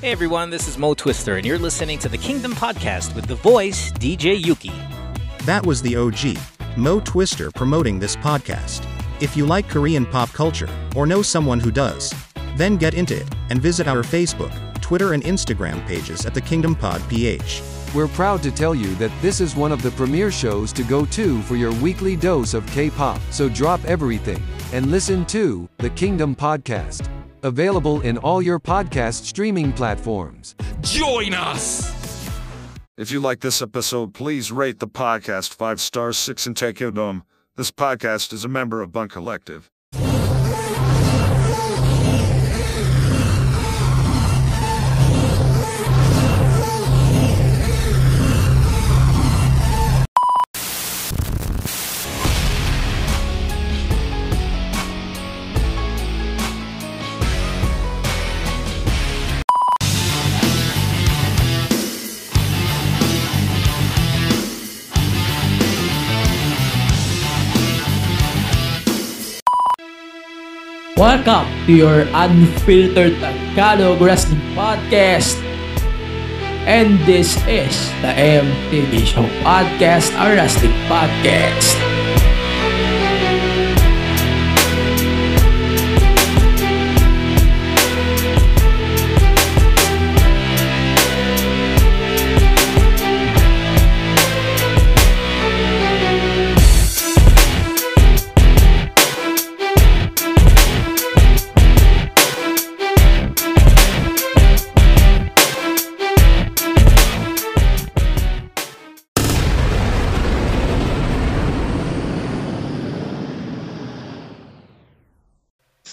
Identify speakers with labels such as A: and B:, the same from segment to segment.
A: Hey everyone, this is Mo Twister, and you're listening to the Kingdom Podcast with the voice DJ Yuuki.
B: That was the OG, Mo Twister, promoting this podcast. If you like Korean pop culture, or know someone who does, then get into it and visit our Facebook, Twitter, and Instagram pages at the Kingdom Pod PH.
C: We're proud to tell you that this is one of the premier shows to go to for your weekly dose of K pop. So drop everything and listen to the Kingdom Podcast. Available in all your podcast streaming platforms.
D: Join us!
E: If you like this episode, please rate the podcast 5 stars 6 and take it home. This podcast is a member of Bunk Collective.
F: Welcome to your unfiltered Tagalog Wrestling Podcast. And this is the MTV Show Podcast, a wrestling podcast.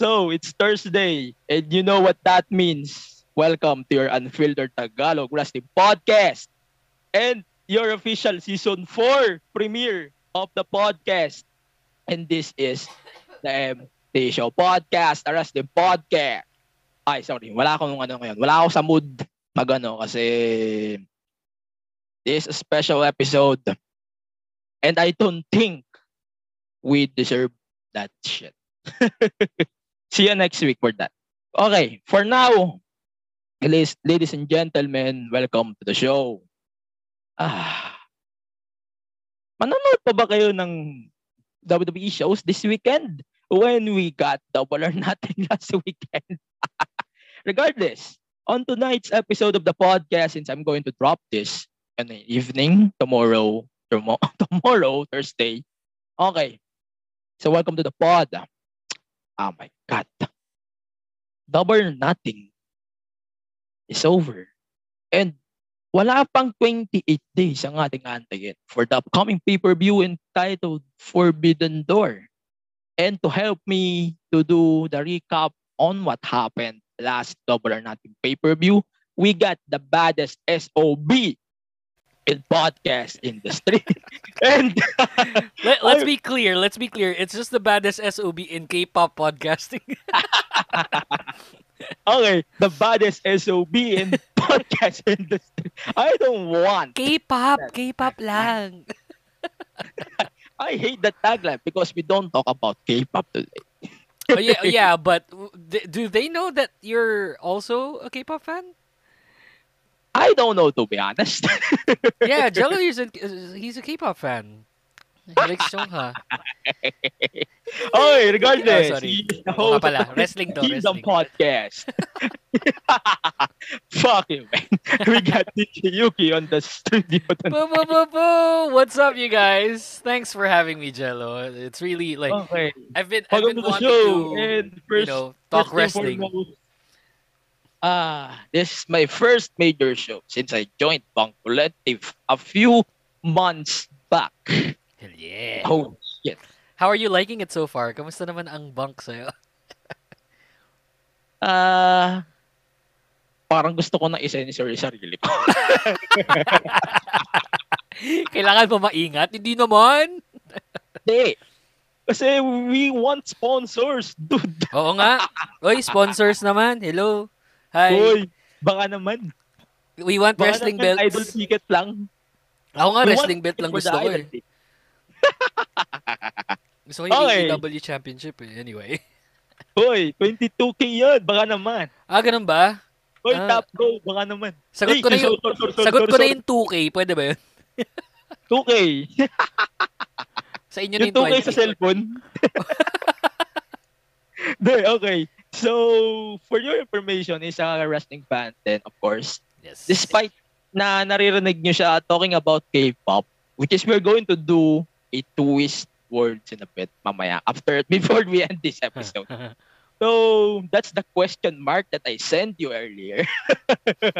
F: So, it's Thursday, and you know what that means. Welcome to your Unfiltered Tagalog Wrestling Podcast and your official Season 4 premiere of the podcast. And this is the MT Show Podcast, a wrestling podcast. Ay, sorry, wala akong ano ngayon. Wala ako sa mood magano kasi this special episode. And I don't think we deserve that shit. See you next week for that. Okay, for now, ladies, and gentlemen, welcome to the show. Ah, manonood pa ba kayo ng WWE shows this weekend? When we got double or nothing last weekend. Regardless, on tonight's episode of the podcast, since I'm going to drop this in the evening, tomorrow, tomorrow Thursday. Okay. So welcome to the pod. Oh my God. Double or nothing is over. And wala pang 28 days ang ating antayin for the upcoming pay-per-view entitled Forbidden Door. And to help me to do the recap on what happened last Double or Nothing pay-per-view, we got the baddest SOB in podcast industry. and
G: Let, let's be clear. Let's be clear. It's just the baddest SOB in K-pop podcasting.
F: okay, the baddest SOB in podcast industry. I don't want.
G: K-pop, K-pop lang.
F: I hate that tagline because we don't talk about K-pop today.
G: oh, yeah, yeah, but do they know that you're also a K-pop fan?
F: I don't know to be honest.
G: Yeah, Jello is a, he's a K-pop fan. He likes Jongha.
F: okay, regardless.
G: Oh, sorry.
F: he's the host
G: pala. Wrestling to,
F: Kingdom
G: wrestling.
F: Podcast. Fuck you, man. We got DJ Yuuki on the studio tonight.
G: Boo, boo, boo, boo. What's up, you guys? Thanks for having me, Jello. It's really like oh,
F: Okay.
G: I've been I've been
F: to
G: wanting to
F: and
G: you know talk
F: first
G: wrestling.
F: foremost, Ah, this is my first major show since I joined Bunk Collective a few months back.
G: Hell yeah.
F: Oh shit.
G: How are you liking it so far? Kamusta naman ang bunk sa'yo?
F: Ah, parang gusto ko na isa-insert yung sarili ko.
G: Kailangan mo maingat? Hindi naman.
F: Hindi. Kasi we want sponsors, dude.
G: Oo nga. Oy, sponsors naman. Hello. Hi.
F: Uy, baka naman.
G: We want
F: Baka
G: wrestling
F: naman idol
G: belts.
F: ticket lang.
G: Ako nga,
F: We
G: wrestling belt lang gusto ko
F: idol
G: eh. Gusto ko yung
F: Okay.
G: AEW Championship eh. Anyway.
F: Uy, 22k yun. Baka naman.
G: Ah, ganun ba?
F: Hoy,
G: Ah.
F: top go, baka naman.
G: Sagot
F: Ay,
G: ko na yung,
F: sorry, sorry, sorry,
G: sagot ko na yung 2K. Pwede ba yun?
F: 2K.
G: Sa inyo na
F: Yung
G: yung
F: 2K
G: 20.
F: sa cellphone. De, okay. So, for your information, isa ka wrestling fan then, of course,
G: Yes.
F: despite na naririnig nyo siya talking about K-pop, which is we're going to do a twist words in a bit mamaya after before we end this episode. So that's the question mark that I sent you earlier.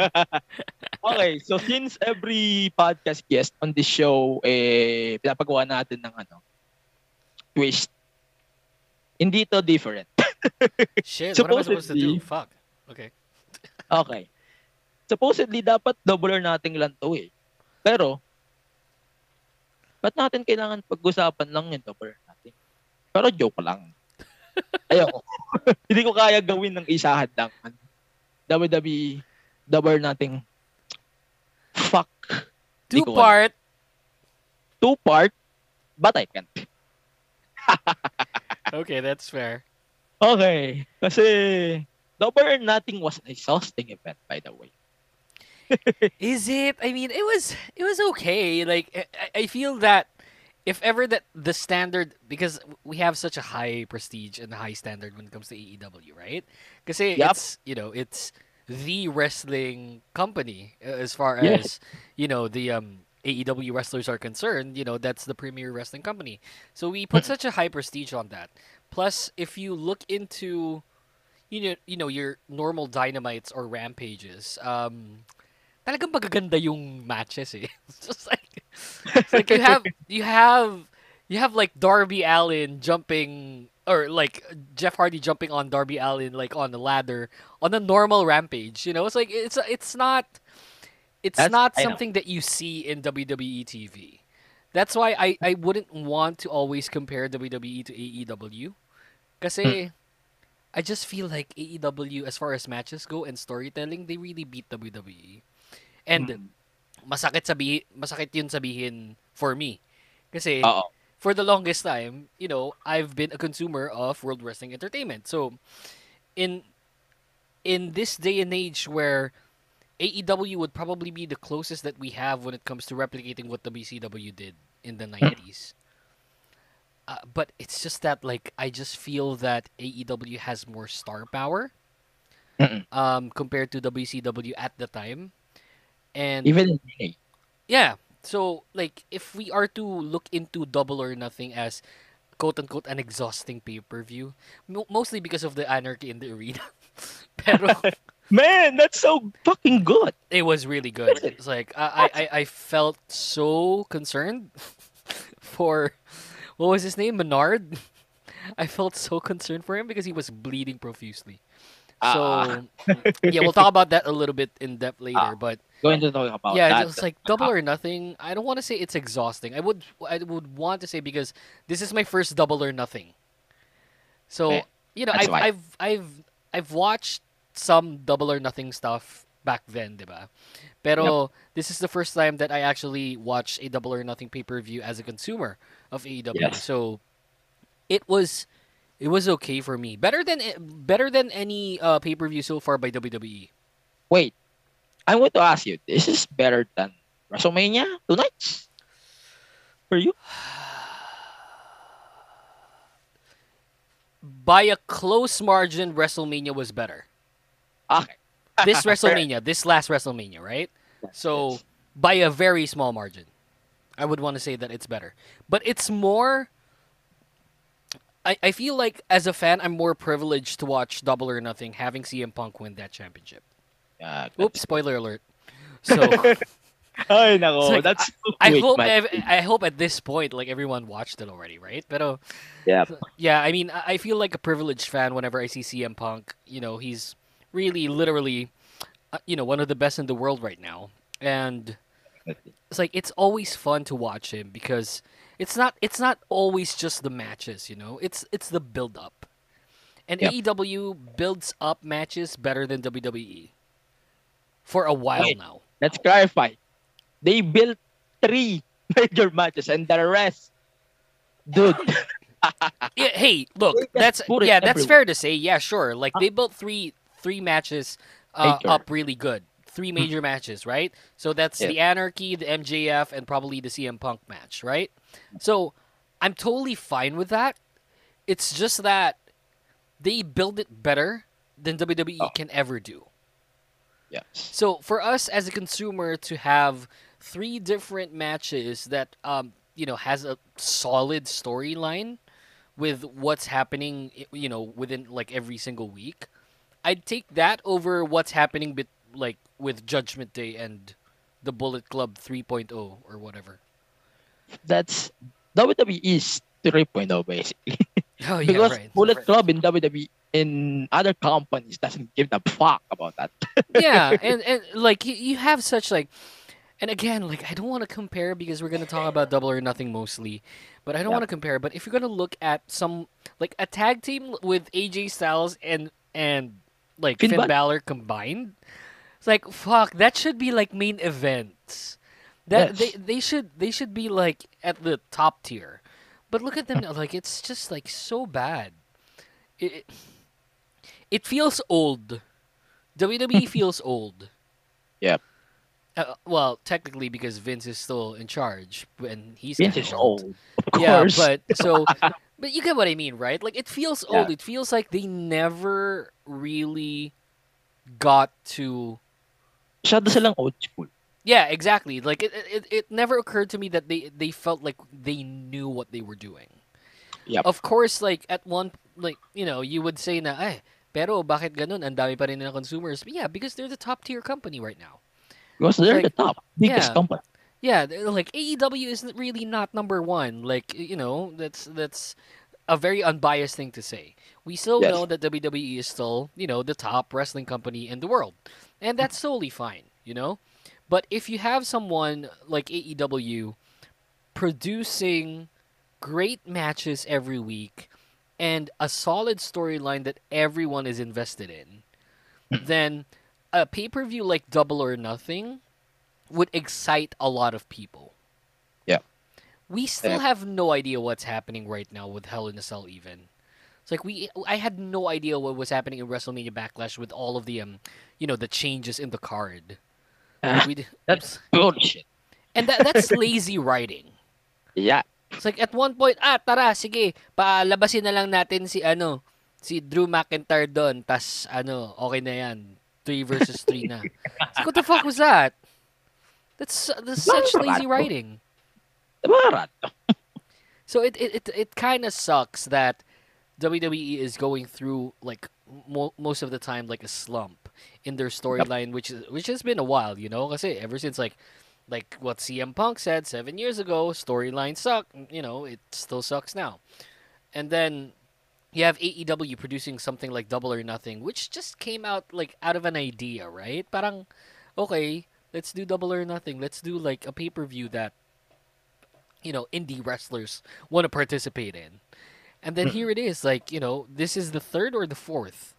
F: okay, so since every podcast guest on this show eh pinapagawa natin ng ano twist. Hindi to different.
G: Shit, what am I supposed to do? Fuck. Okay.
F: Okay. Supposedly dapat double or nating lang to eh. Pero ba't natin kailangan pag-usapan lang yung double or natin? Pero joke lang. Ayoko. Hindi ko kaya gawin ng isahan lang. WWE double or nating fuck.
G: Two-part.
F: Two part, but I can't.
G: Okay, that's fair.
F: Okay. Kasi double or nothing was an exhausting event by the way.
G: Is it? I mean, it was it was okay. Like I- I, I feel that if ever that the standard because we have such a high prestige and high standard when it comes to AEW, right? Because
F: Yup.
G: it's you know it's the wrestling company uh, as far
F: Yes.
G: as you know the um AEW wrestlers are concerned. You know that's the premier wrestling company. So we put such a high prestige on that. Plus, if you look into you know you know your normal dynamites or rampages, um, talagang magaganda yung matches eh. It's just like it's like you have you have you have like Darby Allin jumping or like Jeff Hardy jumping on Darby Allin like on the ladder on a normal rampage. You know, it's like it's it's not it's
F: That's-
G: not something that you see in WWE TV. That's why I, I wouldn't want to always compare WWE to AEW. Kasi I just feel like AEW as far as matches go and storytelling, they really beat WWE. And masakit sabihin, masakit yun sabihin for me. Kasi
F: Oo.
G: for the longest time, you know, I've been a consumer of World Wrestling Entertainment. So in in this day and age where AEW would probably be the closest that we have when it comes to replicating what WCW did in the 90s. Uh, but it's just that like I just feel that AEW has more star power um compared to WCW at the time. And
F: Even
G: yeah. So, like, if we are to look into Double or Nothing as quote unquote an exhausting pay per view, mo- mostly because of the anarchy in the arena. Pero
F: Man, that's so fucking good.
G: it was really good. It's like I, I, I- felt so concerned for what was his name? Menard. I felt so concerned for him because he was bleeding profusely. So
F: Ah.
G: yeah, we'll talk about that a little bit in depth later. but
F: Going to talk about
G: yeah,
F: that.
G: it's like double or nothing. I don't want to say it's exhausting. I would I would want to say because this is my first double or nothing. So you know, I've. I've I've I've watched some double or nothing stuff back then, diba? Pero this is the first time that I actually watched a double or nothing pay per view as a consumer of AEW.
F: Yes.
G: So it was it was okay for me. Better than better than any uh, pay per view so far by. WWE.
F: Wait, I want to ask you, this is better than WrestleMania two nights? For you?
G: By a close margin, WrestleMania was better.
F: Okay.
G: This WrestleMania, this last WrestleMania, right? So by a very small margin, I would want to say that it's better. But it's more. I, I feel like as a fan, I'm more privileged to watch Double or Nothing, having CM Punk win that championship.
F: Uh,
G: Oops, spoiler alert. So
F: Ay, nako.
G: Like,
F: that's
G: I
F: wait,
G: hope
F: man.
G: ev- I hope at this point, like everyone watched it already, right? Pero
F: Yeah.
G: yeah, I mean, I I feel like a privileged fan whenever I see CM Punk. You know, he's really, literally, uh, you know, one of the best in the world right now, and it's like it's always fun to watch him because it's not it's not always just the matches. You know, it's it's the build up, and
F: Yep.
G: AEW builds up matches better than WWE for a while
F: Wait.
G: now.
F: Let's clarify. They built three major matches and the rest, dude.
G: Yeah, hey, look, that's yeah, that's
F: everywhere.
G: fair to say. Yeah, sure. Like they built three three matches uh, up really good. Three major matches, right? So that's
F: Yeah.
G: the Anarchy, the MJF, and probably the CM Punk match, right? So I'm totally fine with that. It's just that they build it better than WWE
F: Oh.
G: can ever do.
F: Yeah.
G: So for us as a consumer to have three different matches that um you know has a solid storyline with what's happening you know within like every single week, I'd take that over what's happening bit like with Judgment Day and the Bullet Club 3.0 or whatever.
F: That's WWE's 3.0 basically.
G: Oh yeah,
F: because
G: right.
F: Bullet Club in WWE in other companies doesn't give a fuck about that.
G: yeah, and and like you, you have such like, and again, like I don't want to compare because we're gonna talk about Double or Nothing mostly, but I don't
F: Yeah.
G: want to compare. But if you're gonna look at some like a tag team with AJ Styles and and like
F: Finn
G: Finn,
F: Balor.
G: Combined, it's like fuck that should be like main events. That
F: Yes.
G: they they should they should be like at the top tier, but look at them now, like it's just like so bad. It it, it feels old. WWE feels old.
F: Yeah.
G: Uh, well, technically because Vince is still in charge and he's
F: Vince is old. Of
G: Yeah, but so but you get what I mean, right? Like it feels
F: Yeah.
G: old. It feels like they never really got to
F: Masyado silang old school.
G: Yeah, exactly. Like it, it, it never occurred to me that they they felt like they knew what they were doing.
F: Yeah.
G: Of course, like at one like you know you would say na eh pero bakit ganun ang dami pa rin na consumers? Yeah, because they're the top tier company right now.
F: Because they're
G: Like,
F: the top. Biggest
G: yeah.
F: company.
G: Yeah, like AEW is really not number one. Like you know that's that's a very unbiased thing to say. We still
F: Yes.
G: know that WWE is still you know the top wrestling company in the world, and that's totally fine. You know, but if you have someone like AEW producing great matches every week and a solid storyline that everyone is invested in, then a pay per view like Double or Nothing would excite a lot of people.
F: Yeah.
G: We still
F: Yeah.
G: have no idea what's happening right now with Hell in a Cell even. It's like we I had no idea what was happening in WrestleMania Backlash with all of the um you know the changes in the card. Like, d-
F: That's bullshit.
G: and that that's lazy writing.
F: Yeah.
G: It's like at one point, ah, tara, sige, palabasin na lang natin si ano, si Drew McIntyre doon, tas ano, okay na yan. 3 versus 3 na. Like, what the fuck was that? That's, that's such lazy writing. So it it it, it kind of sucks that WWE is going through like mo- most of the time like a slump in their storyline, which is which has been a while, you know, I say ever since like like what CM Punk said seven years ago, storyline suck. Mm, you know, it still sucks now. And then you have AEW producing something like Double or Nothing, which just came out like out of an idea, right? Parang okay, let's do Double or Nothing. Let's do like a pay per view that you know indie wrestlers want to participate in. And then here it is, like you know, this is the third or the fourth.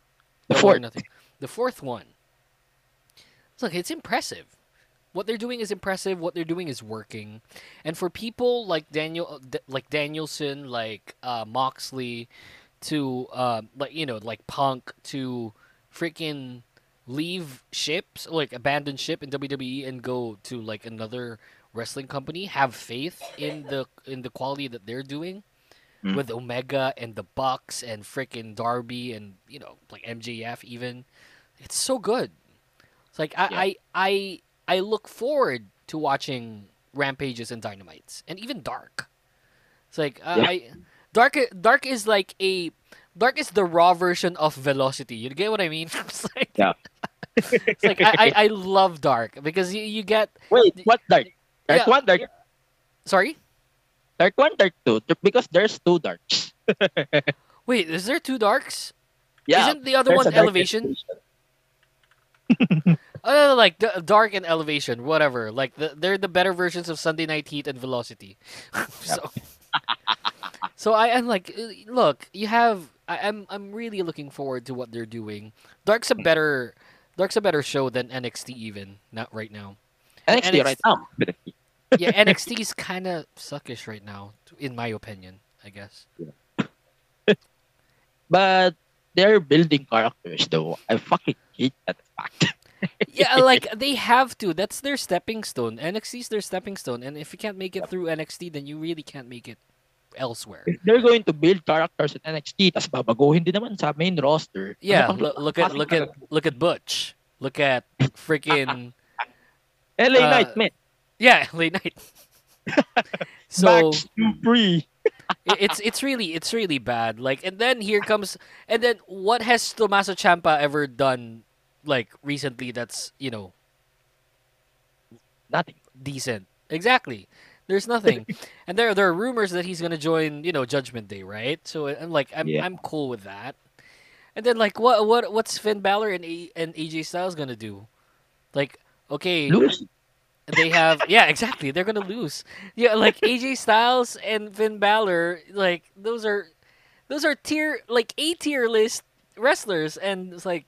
F: The
G: Double or
F: fourth.
G: Nothing. The fourth one. Look, it's impressive. What they're doing is impressive. What they're doing is working. And for people like Daniel, uh, like Danielson, like uh, Moxley, to uh, like you know, like Punk, to freaking leave ships, like abandon ship in WWE and go to like another wrestling company, have faith in the in the quality that they're doing
F: Mm.
G: with Omega and the Bucks and freaking Darby and you know like MJF even. It's so good. It's like I
F: Yeah.
G: I, I I look forward to watching Rampages and Dynamites and even Dark. It's like uh,
F: Yeah.
G: I Dark Dark is like a Dark is the raw version of Velocity. You get what I mean? it's like,
F: Yeah.
G: it's like I, I, I love Dark because you, you get
F: Wait, what dark? Dark
G: Yeah.
F: one, dark,
G: sorry.
F: dark one, dark two. Because there's two darks.
G: Wait, is there two Darks?
F: Yeah.
G: Isn't the other one Elevation? Uh, like the dark and elevation, whatever. Like the, they're the better versions of Sunday Night Heat and Velocity. so, so I am like, uh, look, you have. I, I'm I'm really looking forward to what they're doing. Dark's a better, Dark's a better show than NXT even not right now.
F: NXT right now.
G: Yeah, NXT is kind of suckish right now, in my opinion. I guess.
F: But they're building characters though. I fucking hate that fact.
G: Yeah, like they have to. That's their stepping stone. NXT's their stepping stone, and if you can't make it through NXT, then you really can't make it elsewhere.
F: If they're going to build characters in NXT, tas babaguhin din naman sa main roster.
G: Yeah,
F: Ano
G: lo- look at look at look at Butch. Look at freaking
F: LA
G: uh,
F: Knight, man.
G: yeah, late night. so
F: Max
G: Dupri. it's it's really it's really bad. Like, and then here comes, and then what has Tommaso Ciampa ever done, like recently? That's you know
F: Nothing.
G: decent. Exactly. There's nothing, and there there are rumors that he's gonna join, you know, Judgment Day, right? So uh, I'm like, I'm
F: Yeah.
G: I'm cool with that. And then like, what what what's Finn Balor and A- and AJ Styles gonna do? Like, okay,
F: Lose.
G: they have yeah, exactly. They're gonna lose. Yeah, like AJ Styles and Finn Balor, like those are those are tier like A tier list wrestlers, and it's like.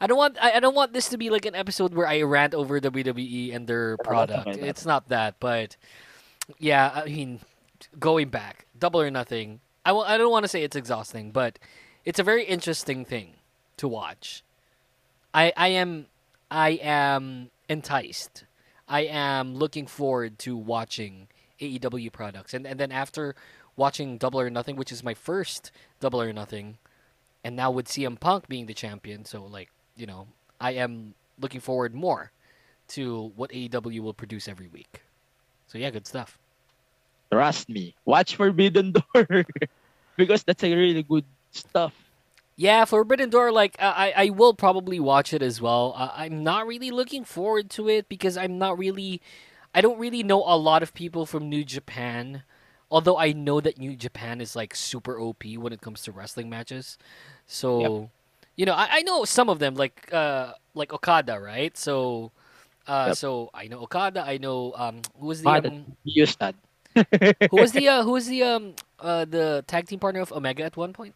G: I don't want I, I don't want this to be like an episode where I rant over WWE and their product. It's not that, but yeah, I mean, going back, double or nothing. I w- I don't want to say it's exhausting, but it's a very interesting thing to watch. I I am I am enticed. I am looking forward to watching AEW products, and and then after watching Double or Nothing, which is my first Double or Nothing, and now with CM Punk being the champion, so like you know, I am looking forward more to what AEW will produce every week. So yeah, good stuff.
F: Trust me. Watch Forbidden Door. because that's a really good stuff.
G: Yeah, Forbidden Door, like I, I will probably watch it as well. Uh, I'm not really looking forward to it because I'm not really, I don't really know a lot of people from New Japan. Although I know that New Japan is like super OP when it comes to wrestling matches, so you know I, I know some of them like uh like Okada, right? So, uh,
F: Yep.
G: so I know Okada. I know um who was the
F: Okada.
G: um,
F: Houston.
G: who was the uh, who was the um uh the tag team partner of Omega at one point?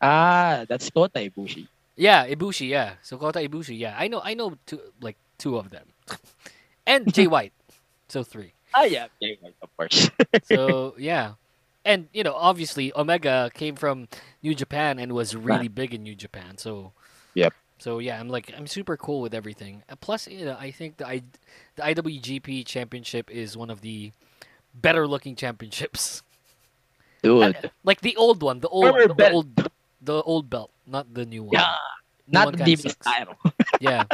F: Ah, that's Kota Ibushi.
G: Yeah, Ibushi. Yeah, so Kota Ibushi. Yeah, I know. I know two like two of them, and Jay White. So three.
F: Ah, yeah. Jay White, of course.
G: So yeah, and you know, obviously Omega came from New Japan and was really big in New Japan. So
F: Yep.
G: So yeah, I'm like I'm super cool with everything. Uh, Plus, you know, I think the I, the IWGP Championship is one of the better looking championships.
F: Dude.
G: Like the old one, the old, the
F: belt.
G: old, the old belt, not the new one.
F: Yeah.
G: New
F: Not
G: one
F: the Divas title.
G: Yeah.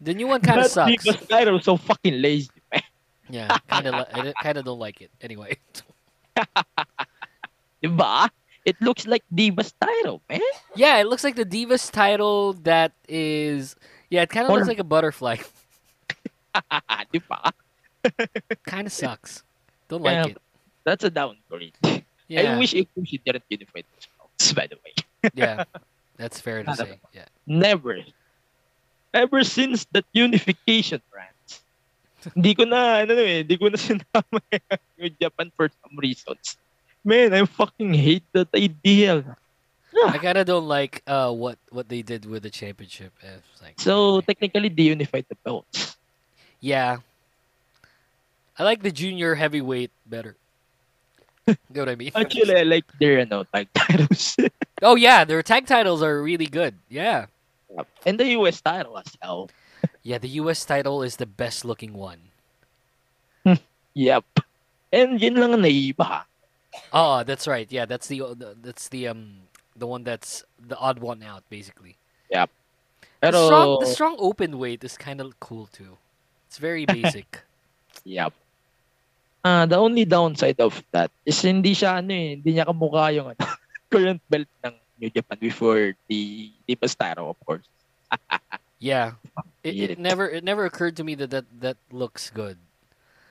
G: The new one kind of sucks.
F: Divas title. So fucking lazy, man.
G: Yeah, kind of. I kind of don't like it. Anyway.
F: Diba? It looks like Divas title, man.
G: Yeah, it looks like the Divas title that is. Yeah, it kind of
F: Or-
G: looks like a butterfly.
F: Diba?
G: kind of sucks. Don't
F: Yeah,
G: like it.
F: That's a downgrade.
G: Yeah,
F: I wish Ibushi didn't unify belts, by the way.
G: yeah, that's fair to say. Yeah,
F: Never. Ever since that unification rant, hindi ko na, ano eh, hindi ko na sinama yung Japan for some reasons. Man, I fucking hate that idea.
G: I kind of don't like uh what what they did with the championship. like
F: So, technically, they unified the belts.
G: yeah, I like the junior heavyweight better. you know what I mean?
F: Actually, I like their, ano, tag titles.
G: Oh yeah, their tag titles are really good. Yeah,
F: and the US title as well.
G: Yeah. The U.S. title is the best looking one.
F: Yep. And yun lang ha.
G: Oh, that's right. Yeah, that's the, the that's the um the one that's the odd one out basically. The
F: Pero,
G: strong, the strong open weight is kind of cool too. It's very basic.
F: Yep. Ah, the only downside of that is hindi siya ano eh, hindi niya kamukha yung ano, current belt ng New Japan before the Divas title, of course.
G: yeah, it, it never it never occurred to me that that that looks good.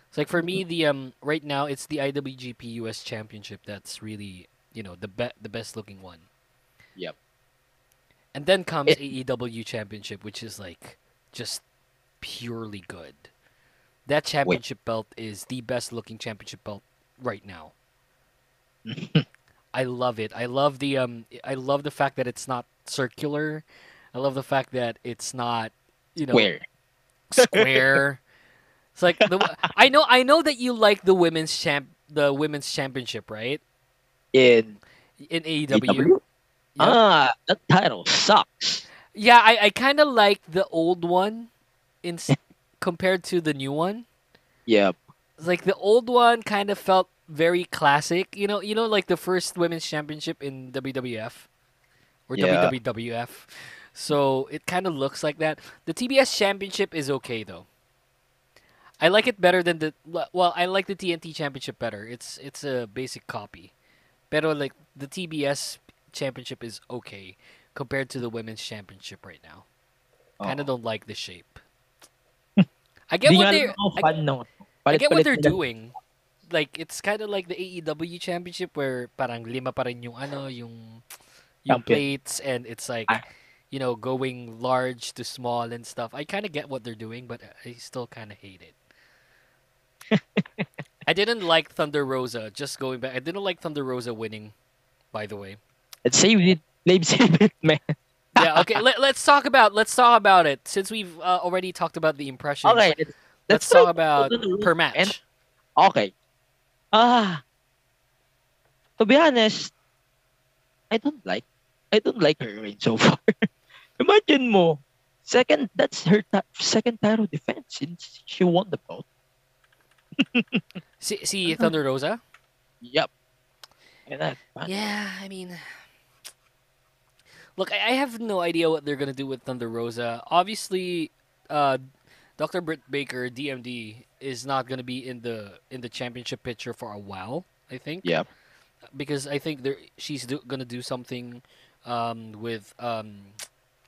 G: It's like for me the um right now it's the IWGP US Championship that's really you know the be- the best looking one.
F: Yep.
G: And then comes
F: It-
G: AEW Championship, which is like just purely good. That championship belt is the best looking championship belt right now. I love it. I love the um I love the fact that it's not circular. I love the fact that it's not you know
F: Where?
G: square. it's like the I know I know that you like the women's champ the women's championship, right?
F: In
G: In AEW.
F: AEW?
G: Yep.
F: Ah, that title sucks.
G: Yeah, I, I kind of like the old one in compared to the new one.
F: Yep.
G: It's like the old one kind of felt very classic. You know, you know, like the first women's championship in WWF or
F: Yeah.
G: WWF. So it kind of looks like that. The TBS championship is okay though. I like it better than the well. I like the TNT championship better. It's it's a basic copy. Pero like the TBS championship is okay compared to the women's championship right now. Kind of don't like the shape. I get what they
F: alam ako
G: I, I get what they're doing. Like it's kind of like the AEW championship where parang lima pa rin yung ano, yung yung plates and it's like
F: Ah.
G: You know, going large to small and stuff. I kind of get what they're doing, but I still kind of hate it. I didn't like Thunder Rosa. Just going back, I didn't like Thunder Rosa winning. By the way,
F: Let's save it. Let's save it, man.
G: yeah. Okay, let, let's talk about let's talk about it since we've uh, already talked about the impressions.
F: Okay, let's,
G: let's talk about
F: go to the root
G: per
F: and-
G: match.
F: Okay. Ah. To be honest, I don't like I don't like her reign so far. Imagine mo, second that's her ti- second title defense since she won the belt.
G: See, see Thunder Rosa.
F: Yep. That,
G: Yeah, I mean, look, I I have no idea what they're gonna do with Thunder Rosa. Obviously, uh, Dr. Britt Baker, DMD, is not gonna be in the in the championship picture for a while. I think.
F: Yeah.
G: Because I think there she's do, gonna do something um, with um,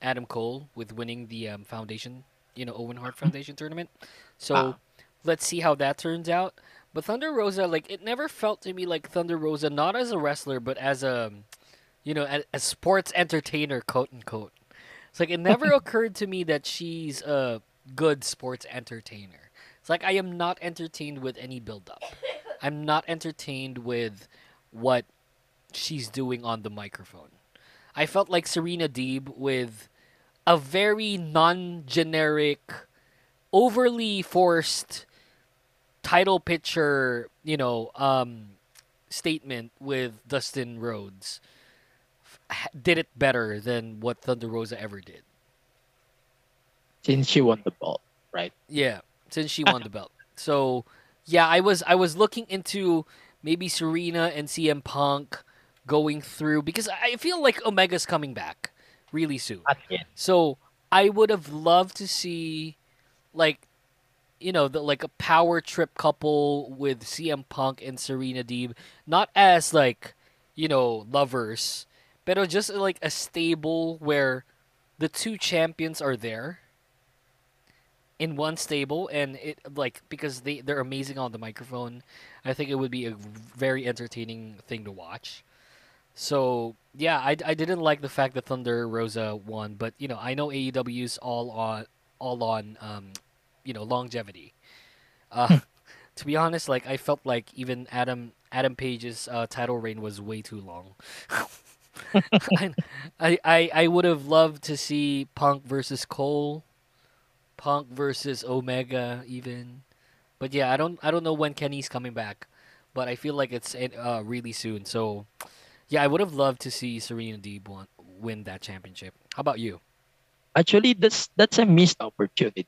G: Adam Cole with winning the um, foundation, you know, Owen Hart Foundation tournament. So
F: Ah.
G: let's see how that turns out. But Thunder Rosa, like, it never felt to me like Thunder Rosa, not as a wrestler, but as a, you know, a, a sports entertainer, quote unquote. It's like it never occurred to me that she's a good sports entertainer. It's like I am not entertained with any build up. I'm not entertained with what she's doing on the microphone. I felt like Serena Deeb with a very non-generic, overly forced title picture, you know, um, statement with Dustin Rhodes did it better than what Thunder Rosa ever did.
F: since she won the belt, right?
G: Yeah, since she won the belt. So, yeah, I was I was looking into maybe Serena and CM Punk going through because I feel like Omega's coming back really soon. So I would have loved to see, like, you know, the, like a power trip couple with CM Punk and Serena Deeb, not as like, you know, lovers, but just like a stable where the two champions are there in one stable and it like because they they're amazing on the microphone i think it would be a very entertaining thing to watch so yeah i, I didn't like the fact that thunder rosa won but you know i know aew's all on all on um you know longevity uh to be honest like i felt like even adam adam page's uh, title reign was way too long I, I i i would have loved to see punk versus cole Punk versus Omega even. But yeah, I don't I don't know when Kenny's coming back, but I feel like it's uh, really soon. So yeah, I would have loved to see Serena Deeb won, win that championship. How about you?
F: Actually, that's that's a missed opportunity.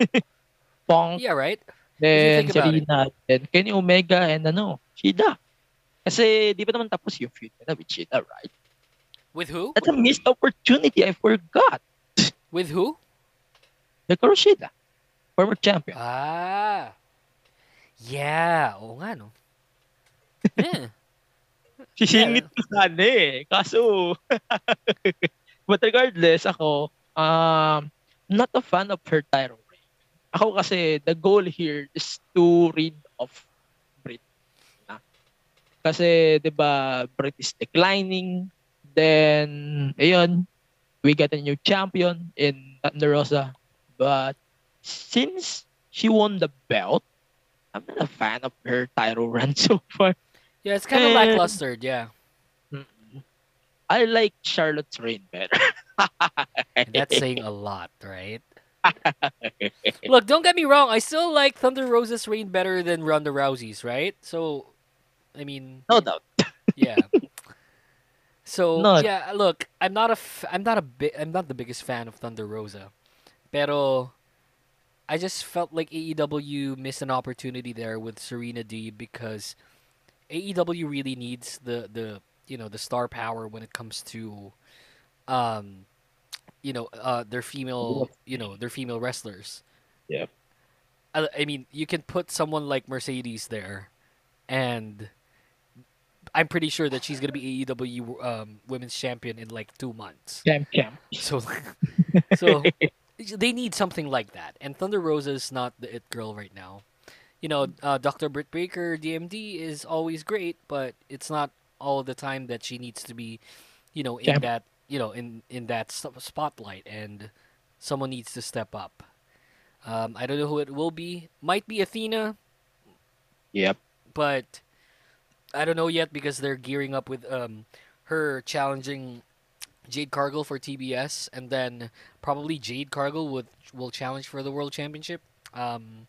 F: Pong,
G: Yeah, right?
F: then
G: think about it.
F: Serena, then Kenny Omega, and ano, Shida. Kasi di pa naman tapos yung feud nila with Shida, right?
G: With who?
F: That's a missed opportunity. I forgot.
G: With who?
F: Hikaru Shida, former champion.
G: Ah. Yeah, oo nga no. Yeah.
F: Sisingit ko sana eh. Kaso, but regardless, ako, um, not a fan of her title reign. Ako kasi, the goal here is to rid of Britt. Na. Kasi, di ba, Britt is declining. Then, ayun, we got a new champion in Thunder Rosa. But, since she won the belt, I'm not a fan of her title run so far.
G: Yeah, it's kind of
F: Eh.
G: lackluster, yeah.
F: I like Charlotte's reign better.
G: That's saying a lot, right? Look, don't get me wrong. I still like Thunder Rosa's reign better than Ronda Rousey's, right? So, I mean,
F: no doubt.
G: yeah. So
F: Not-
G: yeah, look, I'm not a f- I'm not a bi- I'm not the biggest fan of Thunder Rosa, pero I just felt like AEW missed an opportunity there with Serena Deeb because AEW really needs the the you know the star power when it comes to um you know uh their female you know their female wrestlers.
F: yeah
G: I, I mean, you can put someone like Mercedes there, and I'm pretty sure that she's gonna be AEW um, Women's Champion in like two months.
F: Champ, champ.
G: So, so they need something like that. And Thunder Rosa is not the it girl right now. You know, uh, Dr. Britt Baker, DMD, is always great, but it's not all the time that she needs to be, you know, in
F: Champ.
G: that, you know, in in that spotlight, and someone needs to step up. Um, I don't know who it will be. Might be Athena,
F: Yep.
G: but I don't know yet because they're gearing up with um her challenging Jade Cargill for TBS, and then probably Jade Cargill would will challenge for the World Championship. Um,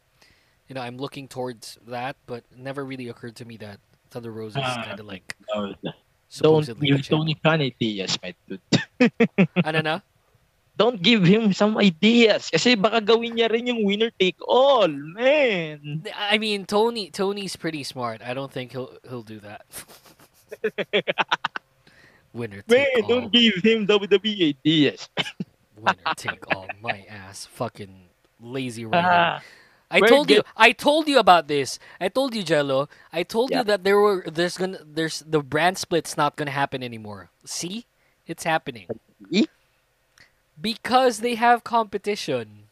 G: you know, I'm looking towards that, but never really occurred to me that Thunder Rosa is
F: Ah,
G: kind of like
F: No, don't
G: supposedly
F: give
G: the champ.
F: Tony Khan ideas, my dude.
G: Ano na?
F: Don't give him some ideas. Kasi baka gawin niya rin yung winner take all, man.
G: I mean, Tony Tony's pretty smart. I don't think he'll he'll do that. Winner
F: Man,
G: take all.
F: don't give him WWE ideas.
G: Winner take all. My ass. Fucking lazy writing. I told you. I told you about this. I told you, Jello. I told you that there were. There's gonna. There's the brand split's not gonna happen anymore. See, it's happening
F: See?
G: because they have competition.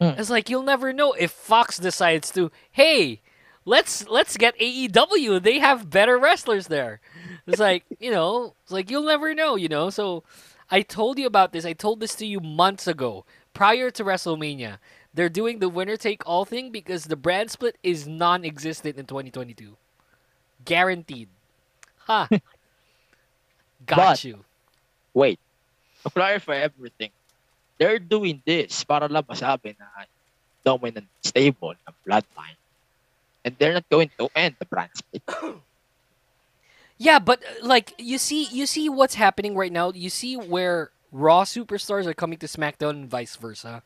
F: Hmm.
G: It's like you'll never know if Fox decides to. Hey, let's let's get AEW. They have better wrestlers there. It's like you know. It's like you'll never know. You know. So I told you about this. I told this to you months ago, prior to WrestleMania. They're doing the winner take all thing because the brand split is non-existent in 2022. Guaranteed. Ha. Got
F: But-
G: you.
F: wait. To clarify everything, they're doing this para lang masabi na dominant stable ng bloodline. And they're not going to end the brand split.
G: Yeah, but uh, like you see, you see what's happening right now. You see where Raw superstars are coming to SmackDown and vice versa.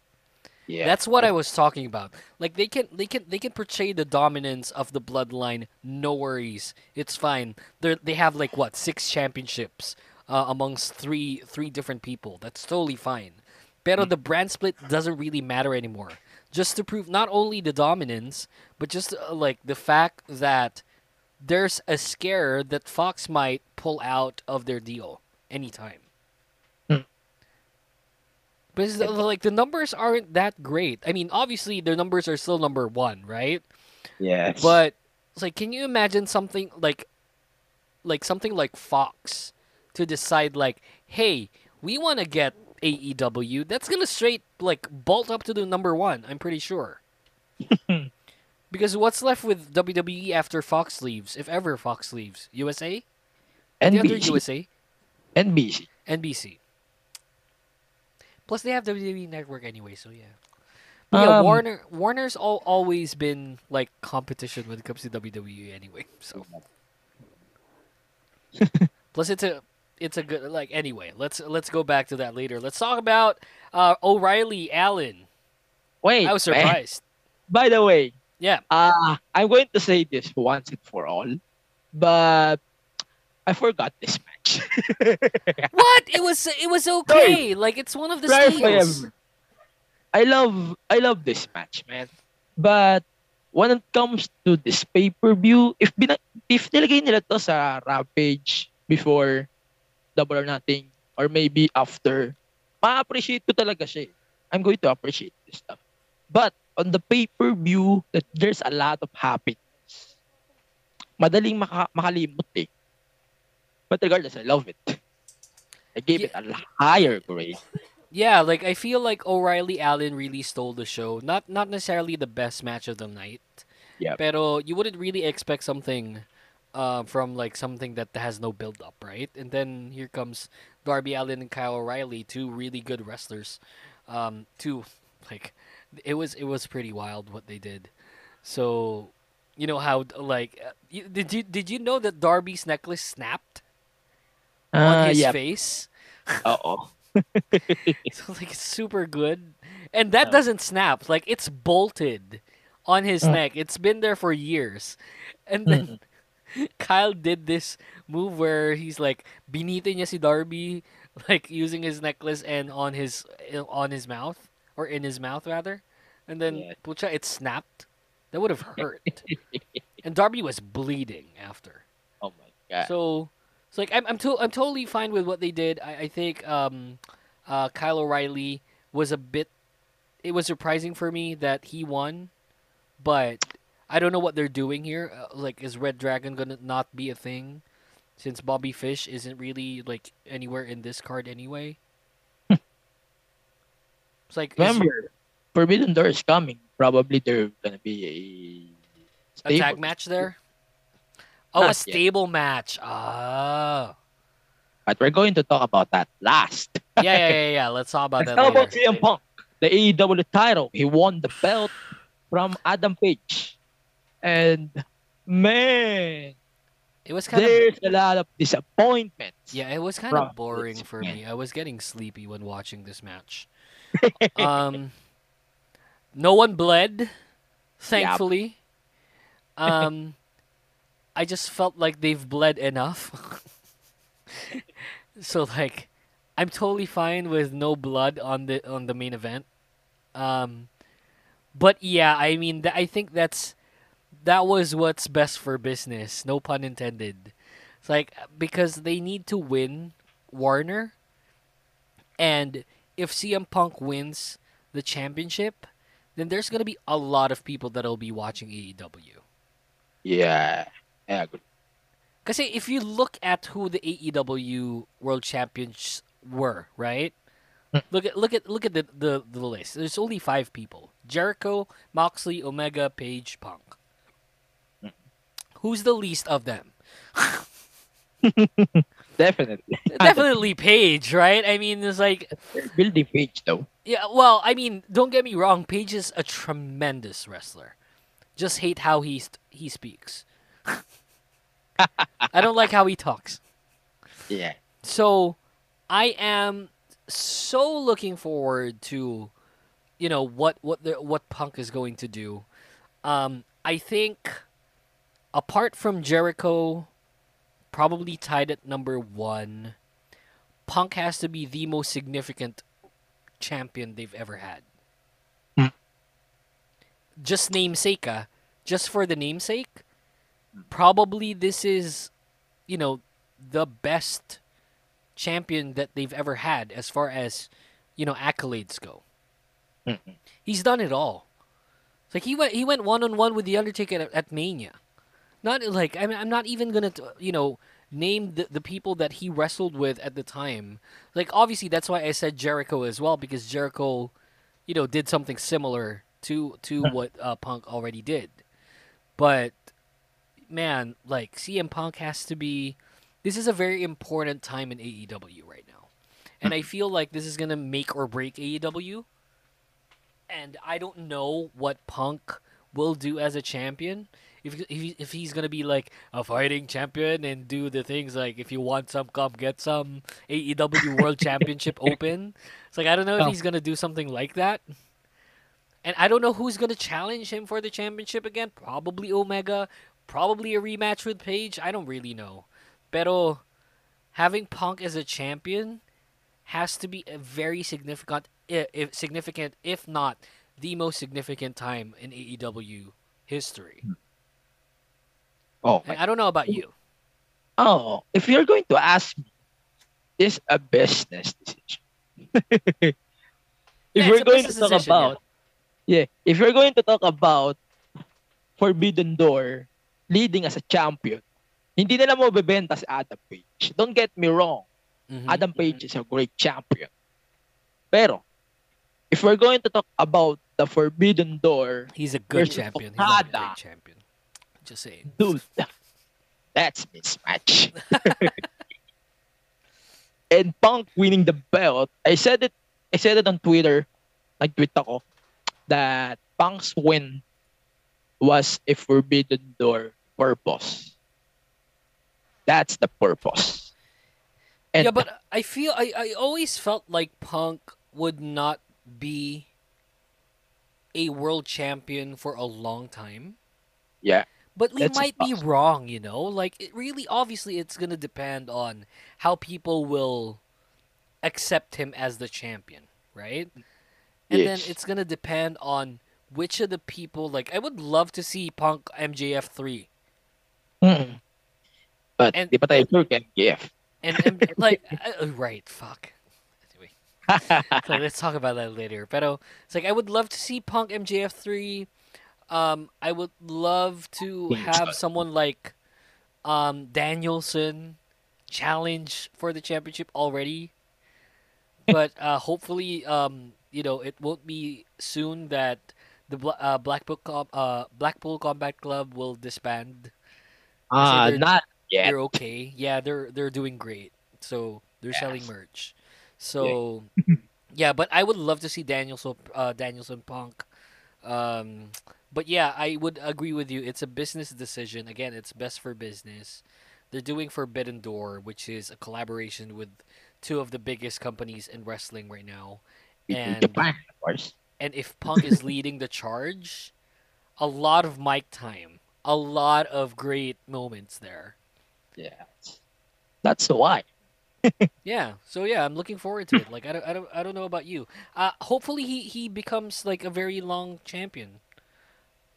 F: Yeah.
G: That's what I was talking about. Like they can, they can, they can portray the dominance of the bloodline. No worries, it's fine. They they have like what six championships uh, amongst three three different people. That's totally fine. Pero the brand split doesn't really matter anymore. Just to prove not only the dominance, but just uh, like the fact that there's a scare that Fox might pull out of their deal anytime. Uh, like the numbers aren't that great. I mean, obviously their numbers are still number one, right?
F: Yes.
G: But it's like, can you imagine something like, like something like Fox, to decide like, hey, we want to get AEW. That's gonna straight like bolt up to the number one. I'm pretty sure. because what's left with WWE after Fox leaves, if ever Fox leaves? USA? The other
F: NBC.
G: USA?
F: NBC.
G: NBC. Plus, they have WWE Network anyway, so yeah. But yeah,
F: Um,
G: Warner Warner's all, always been like competition when it comes to WWE anyway. So plus, it's a it's a good like anyway. Let's let's go back to that later. Let's talk about uh, O'Reilly Allin.
F: Wait.
G: I was
F: man.
G: surprised.
F: By the way,
G: Yeah,
F: uh, I'm going to say this once and for all, but I forgot this match.
G: what it was it was okay. Like it's one of the
F: Clarify
G: steals.
F: I love I love this match, man. But when it comes to this pay-per-view, if bina- if nilagay nila to sa Rampage before Double or Nothing or maybe after, ma-appreciate ko talaga siya. eh. I'm going to appreciate this stuff. But on the pay-per-view, that there's a lot of happiness. Madaling maka- makalimot eh. But regardless, I love it. I gave it a higher grade.
G: Yeah, like I feel like O'Reilly Allin really stole the show. Not not necessarily the best match of the night.
F: Yep.
G: Pero you wouldn't really expect something uh, from like something that has no build up, right? And then here comes Darby Allin and Kyle O'Reilly, two really good wrestlers. Um, two like it was it was pretty wild what they did. So, you know how like uh, did you did you know that Darby's necklace snapped? On his
F: yeah.
G: face.
F: Oo.
G: So like it's super good. And that
F: Yeah.
G: doesn't snap. Like it's bolted on his
F: Mm.
G: neck. It's been there for years. And then Kyle did this move where he's like biniti niya si Darby like using his necklace and on his on his mouth or in his mouth rather. And then
F: Yeah.
G: pucha it snapped. That would have hurt. and Darby was bleeding after.
F: Oh my god.
G: So, so like I'm I'm, to- I'm totally fine with what they did. I, I think um, uh, Kyle O'Reilly was a bit. It was surprising for me that he won, but I don't know what they're doing here. Uh, like, is Red Dragon gonna not be a thing, since Bobby Fish isn't really like anywhere in this card anyway? it's like is-
F: Remember, Forbidden Door is coming. Probably there gonna be a
G: a tag match there. Oh, a
F: Not yet.
G: stable match. Ah,
F: But we're going to talk about that last.
G: yeah, yeah, yeah, yeah. Let's talk about that
F: How about. CM Punk? The AEW title. He won the belt from Adam Page. And man,
G: It was kind of
F: there's a lot of disappointment.
G: Yeah, it was kind of boring for me. I was getting sleepy when watching this match. um, no one bled, thankfully. Um, I just felt like they've bled enough. so like, I'm totally fine with no blood on the on the main event. Um, but yeah, I mean, th- I think that's that was what's best for business. No pun intended. It's like because they need to win Warner, and if CM Punk wins the championship, then there's gonna be a lot of people that'll be watching AEW.
F: Yeah. I agree.
G: Because if you look at who the AEW World Champions were, right?
F: Hmm.
G: Look at look at look at the, the the list. There's only five people: Jericho, Moxley, Omega, Page, Punk.
F: Hmm.
G: Who's the least of them?
F: Definitely.
G: Definitely Page, right? I mean, it's like
F: They're building page though.
G: Yeah, well, I mean, don't get me wrong. Page is a tremendous wrestler. Just hate how he st- he speaks. I don't like how he talks.
F: Yeah.
G: So, I am so looking forward to, you know, what what the, what Punk is going to do. Um, I think, apart from Jericho, probably tied at number one. Punk has to be the most significant champion they've ever had.
F: Hmm.
G: Just namesake, ah, just for the namesake, probably this is, you know, the best champion that they've ever had as far as, you know, accolades go.
F: Mhm.
G: He's done it all. It's like he went he went one on one with the Undertaker at, at Mania. Not like I mean I'm not even gonna you know name the, the people that he wrestled with at the time. Like obviously that's why I said Jericho as well because Jericho, you know, did something similar to to what uh, Punk already did. But man, like CM Punk has to be. This is a very important time in AEW right now, and I hmm. feel like this is gonna make or break AEW. And I don't know what Punk will do as a champion. If if, if he's gonna be like a fighting champion and do the things like if you want some, come get some AEW World Championship Open. It's like I don't know if
F: Oh.
G: he's gonna do something like that. And I don't know who's gonna challenge him for the championship again. Probably Omega. Probably a rematch with Page. I don't really know. Pero having Punk as a champion has to be a very significant, if significant, if not the most significant time in AEW history.
F: Oh,
G: And I don't know about you.
F: oh, if you're going to ask me, this a business decision. if
G: Yeah,
F: we're going to talk
G: decision,
F: about, yeah. if we're going to talk about Forbidden Door leading as a champion, hindi nila mo bebenta si Adam Page. Don't get me wrong.
G: Mhm.
F: Adam Page is a great champion. Pero, if we're going to talk about the Forbidden Door,
G: He's a good champion. He's not a
F: Okada.
G: great champion. Just saying.
F: dude, that's mismatch. and Punk winning the belt, I said it. I said it on Twitter. Nag-tweet ako that Punk's win was a forbidden door purpose. That's the purpose. And
G: yeah, but I feel I, I always felt like Punk would not be a world champion for a long time.
F: yeah,
G: But we might be wrong, you know? Like it really obviously it's going to depend on how people will accept him as the champion, right? And then it's going to depend on which of the people like I would love to see Punk MJF 3
F: Mm. But
G: And-
F: di pa tayo sure kay MJF.
G: and, and like uh, right, fuck. Anyway. so let's talk about that later. But it's like I would love to see Punk MJF three. Um, I would love to have someone like um Danielson challenge for the championship already. But uh, hopefully, um, you know, it won't be soon that the uh, Blackpool Com- uh, Blackpool Combat Club will disband.
F: Ah,
G: they're-
F: not yet.
G: They're okay. Yeah, they're they're doing great. So they're selling merch. So yeah, but I would love to see Danielson uh, Danielson Punk. Um, but yeah, I would agree with you. It's a business decision. Again, it's best for business. They're doing Forbidden Door, which is a collaboration with two of the biggest companies in wrestling right now. And
F: Japan, of course.
G: and if Punk is leading the charge, a lot of mic time, a lot of great moments there.
F: Yeah. That's the why.
G: Yeah. So yeah, I'm looking forward to it. Like I don't, I don't, I don't know about you. Uh, hopefully he he becomes like a very long champion.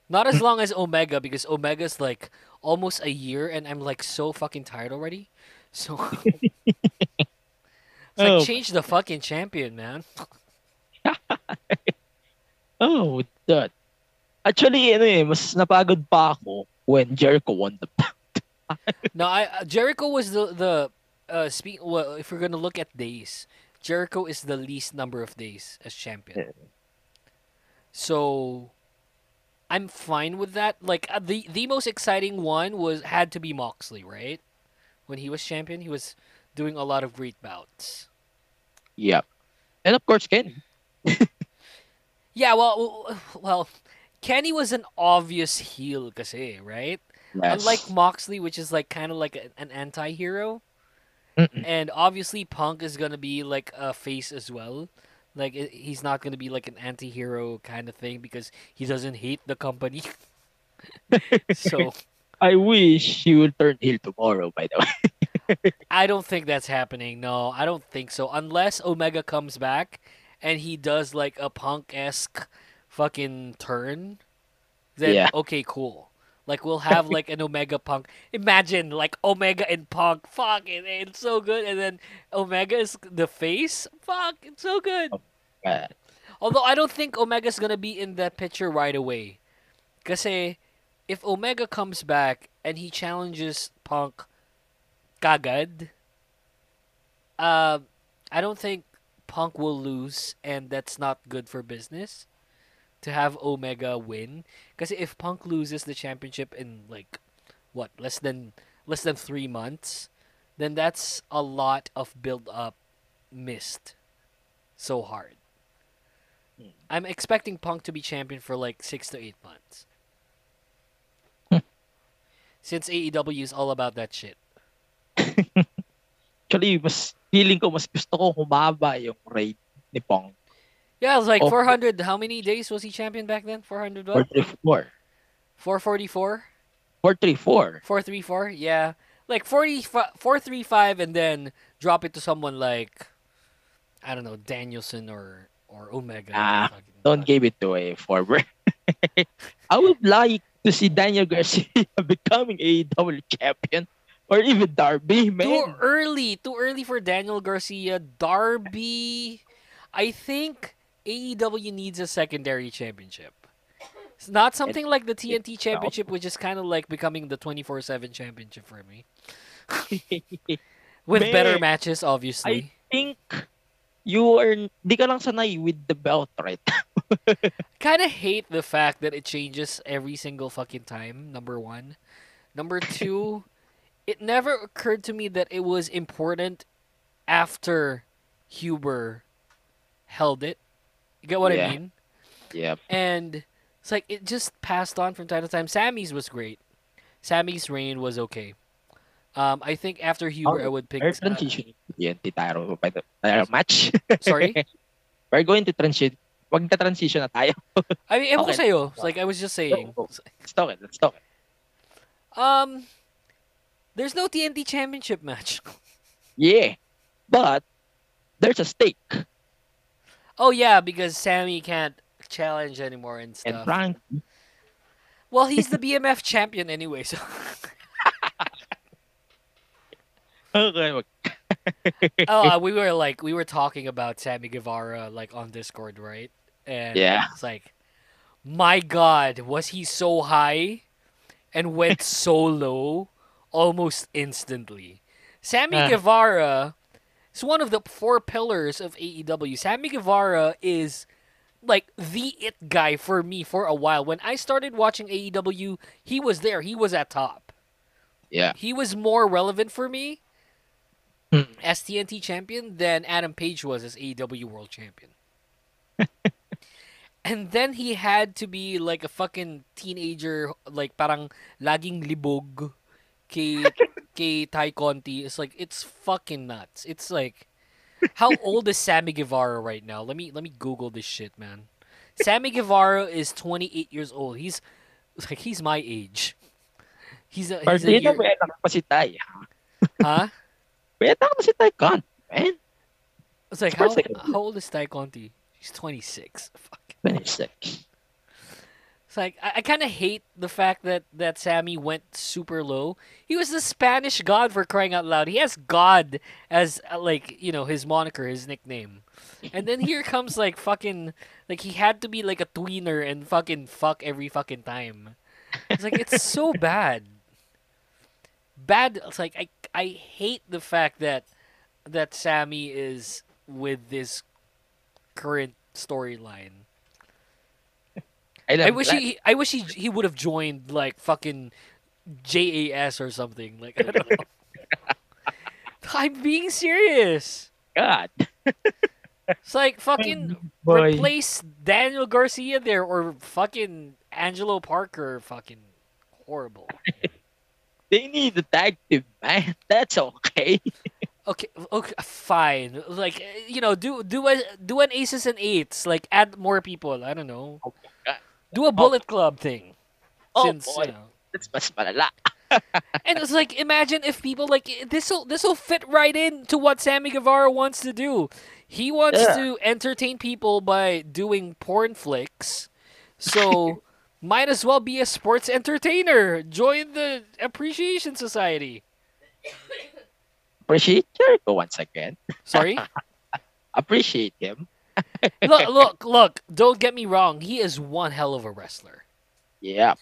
G: Not as long as Omega because Omega's like almost a year, and I'm like so fucking tired already. So it's like
F: Oh.
G: change the fucking champion, man.
F: Oh, that. Actually, ano eh, mas napagod pa ako when Jericho won the belt.
G: No, I uh, Jericho was the the uh speak. Well, if we're gonna look at days, Jericho is the least number of days as champion. So, I'm fine with that. Like uh, the the most exciting one was had to be Moxley, right? When he was champion, he was doing a lot of great bouts.
F: Yep. And of course, Ken.
G: Yeah, well, well, Kenny was an obvious heel, kasi, right?
F: Yes.
G: Unlike Moxley, which is like kind of like a, an anti-hero,
F: Mm-mm.
G: and obviously Punk is gonna be like a face as well. Like i- he's not gonna be like an anti-hero kind of thing because he doesn't hate the company. so
F: I wish he would turn heel tomorrow, by the way.
G: I don't think that's happening. No, I don't think so. Unless Omega comes back and he does like a Punk esque fucking turn, then
F: Yeah.
G: okay, cool. Like we'll have like an Omega Punk. Imagine like Omega and Punk. Fuck it, it's so good. And then Omega is the face. Fuck, it's so good.
F: Uh,
G: Although I don't think Omega's gonna be in that picture right away. because if Omega comes back and he challenges Punk kagad, uh, I don't think Punk will lose and that's not good for business to have Omega win. Because if Punk loses the championship in like what, less than less than three months, then that's a lot of build up missed so hard. Hmm. I'm expecting Punk to be champion for like six to eight months. Hmm. Since AEW is all about that shit.
F: actually, mas feeling ko, mas gusto ko humaba yung reign ni Pong.
G: Yeah, it was like
F: Oh.
G: 400. How many days was he champion back then? 400 what?
F: 434.
G: 444?
F: 434.
G: 434? Yeah. Like 40, 435 and then drop it to someone like, I don't know, Danielson or, or Omega.
F: Don't give it to a forward. I would like to see Daniel Garcia becoming AEW champion or even Darby,
G: Too early. Too early for Daniel Garcia. Darby. I think AEW needs a secondary championship. It's not something like the TNT championship, which is kind of like becoming the 24 7 championship for me. With better matches, obviously.
F: I think you are, di ka lang sanay with the belt, right?
G: kind of hate the fact that it changes every single fucking time. Number one, number two, it never occurred to me that it was important after Huber held it. You get what I mean?
F: Yep.
G: And it's like it just passed on from time to time. Sammy's was great. Sammy's reign was okay. Um, I think after Huber, I would pick.
F: Her
G: uh,
F: transition TNT title, title match.
G: Sorry.
F: We're going to transition. Wag na transition na tayo.
G: I mean, ewan ko
F: Okay.
G: sa'yo. Like I was just saying.
F: Go, go. Let's talk it. Let's talk it.
G: Um, there's no TNT Championship match.
F: Yeah. But there's a stake.
G: Oh yeah, because Sammy can't challenge anymore and stuff.
F: And
G: stuff.
F: Frank,
G: Well, he's the BMF champion anyway, so oh, uh, we were like we were talking about Sammy Guevara like on Discord, right? And
F: Yeah.
G: it's like, my God, was he so high and went so low almost instantly? Sammy
F: Ah.
G: Guevara is one of the four pillars of AEW. Sammy Guevara is like the it guy for me for a while. When I started watching AEW, he was there. He was at top.
F: Yeah.
G: He was more relevant for me
F: Hmm.
G: as TNT champion than Adam Page was as AEW World Champion. and then he had to be like a fucking teenager, like parang laging libog kay, kay Tay Conti. It's like, it's fucking nuts. It's like, how old is Sammy Guevara right now? Let me let me Google this shit, man. Sammy Guevara is 28 years old. He's like he's my age. He's a, he's a year,
F: pa si Tay.
G: huh?
F: May anak pa si Tay Con. Man,
G: It's like how, how old is Tay Conti? He's 26. Fuck.
F: 26.
G: It's like I, I kind of hate the fact that that Sammy went super low. He was the Spanish god for crying out loud. He has God as uh, like you know his moniker, his nickname, and then here comes like fucking like he had to be like a tweener and fucking fuck every fucking time. It's like it's so bad. Bad. It's like I I hate the fact that that Sammy is with this current storyline.
F: I,
G: I wish
F: that.
G: he I wish he he would have joined like fucking JAS or something. Like I don't know. I'm being serious.
F: God.
G: It's like fucking
F: Boy.
G: replace Daniel Garcia there or fucking Angelo Parker. Fucking horrible.
F: They need a tag team, man. That's okay.
G: Okay, okay, fine. Like you know, do do a do an aces and eights. Like add more people. I don't know.
F: Oh God.
G: Do a oh. bullet club thing.
F: Oh,
G: Since
F: boy.
G: you know.
F: Mas malala.
G: And it's like imagine if people like this will this will fit right in to what Sammy Guevara wants to do. He wants
F: Yeah.
G: to entertain people by doing porn flicks. So might as well be a sports entertainer. Join the Appreciation Society.
F: Appreciate Jericho once again.
G: Sorry?
F: Appreciate him.
G: look, look, look, don't get me wrong. He is one hell of a wrestler.
F: Yeah.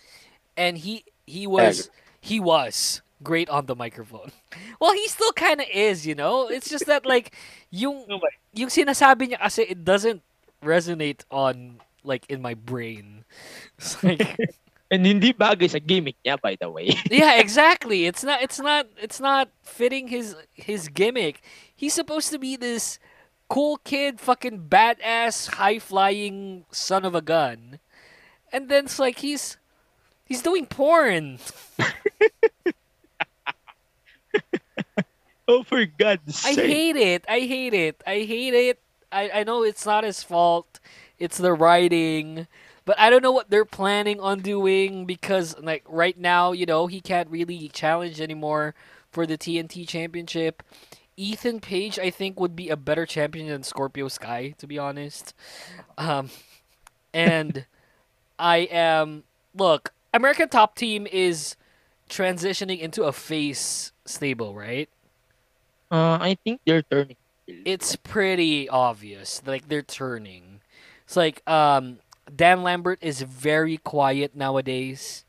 G: And he he was he was great on the microphone. Well, he still kind of is, you know. It's just that like yung yung sinasabi niya kasi it doesn't resonate on like in my brain. It's like
F: And hindi bagay sa gimmick niya, by the way.
G: yeah, exactly. It's not it's not it's not fitting his his gimmick. He's supposed to be this cool kid, fucking badass, high flying son of a gun. And then it's like he's he's doing porn.
F: oh, for God's
G: I
F: sake.
G: hate it. I hate it. I hate it. I, I know it's not his fault. It's the writing. But I don't know what they're planning on doing because like right now, you know, he can't really challenge anymore for the TNT championship. Ethan Page I think would be a better champion than Scorpio Sky, to be honest. Um and I am look, American Top Team is transitioning into a face stable, right?
F: Uh, I think they're turning.
G: it's pretty obvious like they're turning it's like um dan lambert is very quiet nowadays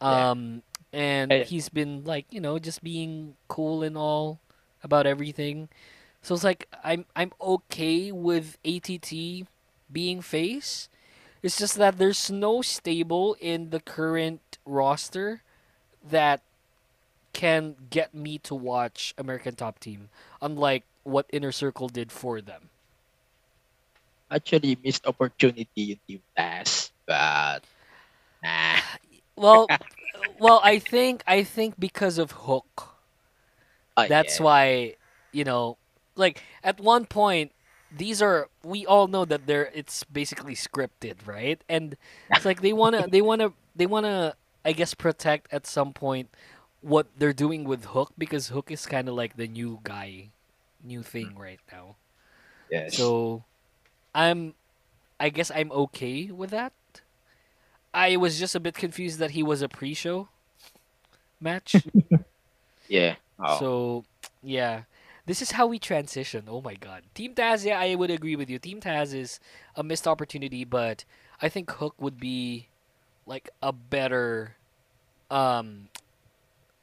F: Yeah.
G: um and
F: Eh.
G: he's been like you know just being cool and all about everything so it's like i'm i'm okay with att being face it's just that there's no stable in the current roster that can get me to watch American Top Team, unlike what Inner Circle did for them.
F: Actually, missed opportunity yung Team Taz. But, nah.
G: Well, well, I think I think because of Hook,
F: Oh,
G: that's
F: yeah.
G: why you know like at one point these are we all know that they're it's basically scripted, right? And it's like they wanna they wanna they wanna I guess protect at some point what they're doing with Hook because Hook is kind of like the new guy, new thing mm. right now.
F: Yes.
G: So I'm I guess I'm okay with that. I was just a bit confused that he was a pre-show match.
F: yeah.
G: So yeah. This is how we transition. Oh my god. Team Taz, yeah, I would agree with you. Team Taz is a missed opportunity, but I think Hook would be like a better um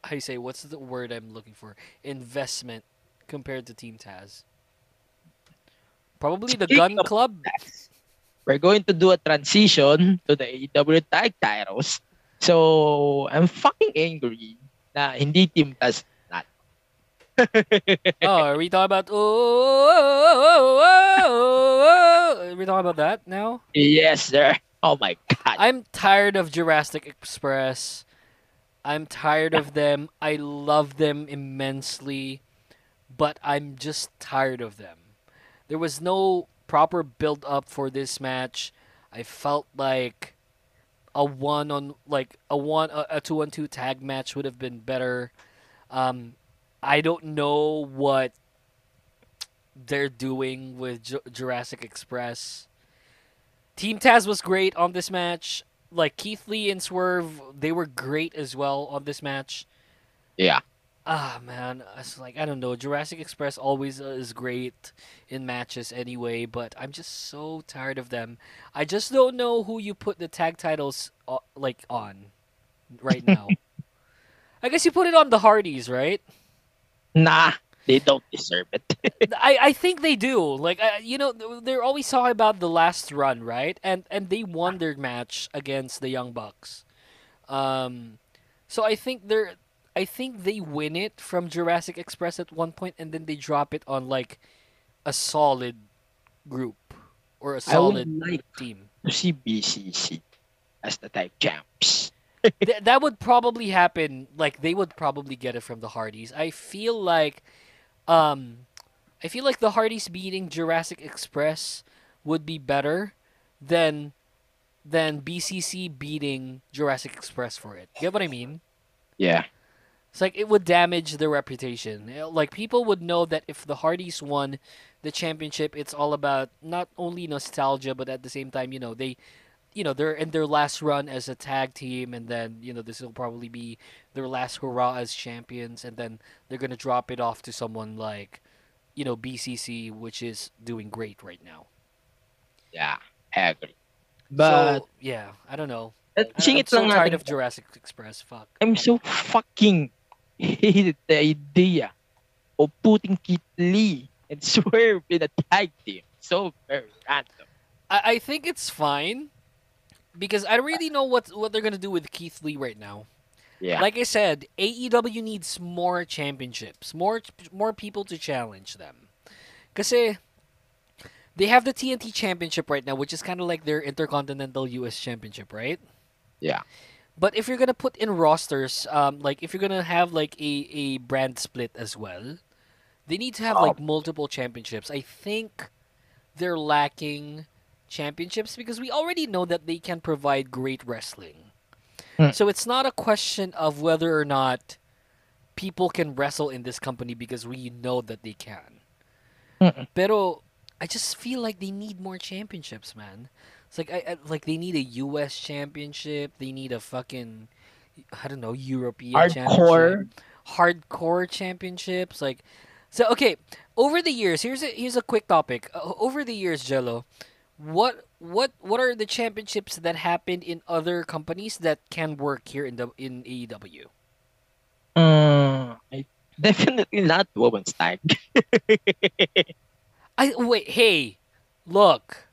G: how you say what's the word I'm looking for? Investment compared to Team Taz. Probably the
F: Speaking
G: Gun
F: of
G: Club.
F: we're going to do a transition to the AEW tag titles. So, I'm fucking angry na hindi Team Taz not.
G: Oh, are we talking about oh, oh, oh, oh, oh, Are we talking about that now?
F: yes, sir. Oh my god.
G: I'm tired of Jurassic Express. I'm tired of them. I love them immensely, but I'm just tired of them. There was no proper build up for this match. I felt like a one on like a one a, a two on two tag match would have been better. Um, I don't know what they're doing with Ju- Jurassic Express. Team Taz was great on this match. Like Keith Lee and Swerve, they were great as well on this match.
F: yeah.
G: Ah man, it's like I don't know. Jurassic Express always uh, is great in matches anyway, but I'm just so tired of them. I just don't know who you put the tag titles uh, like on right now. I guess you put it on the Hardys, right?
F: Nah, they don't deserve it.
G: I, I think they do. Like uh, you know, they're always talking about the last run, right? And and they won their match against the Young Bucks. Um, so I think they're I think they win it from Jurassic Express at one point, and then they drop it on like a solid group or a
F: I would
G: solid
F: like
G: team.
F: to see BCC as the tag champs.
G: Th- that would probably happen. Like they would probably get it from the Hardys. I feel like, um, I feel like the Hardys beating Jurassic Express would be better than than BCC beating Jurassic Express for it. Get what I mean?
F: Yeah.
G: It's like it would damage their reputation. Like people would know that if the Hardys won the championship, it's all about not only nostalgia, but at the same time, you know, they, you know, they're in their last run as a tag team, and then you know this will probably be their last hurrah as champions, and then they're gonna drop it off to someone like, you know, BCC, which is doing great right now.
F: Yeah. I agree. But
G: so, yeah, I don't know.
F: at
G: I- I'm
F: singit
G: so tired
F: natin,
G: of Jurassic Express. Fuck.
F: I'm so fucking hated the idea of putting Keith Lee and Swerve in a tag team. So very random.
G: I, I think it's fine because I really know what what they're gonna do with Keith Lee right now.
F: Yeah.
G: Like I said, AEW needs more championships, more more people to challenge them. Because they have the TNT Championship right now, which is kind of like their Intercontinental US Championship, right?
F: Yeah.
G: But if you're gonna put in rosters, um, like if you're gonna have like a, a brand split as well, they need to have
F: Oh.
G: like multiple championships. I think they're lacking championships because we already know that they can provide great wrestling.
F: Hmm.
G: So it's not a question of whether or not people can wrestle in this company because we know that they can.
F: Mm-mm.
G: Pero I just feel like they need more championships, man. It's like I, I like they need a U.S. championship. They need a fucking I don't know European
F: Hardcore.
G: championship, hardcore championships. Like so, okay. Over the years, here's a here's a quick topic. Over the years, Jello, what what what are the championships that happened in other companies that can work here in the in AEW?
F: Mm, I, definitely not women's tag.
G: I wait. Hey, look.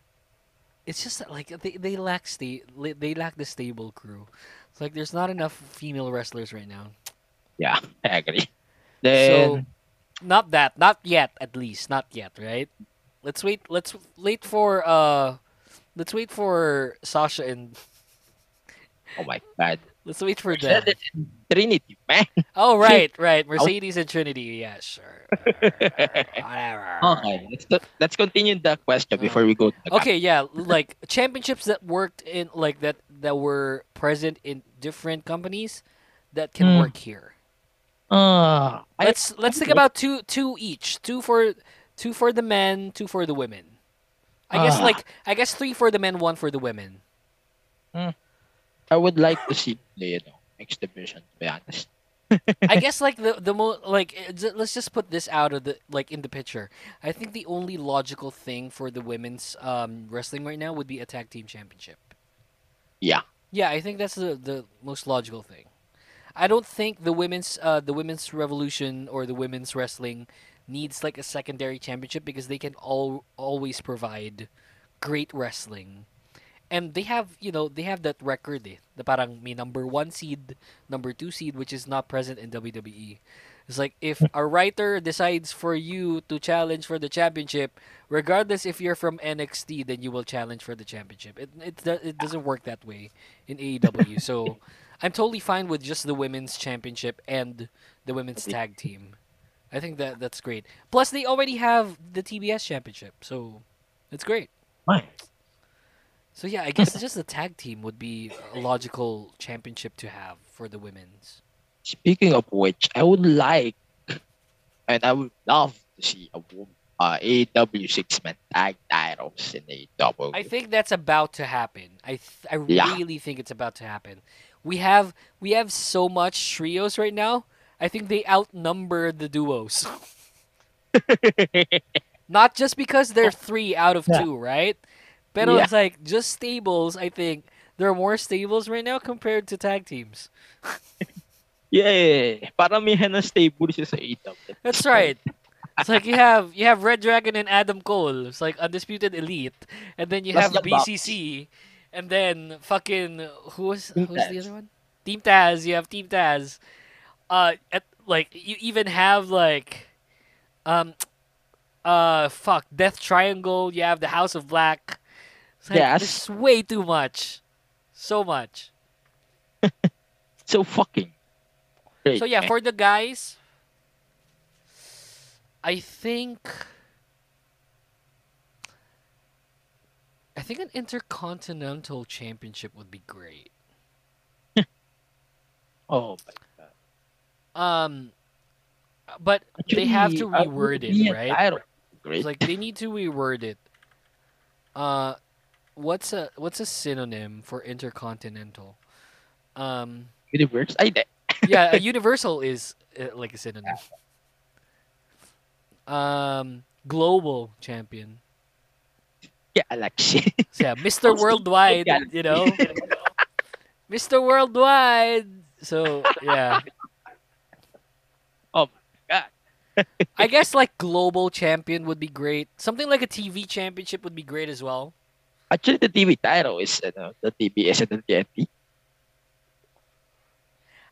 G: It's just that, like they, they lack sta- they lack the stable crew. It's like there's not enough female wrestlers right now.
F: yeah, I agree. Then
G: so not that, not yet at least, not yet, right? Let's wait. Let's wait for uh, let's wait for Sasha and
F: Oh my god.
G: Let's wait for them.
F: And Trinity, man.
G: Oh right, right. Mercedes and Trinity. Yeah, sure. Whatever.
F: Okay, let's let's continue the question before we go. To the
G: Okay, yeah, like championships that worked in like that that were present in different companies that can
F: Hmm.
G: work here.
F: Uh,
G: Let's let's think about two two each. Two for two for the men, two for the women. I guess
F: Ah.
G: like I guess three for the men, one for the women.
F: I would like to see the you know X Division. To be honest.
G: I guess like the the mo like eh, let's just put this out of the like in the picture. I think the only logical thing for the women's um wrestling right now would be a tag team championship.
F: Yeah.
G: Yeah, I think that's the the most logical thing. I don't think the women's uh the women's revolution or the women's wrestling needs like a secondary championship because they can all always provide great wrestling. And they have, you know, they have that record eh. The parang may number 1 seed, number 2 seed which is not present in WWE. It's like if a writer decides for you to challenge for the championship, regardless if you're from NXT, then you will challenge for the championship. It it it doesn't work that way in AEW. so I'm totally fine with just the women's championship and the women's tag team. I think that that's great. Plus, they already have the TBS championship, so it's great.
F: Fine.
G: So yeah, I guess just the tag team would be a logical championship to have for the women's.
F: Speaking of which, I would like, and I would love to see a wo- uh, AEW six man tag titles in AEW.
G: I think that's about to happen. I th- I
F: Yeah.
G: really think it's about to happen. We have we have so much trios right now. I think they outnumber the duos. Not just because they're three out of
F: Yeah.
G: two, right? But
F: Yeah.
G: it's like just stables. I think there are more stables right now compared to tag teams.
F: yeah, paramihan ng stable siya sa AEW.
G: That's right. It's like you have you have Red Dragon and Adam Cole. It's like undisputed elite, and then you have. BCC, and then fucking who's who's the other one? Team Taz. You have Team Taz. Uh, at, like you even have like, um, uh, fuck Death Triangle. You have the House of Black. It's like,
F: Yes.
G: It's way too much, so much.
F: So fucking great.
G: So yeah, for the guys, I think I think an intercontinental championship would be great.
F: oh.
G: Um but they have to reword it, right? It's like they need to reword it. Uh what's a what's a synonym for intercontinental? Um
F: Universe. Ay, de.
G: yeah, a universal is uh, like a synonym. Um, global champion.
F: Yeah, Alexi.
G: So yeah, Mr. Worldwide, you know. Mr. Worldwide. So yeah,
F: oh my god.
G: I guess like global champion would be great. Something like a TV championship would be great as well.
F: Actually, the TV title is ano, the TBS and the TNT.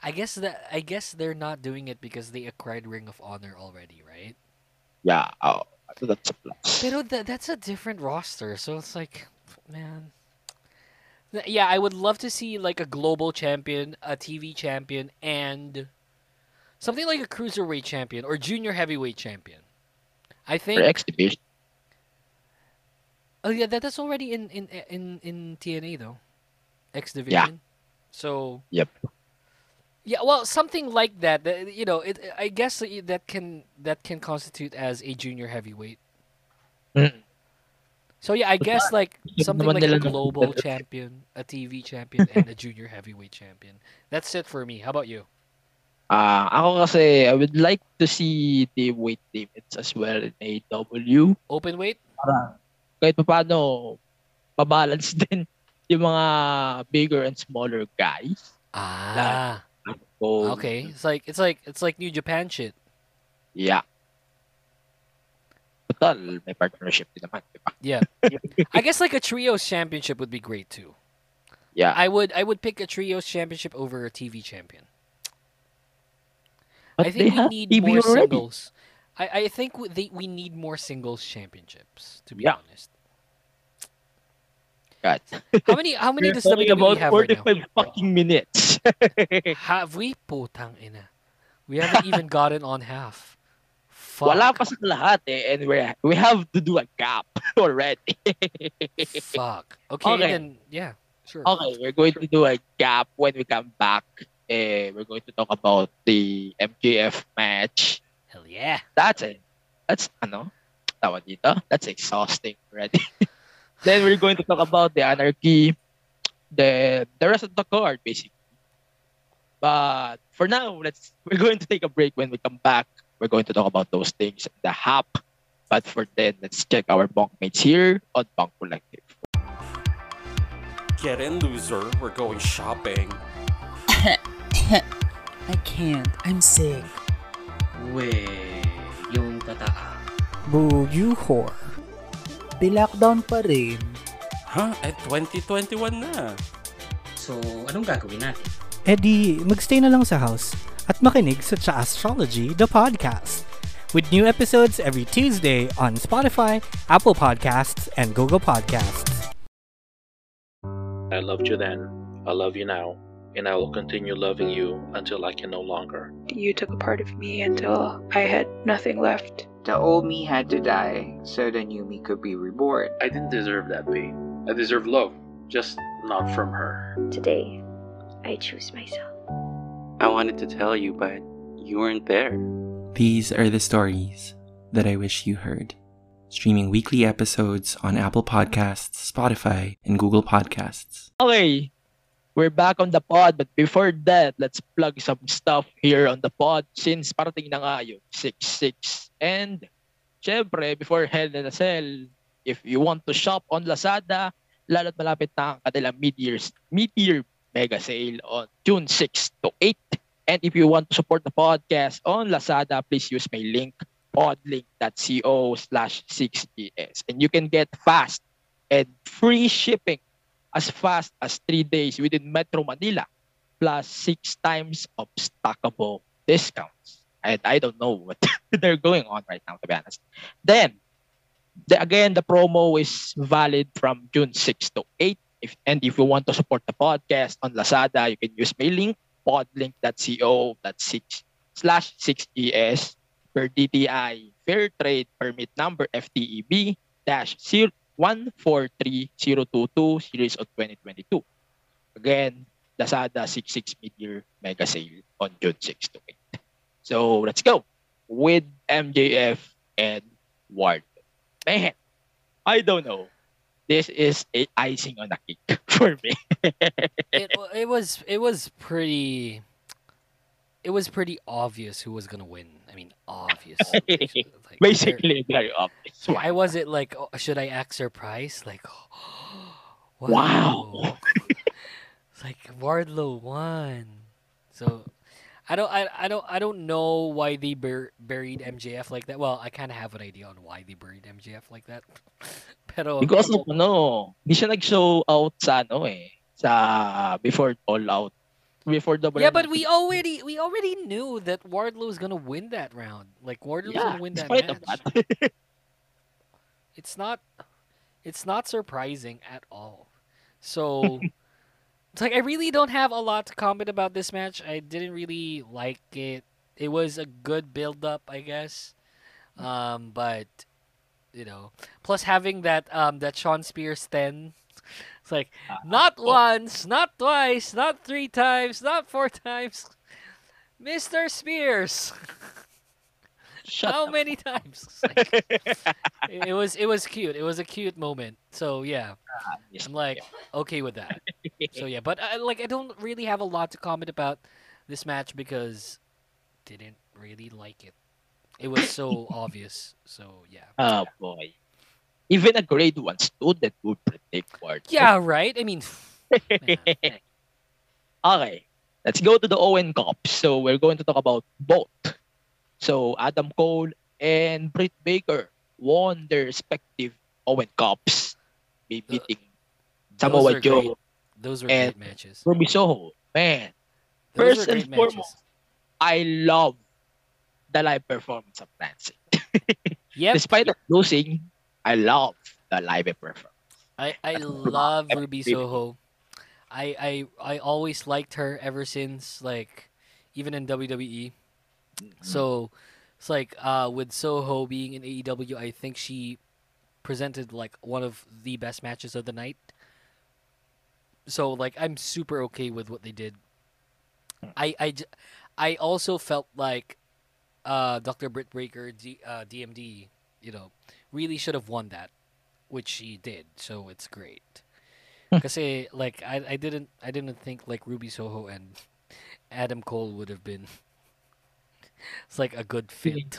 G: I guess that I guess they're not doing it because they acquired Ring of Honor already, right?
F: Yeah. Oh, that's a plus.
G: Pero that that's a different roster, so it's like, man. Yeah, I would love to see like a global champion, a TV champion, and something like a cruiserweight champion or junior heavyweight champion. I think
F: For
G: think.
F: X Division.
G: Oh yeah, that, that's already in in in in TNA though, X Division. Yeah. So
F: Yep.
G: yeah, well, something like that. that, You know, it. I guess that can that can constitute as a junior heavyweight.
F: Mm.
G: So yeah, I guess like something like a global champion, a TV champion, and a junior heavyweight champion. That's it for me. How about you?
F: Ah, ako kasi I would like to see the weight limits as well in AW.
G: Open weight?
F: Para kahit pa paano mabalance din yung mga bigger and smaller guys.
G: Ah,
F: So,
G: okay. It's like it's like it's like New Japan shit.
F: Yeah. Total, may partnership din naman, di ba?
G: Yeah. I guess like a trios championship would be great too.
F: Yeah.
G: I would I would pick a trios championship over a TV champion.
F: But
G: I think we need
F: TV
G: more
F: already.
G: singles. I, I think we, they, we need more singles championships, to be
F: Yeah.
G: honest.
F: God.
G: How many how many
F: We're
G: does WWE
F: about
G: have right now?
F: 45 fucking minutes.
G: Have we putang ina? We haven't even gotten on half. Fuck.
F: Wala pa sa lahat eh. And we we have to do a gap already.
G: Fuck. Okay,
F: Okay.
G: then yeah, sure.
F: Okay, we're going to do a gap when we come back. Eh, we're going to talk about the MJF match.
G: Hell yeah.
F: That's it. That's ano? Tawag dito? That's exhausting already. then we're going to talk about the anarchy, the the rest of the card basically. But for now, let's we're going to take a break. When we come back, we're going to talk about those things, the hap. But for then, let's check our bunkmates here on Bunk Collective.
D: Get in, loser. We're going shopping.
H: I can't. I'm sick.
I: Weh, yung tataa.
H: Boo, you whore. Di-lockdown pa rin.
D: Ha? Eh, 2021 na.
I: So, anong gagawin natin?
J: Eh di, magstay na lang sa house at makinig sa Cha Astrology, the podcast. With new episodes every Tuesday on Spotify, Apple Podcasts, and Google Podcasts.
K: I loved you then, I love you now, and I will continue loving you until I can no longer.
L: You took a part of me until I had nothing left.
M: The old me had to die so the new me could be reborn.
K: I didn't deserve that pain. I deserve love, just not from her.
L: Today, I choose myself.
N: I wanted to tell you, but you weren't there.
O: These are the stories that I wish you heard. Streaming weekly episodes on Apple Podcasts, Spotify, and Google Podcasts.
F: Okay, we're back on the pod. But before that, let's plug some stuff here on the pod since parating na nga yung 6-6. And, syempre, before Hell in a Cell, if you want to shop on Lazada, lalo't malapit na ang kanilang mid-year, mid-year mega sale on June 6 to 8. And if you want to support the podcast on Lazada, please use my link podlink.co slash 6gs. And you can get fast and free shipping as fast as three days within Metro Manila, plus six times of stackable discounts. And I don't know what they're going on right now, to be honest. Then, the, again, the promo is valid from June 6 to 8. If, and if you want to support the podcast on Lazada, you can use my link, podlink.co slash 6es per DTI Fair Trade Permit Number FTEB dash 143022 series of 2022. Again, Lazada 66 mid-year mega sale on June 6 to 8. So let's go with MJF and Ward. Man, I don't know. This is a icing on the cake for me.
G: it it was it was pretty it was pretty obvious who was gonna win. I mean, obviously. Like,
F: Basically, very obvious.
G: I was it like, oh, should I ask surprise? Like,
F: Wow.
G: it's like Wardlow won. So, I don't, I, I don't, I don't know why they bur- buried MJF like that. Well, I kind of have an idea on why they buried MJF like that. Pero
F: Because of ano, hindi siya nag-show out sa ano eh, sa before All Out. Before the
G: yeah, but we already we already knew that Wardlow was gonna win that round. Like Wardlow's
F: yeah,
G: gonna win that match.
F: that.
G: it's not it's not surprising at all. So it's like I really don't have a lot to comment about this match. I didn't really like it. It was a good build up, I guess. Um, but you know, plus having that um that Shawn Spears 10 it's like uh, not uh, once, not twice, not three times, not four times. Mr. Spears. How many times? Like- it it was it was cute. It was a cute moment. So yeah, ah, I'm like okay with that. So yeah, but I, like I don't really have a lot to comment about this match because didn't really like it. It was so obvious. So yeah.
F: Oh boy. Even a grade one student would predict Wardlow.
G: Yeah, right. I mean,
F: Okay, let's go to the Owen Cup. So we're going to talk about both. So Adam Cole and Britt Baker won their respective Owen Cups, be beating uh,
G: those
F: Samoa Joe
G: great. Those were
F: and
G: great matches.
F: Ruby Soho. Man,
G: Those
F: first and foremost,
G: matches.
F: I love the live performance of Lansing.
G: Yep.
F: Despite losing, I love the live performance.
G: I I love Ruby Soho. I I I always liked her ever since like even in WWE. So it's like uh with Soho being in AEW, I think she presented like one of the best matches of the night. So like I'm super okay with what they did. I I, I also felt like uh Dr. Britt Baker D, uh, DMD, you know, really should have won that, which she did. So it's great. Hmm. Kasi eh, like I I didn't I didn't think like Ruby Soho and Adam Cole would have been it's like a good fit.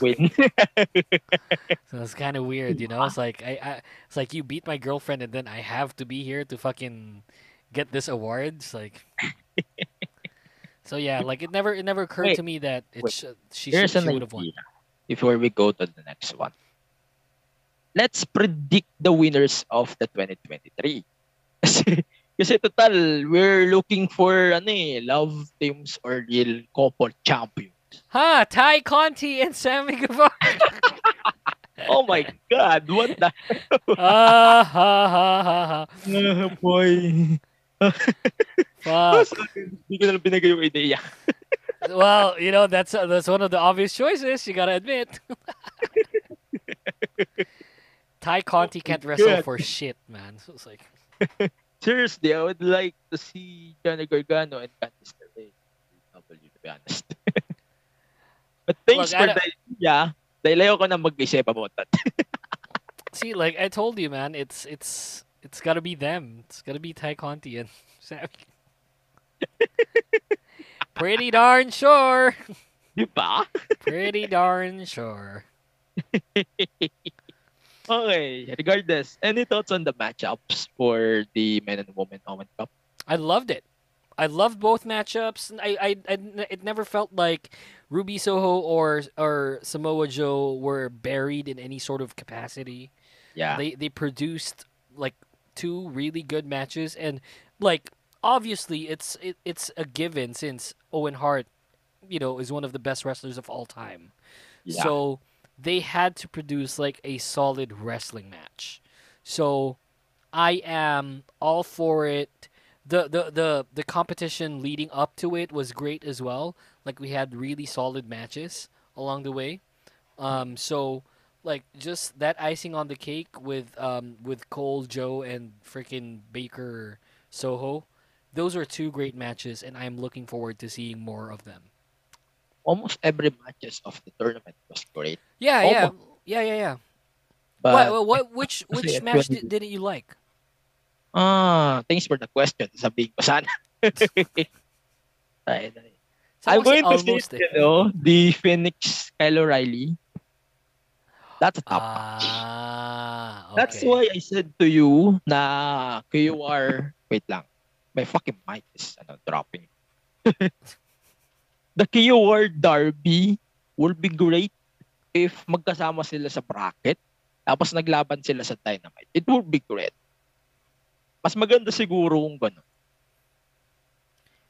G: So it's kind of weird, you know. It's like I, I, it's like you beat my girlfriend, and then I have to be here to fucking get this award. It's like, so yeah, like it never, it never occurred
F: Wait,
G: to me that it
F: wait.
G: sh- she,
F: Here's
G: she would have won.
F: before we go to the next one. Let's predict the winners of the 2023. Kasi, kasi total, we're looking for ano eh, love teams or real couple champion.
G: Huh? Tay Conti and Sammy Guevara.
F: Oh my God, what the
G: ah, ha, ha, ha, ha.
F: Ah, boy.
G: Fuck.
F: Hindi ko na binigay yung idea.
G: well, you know that's uh, that's one of the obvious choices. You gotta admit. Tay oh, Conti can't wrestle
F: God.
G: for shit, man. So it's like,
F: Seriously, I would like to see Johnny Gargano and Candice LeRae. W, to be honest. but thanks
G: Look,
F: for the idea. Dahil ko na mag-isip about that.
G: see, like I told you, man, it's it's it's gotta be them. It's gotta be Tay Conti and Sammy. Pretty darn sure.
F: Di ba?
G: Pretty darn sure.
F: Okay, regardless, any thoughts on the matchups for the men and women Owen Cup?
G: I loved it. I loved both matchups. I, I, I, it never felt like Ruby Soho or or Samoa Joe were buried in any sort of capacity.
F: Yeah.
G: They they produced like two really good matches, and like obviously it's it, it's a given since Owen Hart, you know, is one of the best wrestlers of all time.
F: Yeah.
G: So they had to produce like a solid wrestling match. So I am all for it. The, the the the competition leading up to it was great as well. Like we had really solid matches along the way. Um so like just that icing on the cake with um with Cole, Joe and freaking Baker Soho. Those are two great matches and I'm looking forward to seeing more of them.
F: Almost every matches of the tournament was great.
G: Yeah, yeah.
F: Almost.
G: Yeah, yeah, yeah.
F: But
G: what, what, which which
F: at
G: match
F: 20
G: did, didn't you like?
F: Ah, thanks for the question. Sabihin ko sana. Ay, ay. I'm going to say,
G: almost
F: you know, the Fenix Kyle O'Reilly. That's a top match.
G: Ah,
F: That's why I said to you na KUR, wait lang, my fucking mic is ano, dropping. the KUR Derby will be great if magkasama sila sa bracket tapos naglaban sila sa Dynamite. It would be great. Mas maganda siguro kung gano'n.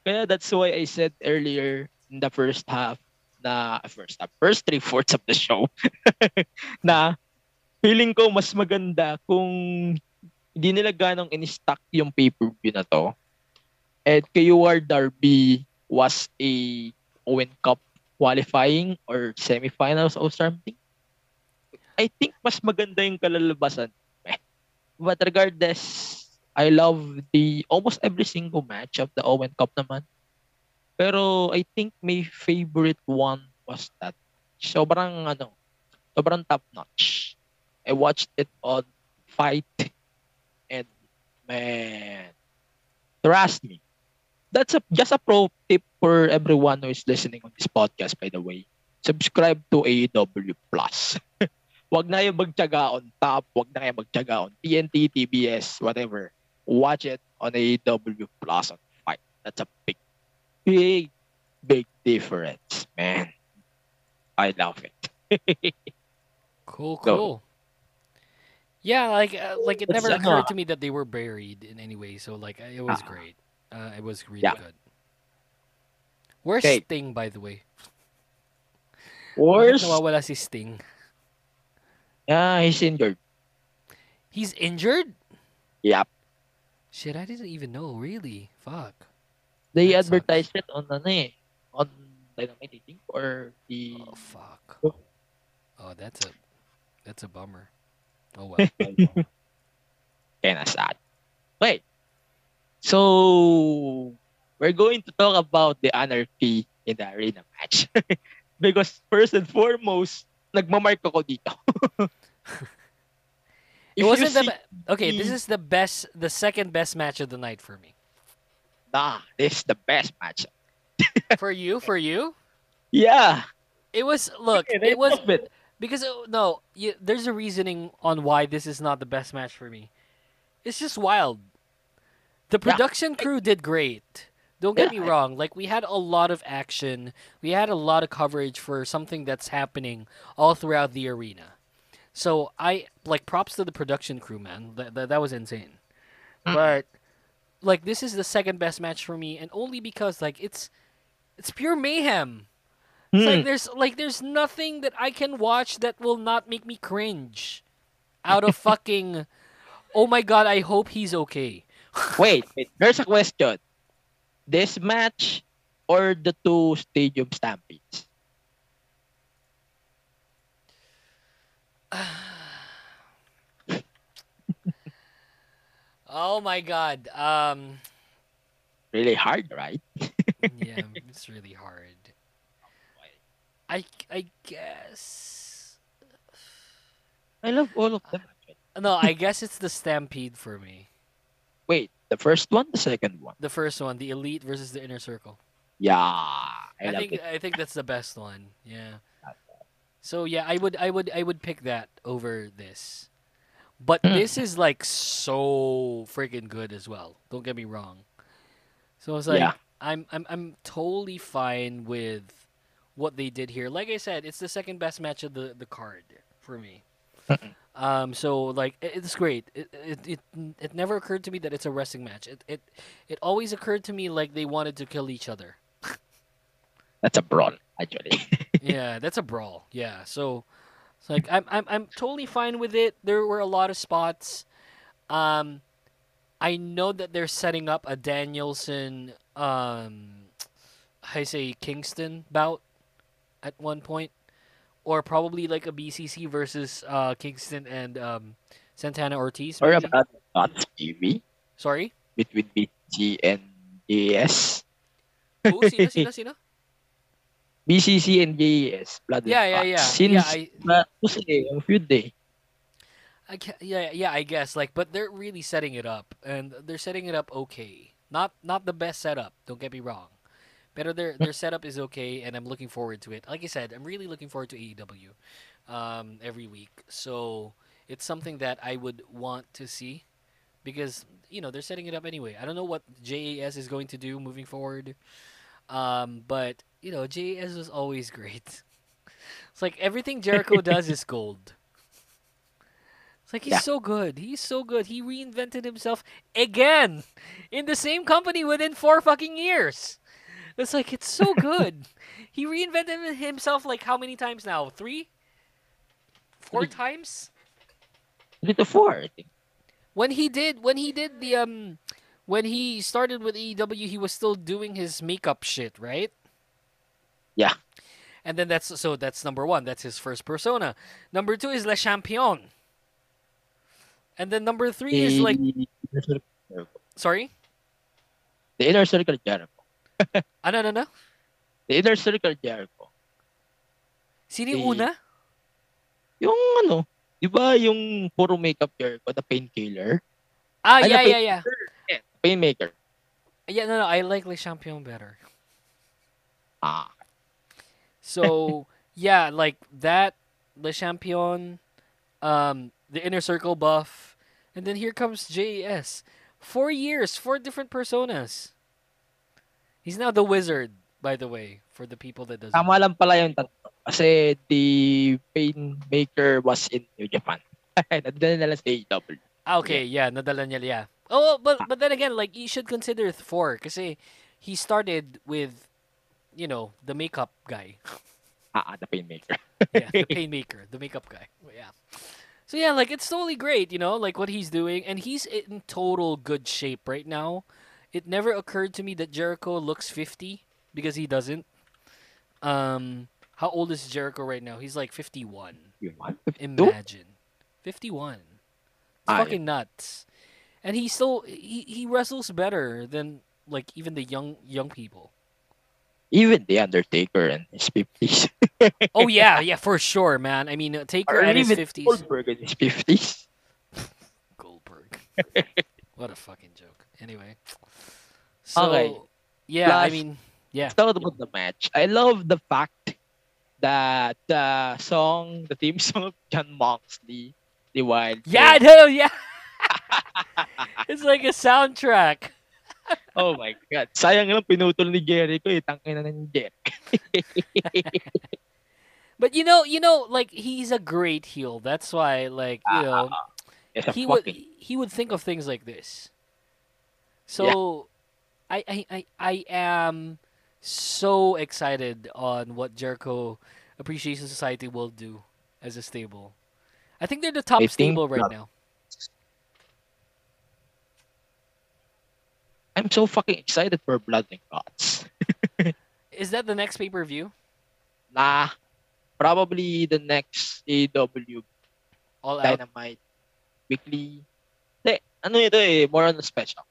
F: Kaya that's why I said earlier in the first half na first half, first three fourths of the show na feeling ko mas maganda kung hindi nila ganong in-stock yung pay-per-view na to. At KUR Derby was a Owen Cup qualifying or semifinals or something. I think mas maganda yung kalalabasan. But regardless, I love the almost every single match of the Owen Cup naman. Pero I think my favorite one was that. Sobrang ano, sobrang top notch. I watched it on Fight and man, trust me. That's a just a pro tip for everyone who is listening on this podcast by the way. Subscribe to AEW Plus. wag na yung magtyaga on top, wag na kayo magtyaga on TNT, TBS, whatever. Watch it on AEW Plus on FITE. That's a big, big, big difference, man. I love it.
G: Cool,
F: So-
G: cool. Yeah, like uh, like it never
F: uh,
G: occurred to me that they were buried in any way. So like it was
F: Ah.
G: great. Uh, it was really
F: Yeah.
G: good. Where's
F: Okay.
G: Sting, by the way?
F: Where's-
G: nawawala si Sting?
F: Yeah, he's injured.
G: He's injured.
F: Yep.
G: Shit, I didn't even know. Really? Fuck.
F: They
G: That sucks.
F: advertised it on ano eh, on Dynamite I think or the
G: Oh fuck. Oh, that's a that's a bummer. Oh well.
F: Kinda sad. Wait. So we're going to talk about the anarchy in the arena match. because first and foremost, nagmamark ako dito.
G: it wasn't the be- okay. This is the best, the second best match of the night for me.
F: Nah, this is the best match.
G: for you, for you,
F: Yeah.
G: it was. Look,
F: Okay,
G: it was
F: it.
G: because uh, no, you, there's a reasoning on why this is not the best match for me. It's just wild. The
F: Yeah.
G: production crew did great. Don't get me wrong. Like we had a lot of action. We had a lot of coverage for something that's happening all throughout the arena. So I like props to the production crew, man. That that, that was insane. But like this is the second best match for me, and only because like it's it's pure mayhem. It's like
F: mm.
G: there's like there's nothing that I can watch that will not make me cringe. Out of fucking Oh my god, I hope he's okay.
F: Wait, wait, there's a question. This match or the two stadium stampedes?
G: Oh my god. Um
F: Really hard, right?
G: yeah, it's really hard. I I guess
F: I love all of them.
G: No, I guess it's the Stampede for me.
F: Wait, the first one, the second one.
G: The first one, the Elite versus the Inner Circle.
F: Yeah, I,
G: I, think
F: it.
G: I think that's the best one. Yeah. So yeah, I would I would I would pick that over this. But
F: Hmm.
G: this is like so freaking good as well. Don't get me wrong. So it's like
F: Yeah.
G: I'm I'm I'm totally fine with what they did here. Like I said, it's the second best match of the the card for me. Um, so like it, it's great. It, it it it never occurred to me that it's a wrestling match. It it it always occurred to me like they wanted to kill each other.
F: That's a brawl, actually.
G: yeah, that's a brawl. Yeah, so it's like I'm I'm I'm totally fine with it. There were a lot of spots. Um, I know that they're setting up a Danielson, um, I say Kingston bout at one point, or probably like a BCC versus uh Kingston and um Santana Ortiz.
F: or
G: maybe?
F: about Dots TV
G: Sorry.
F: between BCC and JAS.
G: Who? Sino? Sino? Sino?
F: BCC and JAS. Blood
G: Yeah, yeah, yeah.
F: Since
G: Yeah, I-
F: na, kasi, ang feud eh.
G: I yeah, yeah, I guess like, but they're really setting it up, and they're setting it up okay. Not not the best setup. Don't get me wrong, but their their setup is okay, and I'm looking forward to it. Like I said, I'm really looking forward to AEW, um, every week. So it's something that I would want to see, because you know they're setting it up anyway. I don't know what JAS is going to do moving forward, um, but you know JAS was always great. It's like everything Jericho does is gold. It's like he's
F: Yeah.
G: so good. He's so good. He reinvented himself again in the same company within four fucking years. It's like it's so good. he reinvented himself like how many times now? Three? Four times?
F: Three the four, I think.
G: When he did when he did the um when he started with AEW, he was still doing his makeup shit, right?
F: Yeah.
G: And then that's so that's number one. That's his first persona. Number two is Le Champion. And then number three is like
F: The Inner Circle Jericho.
G: sorry?
F: The Inner Circle Jericho.
G: Ah, no, no, no.
F: The Inner Circle Jericho.
G: Sino yung
F: Eh,
G: una?
F: Yung ano, di ba yung puro makeup Jericho, the painkiller?
G: Ah,
F: Ay,
G: yeah, yeah, yeah.
F: Yeah, Painmaker.
G: Yeah, no, no, I like Le Champion better.
F: Ah.
G: So, yeah, like that, Le Champion, um, the Inner Circle buff, and then here comes JAS. Four years, four different personas. He's now the wizard, by the way, for the people that doesn't.
F: Tama lang pala yung tatlo. Kasi the Painmaker was in New Japan. Nandun na lang sa AEW.
G: Ah, okay, yeah, nadala niya, yeah. Oh, but but then again, like you should consider four kasi he started with, you know, the makeup guy.
F: Ah, ah, the Painmaker.
G: yeah, the painmaker, the makeup guy. Yeah. So yeah, like it's totally great, you know, like what he's doing, and he's in total good shape right now. It never occurred to me that Jericho looks fifty because he doesn't. Um, how old is Jericho right now? He's like fifty-one. 51? Imagine, fifty-one. It's
F: I-
G: fucking nuts. And he still he, he wrestles better than like even the young young people.
F: Even the Undertaker in his fifties.
G: Oh yeah, yeah, for sure, man. I mean, uh, Taker at his fifties.
F: Goldberg in his fifties.
G: Goldberg. what a fucking joke. Anyway. So,
F: Okay.
G: yeah, I mean, yeah.
F: Let's talk about the match. I love the fact that the song, the theme song of Jon Moxley, the Wild.
G: Yeah, no, yeah. it's like a soundtrack.
F: Oh my God. Sayang lang pinutol ni Jericho eh. Tangina na ni Jericho.
G: But you know, you know, like he's a great heel. That's why, like, you ah, know, ah, ah.
F: It's a
G: he would he would think of things like this. So, I, I I I am so excited on what Jericho Appreciation Society will do as a stable. I think they're the top
F: I
G: stable right now.
F: I'm so fucking excited for Blood and Guts.
G: Is that the next pay per view?
F: Nah. Probably the next AW
G: All out.
F: Dynamite weekly. Hindi, ano ito eh, more on a special.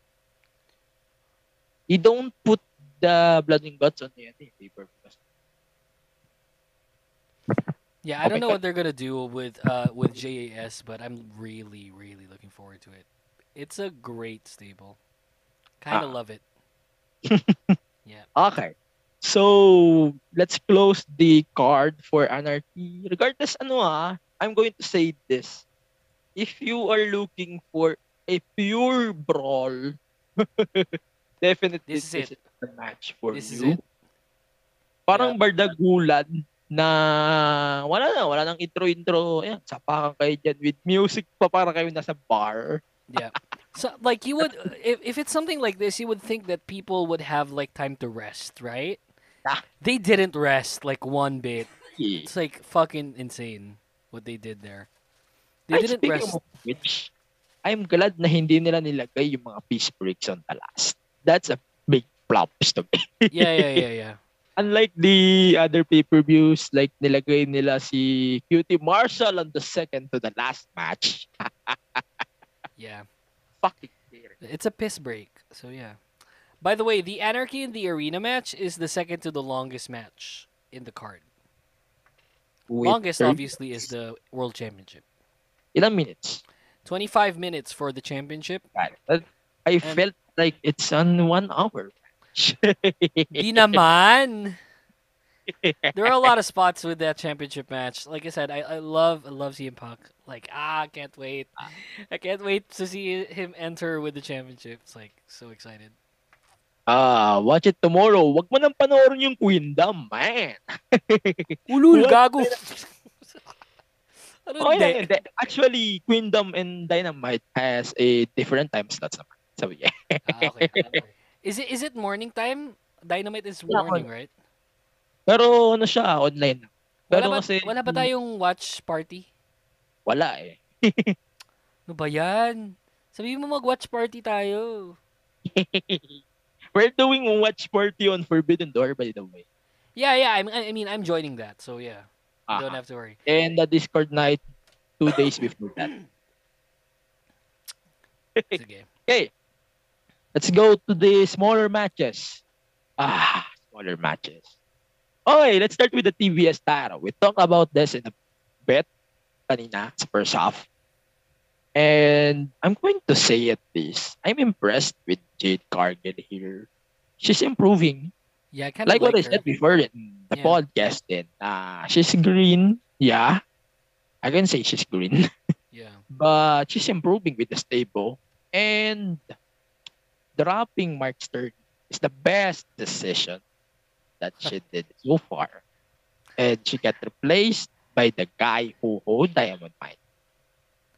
F: You don't put the blood and guts on the paper because
G: Yeah, I don't know what they're gonna do with uh with JAS, but I'm really really looking forward to it. It's a great stable. Kind of
F: Ah.
G: love it. Yeah.
F: Okay. So, let's close the card for Anarchy. Regardless ano ah, I'm going to say this. If you are looking for a pure brawl, definitely
G: This is it.
F: the match for
G: This is
F: you.
G: it.
F: Parang bardagulan na wala na, wala nang intro-intro. Ayan, sapakan kayo dyan with music pa para kayo nasa bar.
G: Yeah. So like you would if if it's something like this, you would think that people would have like time to rest, right? They didn't rest like one bit. It's like fucking insane what they did there. They didn't rest.
F: which, I'm glad na hindi nila nilagay yung mga peace breaks on the last. That's a big flops to me.
G: Yeah, yeah, yeah, yeah.
F: Unlike the other pay-per-views, like nilagay nila si QT Marshall on the second to the last match.
G: Yeah.
F: Fucking
G: It's a piss break. So yeah. By the way, the Anarchy in the Arena match is the second to the longest match in the card.
F: With
G: longest
F: 30
G: obviously is the World Championship.
F: Ilang minutes?
G: 25 minutes for the championship.
F: I
G: And-
F: felt like it's on one hour.
G: Di naman. there are a lot of spots with that championship match. Like I said, I, I love I love CM Punk. Like ah, I can't wait. I can't wait to see him enter with the championship. It's like so excited.
F: Ah, watch it tomorrow. Wag mo nang panoorin yung Queendom, man.
G: Ulul, gago. Ano
F: Okay
G: hindi?
F: Actually, Queendom and Dynamite has a different time slots naman. So, yeah.
G: Ah, okay. Is it is it morning time? Dynamite is
F: Yeah,
G: morning, right?
F: Pero ano siya, online. Pero
G: Wala ba,
F: kasi,
G: wala ba tayong watch party?
F: Wala eh.
G: Ano ba yan? Sabihin mo mag-watch party tayo.
F: We're doing a watch party on Forbidden Door, by the way.
G: Yeah, yeah. I'm, I mean, I'm joining that. So yeah, you don't
F: Ah.
G: have to worry.
F: And the Discord night two days before that.
G: Sige.
F: Okay. Let's go to the smaller matches. Ah, smaller matches. Okay, let's start with the TBS title. We talked about this in a bit kanina sa first half. And I'm going to say it this. I'm impressed with Jade Cargill here. She's improving.
G: Yeah, I kind of
F: Like,
G: like,
F: what I said before in the
G: Yeah.
F: podcast din. Uh, she's green. Yeah. I can say she's green.
G: Yeah.
F: but she's improving with the stable. And dropping Mark Stern is the best decision that she did so far. And she got replaced by the guy who hold Diamond Mine.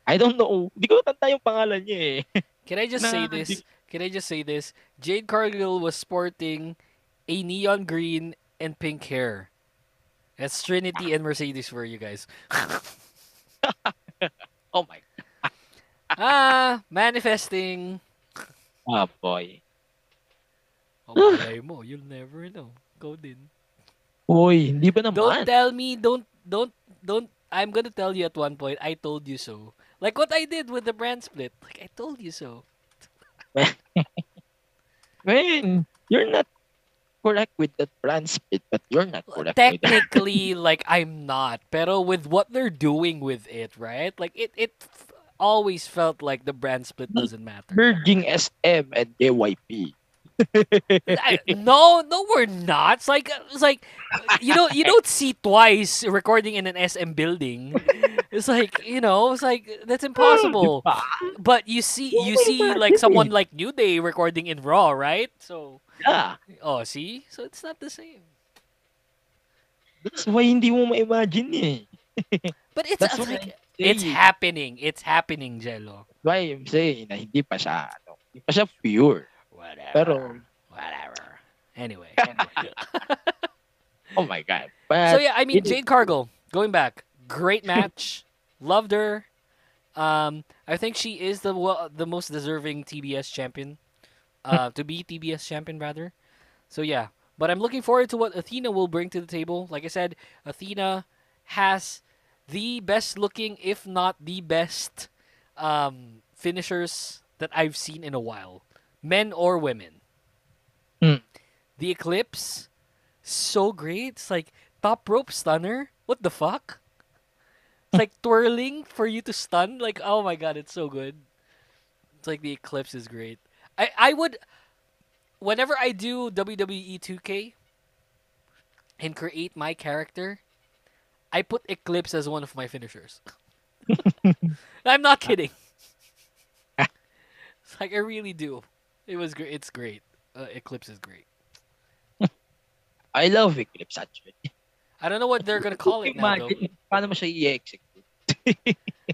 F: I don't know. Hindi ko tanda yung pangalan niya eh.
G: Can I just say this? Can I just say this? Jade Cargill was sporting a neon green and pink hair. That's Trinity and Mercedes for you guys.
F: Oh my.
G: ah, manifesting.
F: Ah, boy.
G: Oh, malay mo. You'll never know. Go din.
F: Uy, hindi ba naman?
G: Don't tell me. Don't, don't, don't. I'm gonna tell you at one point, I told you so. Like what I did with the brand split. Like, I told you so.
F: Man, you're not correct with that brand split, but you're not correct with that.
G: Technically, like, I'm not. Pero with what they're doing with it, right? Like, it, it always felt like the brand split doesn't matter.
F: Merging SM and JYP.
G: I- no, no, we're not. It's like it's like you know you don't see twice recording in an SM building. It's like you know, it's like that's impossible. But you see, you see like someone like New Day recording in Raw, right? So
F: Yeah.
G: oh, see, so it's not the same.
F: That's why hindi mo ma-imagine eh.
G: But it's,
F: That's
G: like it's happening. It's happening, Jello.
F: Why I'm saying na hindi pa siya, ano, hindi pa siya pure.
G: Whatever.
F: Pero,
G: whatever. Anyway.
F: oh my God. But,
G: so yeah, I mean Jade Cargill, going back, great match, loved her. Um, I think she is the well, the most deserving TBS champion, uh, to be TBS champion rather. So yeah, but I'm looking forward to what Athena will bring to the table. Like I said, Athena has the best looking, if not the best, um, finishers that I've seen in a while, men or women.
F: Hmm.
G: The Eclipse, so great. It's like top rope stunner. What the fuck? It's like twirling for you to stun. Like, oh my god, it's so good. It's like the Eclipse is great. I, I would, whenever I do WWE 2K and create my character, I put Eclipse as one of my finishers. I'm not kidding. It's like I really do. It was great. It's great. Uh, Eclipse is great.
F: I love Eclipse actually.
G: I don't know what they're gonna call it now. Though.
F: Paano mo siya i-execute?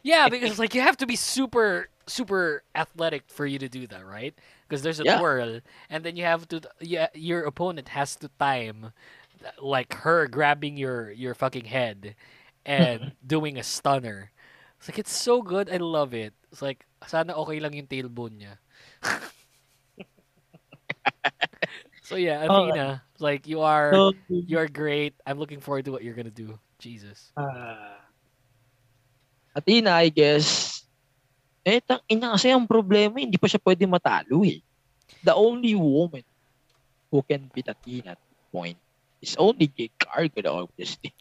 G: Yeah, because like you have to be super super athletic for you to do that, right? Because there's a
F: Yeah.
G: twirl, and then you have to yeah your opponent has to time like her grabbing your your fucking head and doing a stunner. It's like it's so good. I love it. It's like sana okay lang yung tailbone niya. so yeah,
F: Oh.
G: Athena, like you are
F: So,
G: you are great. I'm looking forward to what you're gonna do. Jesus.
F: Ah. Athena, I guess, eh, tang ina kasi ang problema, hindi pa siya pwede matalo eh. The only woman who can beat Athena at point is only Jade Cargill, obviously.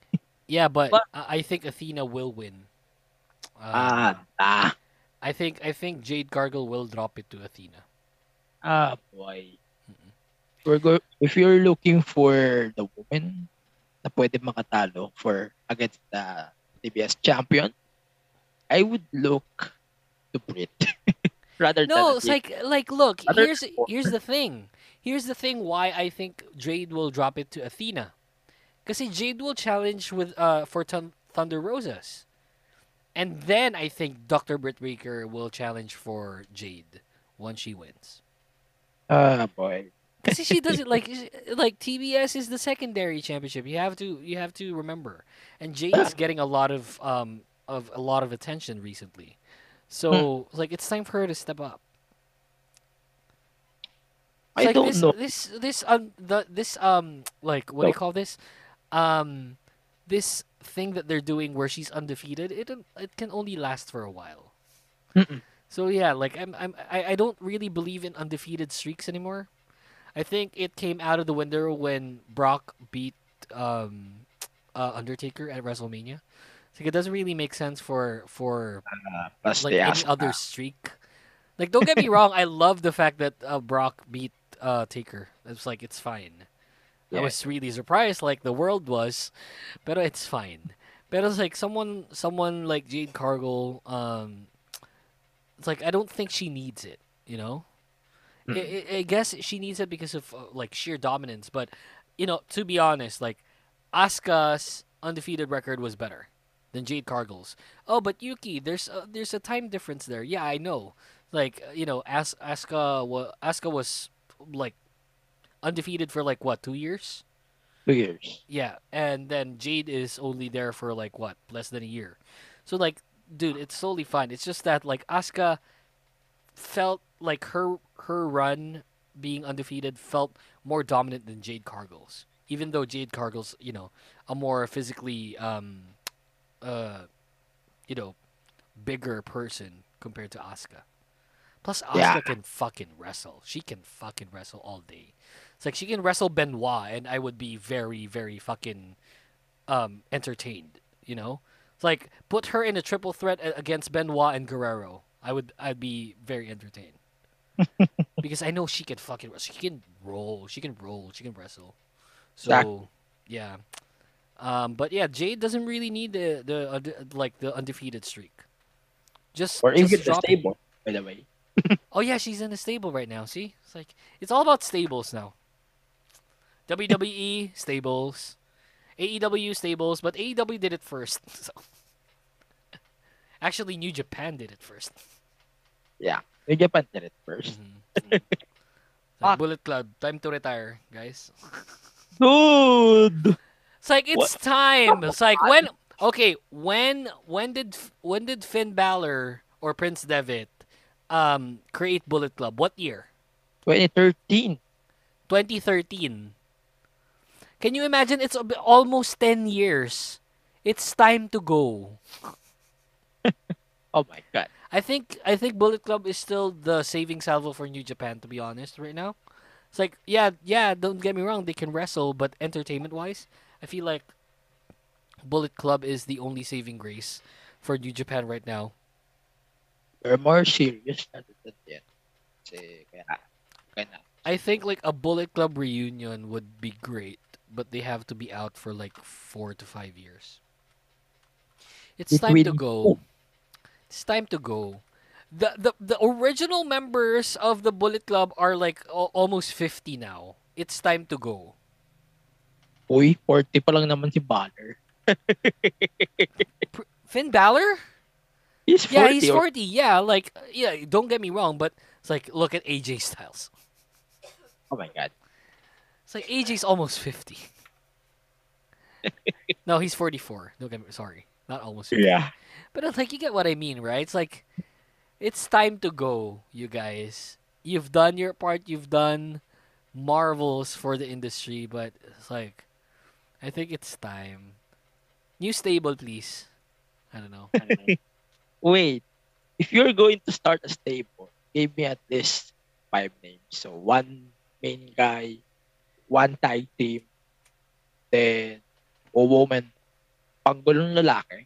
G: Yeah, but,
F: But-
G: I think Athena will win. Uh,
F: Ah, ah,
G: I think I think Jade Cargill will drop it to Athena.
F: ah, boy. We're go- if you're looking for the woman na pwede makatalo for against the TBS champion, I would look to Britt. Rather than No,
G: it's like like look,
F: Other
G: here's here's the thing. Here's the thing why I think Jade will drop it to Athena. Because Jade will challenge with uh for Thun- Thunder Rosas. And then I think Dr. Britt Baker will challenge for Jade once she wins.
F: Ah, boy.
G: Because she doesn't like like TBS is the secondary championship. You have to you have to remember, and Jade's getting a lot of um of a lot of attention recently, so like it's time for her to step up.
F: I
G: like
F: don't
G: this,
F: know.
G: This this um the this um like what do you call this, um, this thing that they're doing where she's undefeated. It it can only last for a while.
F: Mm-mm.
G: So yeah, like I'm I'm I, I don't really believe in undefeated streaks anymore. I think it came out of the window when Brock beat um uh, Undertaker at WrestleMania. So it doesn't really make sense for for
F: Plus
G: like any other streak. Like don't get me wrong, I love the fact that uh, Brock beat uh Taker. It's like it's fine. I was really surprised, like the world was, but it's fine. But it's like someone, someone like Jade Cargill. Um, it's like I don't think she needs it. You know, I, I, I guess she needs it because of uh, like sheer dominance. But you know, to be honest, like Asuka's undefeated record was better than Jade Cargill's. Oh, but Yuuki, there's a, there's a time difference there. Yeah, I know. Like you know, As- Asuka wa- Asuka was like undefeated for like what two years?
F: Two years.
G: Yeah, and then Jade is only there for like what less than a year. So like dude, it's totally fine. It's just that like Asuka felt like her her run being undefeated felt more dominant than Jade Cargill's. Even though Jade Cargill's, you know, a more physically um uh you know, bigger person compared to Asuka. Plus Asuka
F: Yeah.
G: can fucking wrestle. She can fucking wrestle all day. It's like she can wrestle Benoit and I would be very, very fucking um entertained, you know? It's like put her in a triple threat against Benoit and Guerrero. I would I'd be very entertained. because I know she can fucking wrestle. She can roll. She can roll. She can wrestle. So
F: Exactly.
G: yeah. Um, but yeah, Jade doesn't really need the the unde- like the undefeated streak. Just
F: Or even
G: just
F: the stable, by the way.
G: Oh yeah, she's in a stable right now. See, it's like it's all about stables now. WWE stables, AEW stables, but AEW did it first. So actually, New Japan did it first.
F: Yeah. New Japan did it 1st mm-hmm. mm-hmm.
G: Like, ah. Bullet Club, time to retire, guys.
F: Dude.
G: It's like it's
F: What?
G: time. It's like when okay, when when did when did Finn Balor or Prince Devitt um create Bullet Club? What year?
F: 2013.
G: 2013. Can you imagine? It's almost 10 years. It's time to go.
F: Oh my god.
G: I think I think Bullet Club is still the saving salvo for New Japan. To be honest, right now, it's like yeah, yeah. Don't get me wrong, they can wrestle, but entertainment wise, I feel like Bullet Club is the only saving grace for New Japan right now.
F: They're more serious na than yan. Kasi kaya, kaya na.
G: I think like a Bullet Club reunion would be great, but they have to be out for like four to five years. It's
F: It
G: time to go. It's time to go. The, the the original members of the Bullet Club are like al- almost 50 now. It's time to go.
F: Uy, 40 pa lang naman si Balor.
G: Finn Balor?
F: He's 40.
G: Yeah, he's
F: or-
G: 40. Yeah, like uh, yeah, don't get me wrong, but it's like look at AJ Styles.
F: Oh my god.
G: It's like AJ's almost 50. no, he's 44. Don't get me sorry. Not almost 50.
F: Yeah.
G: But it's like you get what I mean, right? It's like it's time to go, you guys. You've done your part, you've done marvels for the industry, but it's like I think it's time. New stable, please. I don't know.
F: Wait. If you're going to start a stable, give me at least five names. So one main guy, one tag team, then a woman, panggulong lalaki.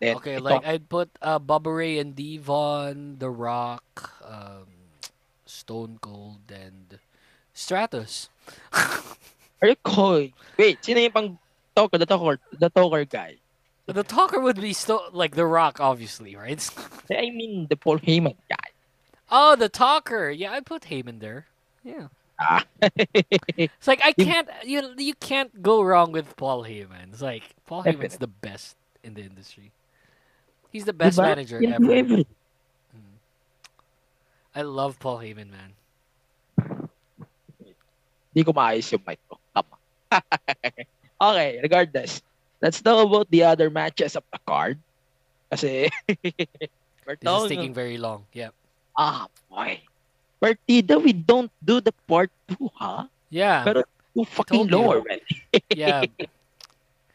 F: Then
G: Okay,
F: ito,
G: like I'd put uh, Bubba Ray and Devon, The Rock, um, Stone Cold, and Stratus.
F: are you going? Wait, sino yung pang talker, the talker, the talker guy?
G: The talker would be still like The Rock, obviously, right?
F: I mean the Paul Heyman guy.
G: oh, the talker. Yeah, I'd put Heyman there. Yeah.
F: Ah.
G: It's like I can't you you can't go wrong with Paul Heyman. It's like Paul Heyman's the best in the industry. He's the best
F: Diba?
G: manager ever.
F: everything.
G: I love Paul Heyman, man.
F: Hindi ko maayos yung mic ko. Tama. okay, regardless. Let's talk about the other matches of the card. Kasi, we're
G: This is taking very long. Yeah.
F: Ah, boy. Partida, we don't do the part 2, huh?
G: Yeah.
F: Pero too fucking
G: you.
F: low already.
G: Yeah.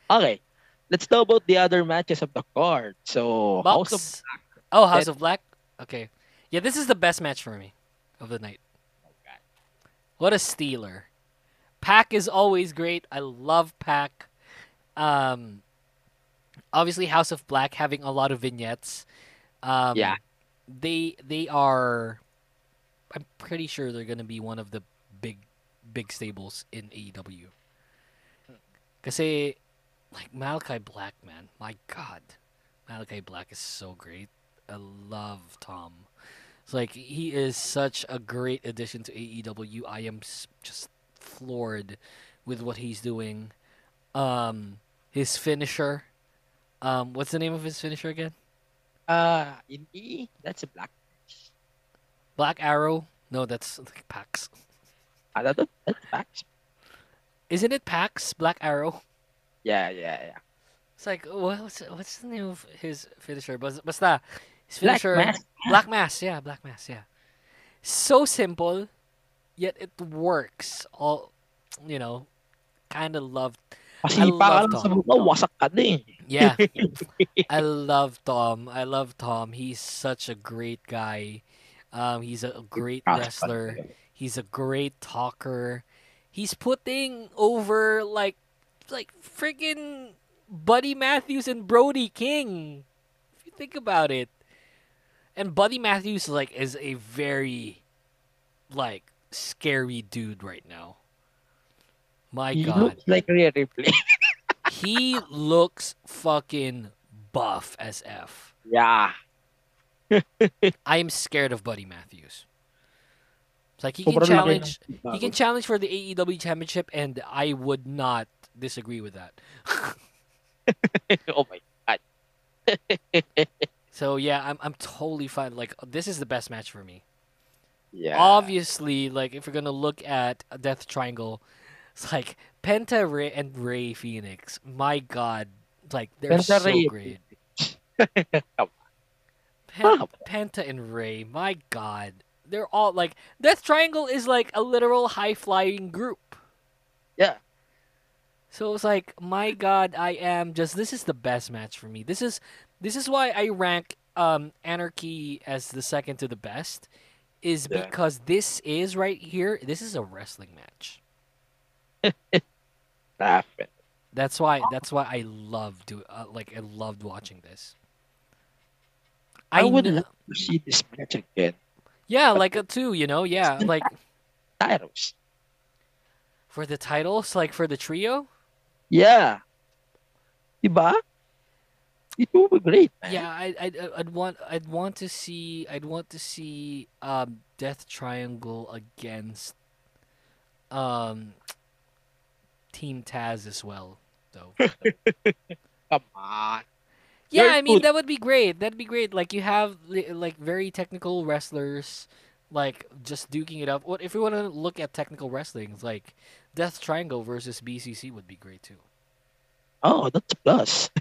F: okay. Let's talk about the other matches of the card. So, House of
G: Bucks. Oh, House of Black. Okay. Yeah, this is the best match for me of the night. What a stealer. PAC is always great. I love PAC. Um, obviously House of Black having a lot of vignettes. Um,
F: Yeah.
G: They they are. I'm pretty sure they're gonna be one of the big big stables in AEW. Kasi, like Malachi Black, man, my God, Malachi Black is so great. I love Tom. It's like he is such a great addition to AEW. I am just floored with what he's doing. Um, his finisher. Um, what's the name of his finisher again?
F: Uh, in E, that's a black.
G: Black Arrow. No, that's like PAC's.
F: Ah, that, that's PAC's.
G: Isn't it PAC's? Black Arrow.
F: Yeah, yeah, yeah.
G: It's like what's what's the name of his finisher? Bas- Basta his finisher.
F: Black Mass.
G: Black Mass, yeah, Black Mass, yeah. So simple, yet it works. All you know, kind of loved. I
F: Pasipa ka
G: love
F: lang sa
G: Tom.
F: wasak ka.
G: Yeah. I love Tom. I love Tom. He's such a great guy. Um, he's a great wrestler. He's a great talker. He's putting over like like freaking Buddy Matthews and Brody King. If you think about it. And Buddy Matthews like is a very like scary dude right now. My
F: He
G: god.
F: looks like Rhea Ripley.
G: he looks fucking buff as F.
F: yeah.
G: I am scared of Buddy Matthews. It's like he can
F: Sobrang
G: challenge
F: ng
G: he can challenge for the AEW championship and I would not disagree with that.
F: oh my god.
G: So yeah, I'm I'm totally fine. Like this is the best match for me.
F: Yeah.
G: Obviously, like if we're gonna look at a Death Triangle, it's like Penta Ray and Rey Fenix. My God, like they're
F: Penta,
G: so
F: Ray-
G: great. Pen- Penta and Ray, my God, they're all like Death Triangle is like a literal high flying group.
F: Yeah.
G: So it's like, my God, I am just. This is the best match for me. This is this is why I rank um Anarchy as the second to the best, is
F: Yeah.
G: because this is right here. This is a wrestling match.
F: Laughing.
G: That's why. That's why I love do uh, like I loved watching this.
F: I, would
G: kn-
F: love to see this match again.
G: Yeah, like a two. You know, yeah, like
F: Titles.
G: for the titles, like for the trio.
F: Yeah. Diba? It will be great. man.
G: Yeah, I, I'd, I'd want, I'd want to see, I'd want to see, um, Death Triangle against, um, Team Taz as well, though.
F: Come on.
G: yeah, I mean that would be great. That'd be great. Like you have like very technical wrestlers, like just duking it up. What if we want to look at technical wrestling? Like Death Triangle versus BCC would be great too.
F: Oh, that's a plus.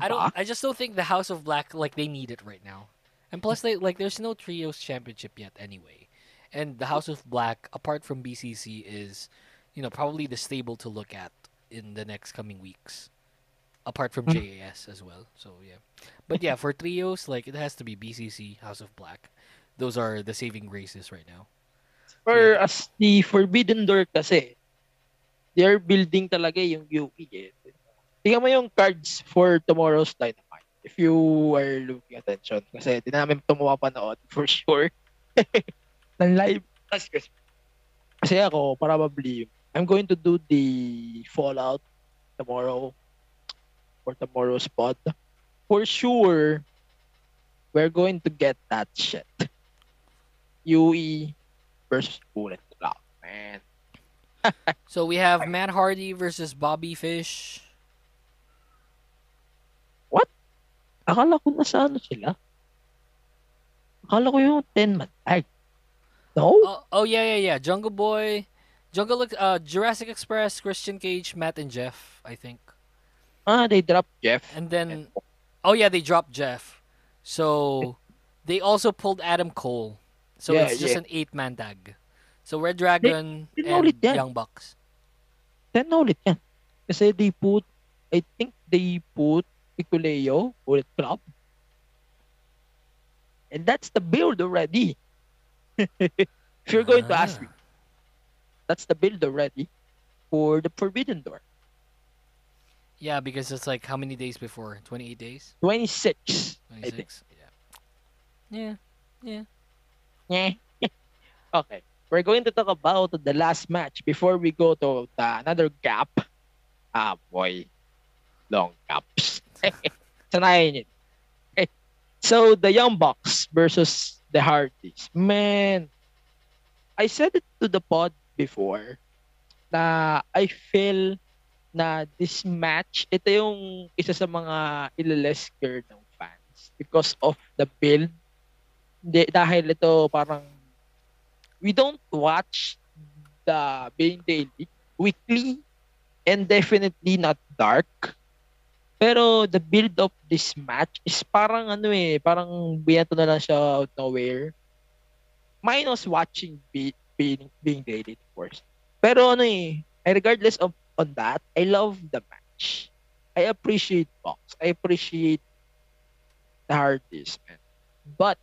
G: I don't. I just don't think the House of Black like they need it right now. And plus, they like there's no trios championship yet anyway. And the House of Black, apart from BCC, is you know probably the stable to look at in the next coming weeks. Apart from
F: Mm.
G: JAS as well. So yeah, but yeah, for trios like it has to be BCC, House of Black. Those are the saving graces right now.
F: For as the Forbidden Door kasi, they're building talaga yung UE eh. Tingnan mo yung cards for tomorrow's Dynamite. If you are looking attention. Kasi di namin ito mapapanood for sure. Ng live. Kasi, kasi ako, probably, I'm going to do the Fallout tomorrow for tomorrow's pod. For sure, we're going to get that shit. UE versus Bullet Club, man.
G: So we have Matt Hardy versus Bobby Fish.
F: Akala ko nasa ano sila. Akala ko yung 10 man tag. No?
G: Oh, oh yeah, yeah, yeah. Jungle Boy, Jungle, Ex- uh, Jurassic Express, Christian Cage, Matt and Jeff, I think.
F: Ah, they dropped Jeff.
G: And then, oh yeah, they dropped Jeff. So they also pulled Adam Cole. So
F: Yeah,
G: it's just
F: yeah.
G: an eight-man tag. So ReDRagon
F: they
G: and. Young Bucks.
F: 10 na ulit yan. Kasi they put, I think they put Piculeo, Bullet Club. And that's the build already. if you're going to ask me, that's the build already for the Forbidden Door.
G: Yeah, because it's like how many days before? Twenty-eight days.
F: 26,
G: Twenty-six. Yeah. Yeah.
F: Yeah. okay. We're going to talk about the last match before we go to the another gap. Ah, boy. Long gaps. Sanayin. Okay. So, the Young Bucks versus the Hardys. Man, I said it to the pod before na I feel na this match, ito yung isa sa mga ilales scared ng fans because of the build. Hindi, dahil ito parang we don't watch the Being Daily weekly. and definitely not dark. Pero the build of this match is parang ano eh, parang binato na lang siya out nowhere. Minus watching be, being, being dated, of course. Pero ano eh, regardless of on that, I love the match. I appreciate Box. I appreciate the hardest, man. But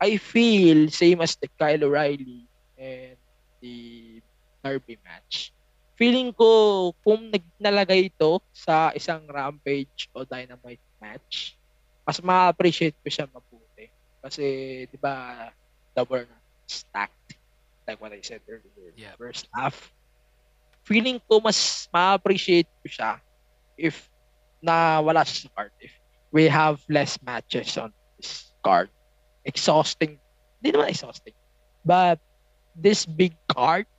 F: I feel same as the Kyle O'Reilly and the Darby match. Feeling ko kung nalagay ito sa isang Rampage o Dynamite match, mas ma-appreciate ko siya mabuti. Kasi, di ba, double na stacked. Like what I said earlier.
G: Yeah.
F: First half. Feeling ko mas ma-appreciate ko siya if na wala siya sa card. If we have less matches on this card. Exhausting. Hindi naman exhausting. But this big card,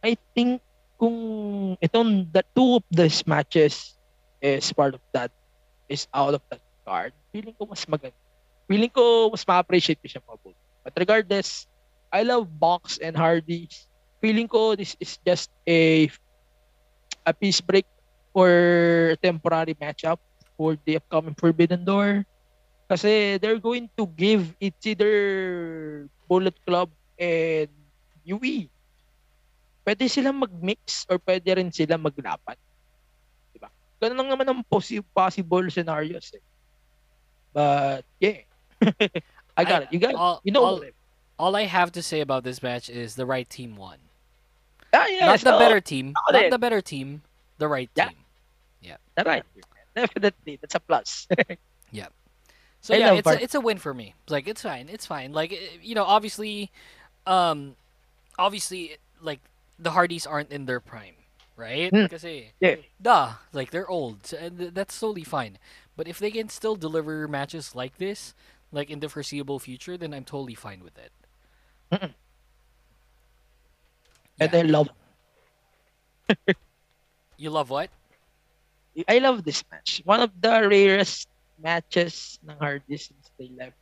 F: I think kung itong the two of these matches is part of that is out of that card, feeling ko mas maganda. Feeling ko mas ma-appreciate ko siya mabuti. But regardless, I love Box and Hardy. Feeling ko this is just a a peace break or temporary matchup for the upcoming Forbidden Door. Kasi they're going to give it's either Bullet Club and UE. Pwede silang mag-mix or pwede rin sila. Diba? Ganun lang naman ang possi- possible scenarios eh. But yeah. I got it. You got it. You know
G: all, all I have to say about this match is the right team won.
F: Ah, yeah,
G: not
F: yes,
G: the better team, not
F: it.
G: the better team, the right
F: Yeah.
G: team. Yeah.
F: That's right. Definitely. That's a plus.
G: Yeah. So
F: I
G: yeah, it's a, it's a win for me. Like it's fine, it's fine. Like eh, you know, obviously, um, obviously, like the Hardys aren't in their prime, right?
F: Hmm.
G: Kasi,
F: Yeah.
G: duh, like they're old, so- and th- that's totally fine. But if they can still deliver matches like this, like in the foreseeable future, then I'm totally fine with it.
F: And I love
G: You love what?
F: I love this match. One of the rarest matches ng Hardys since they left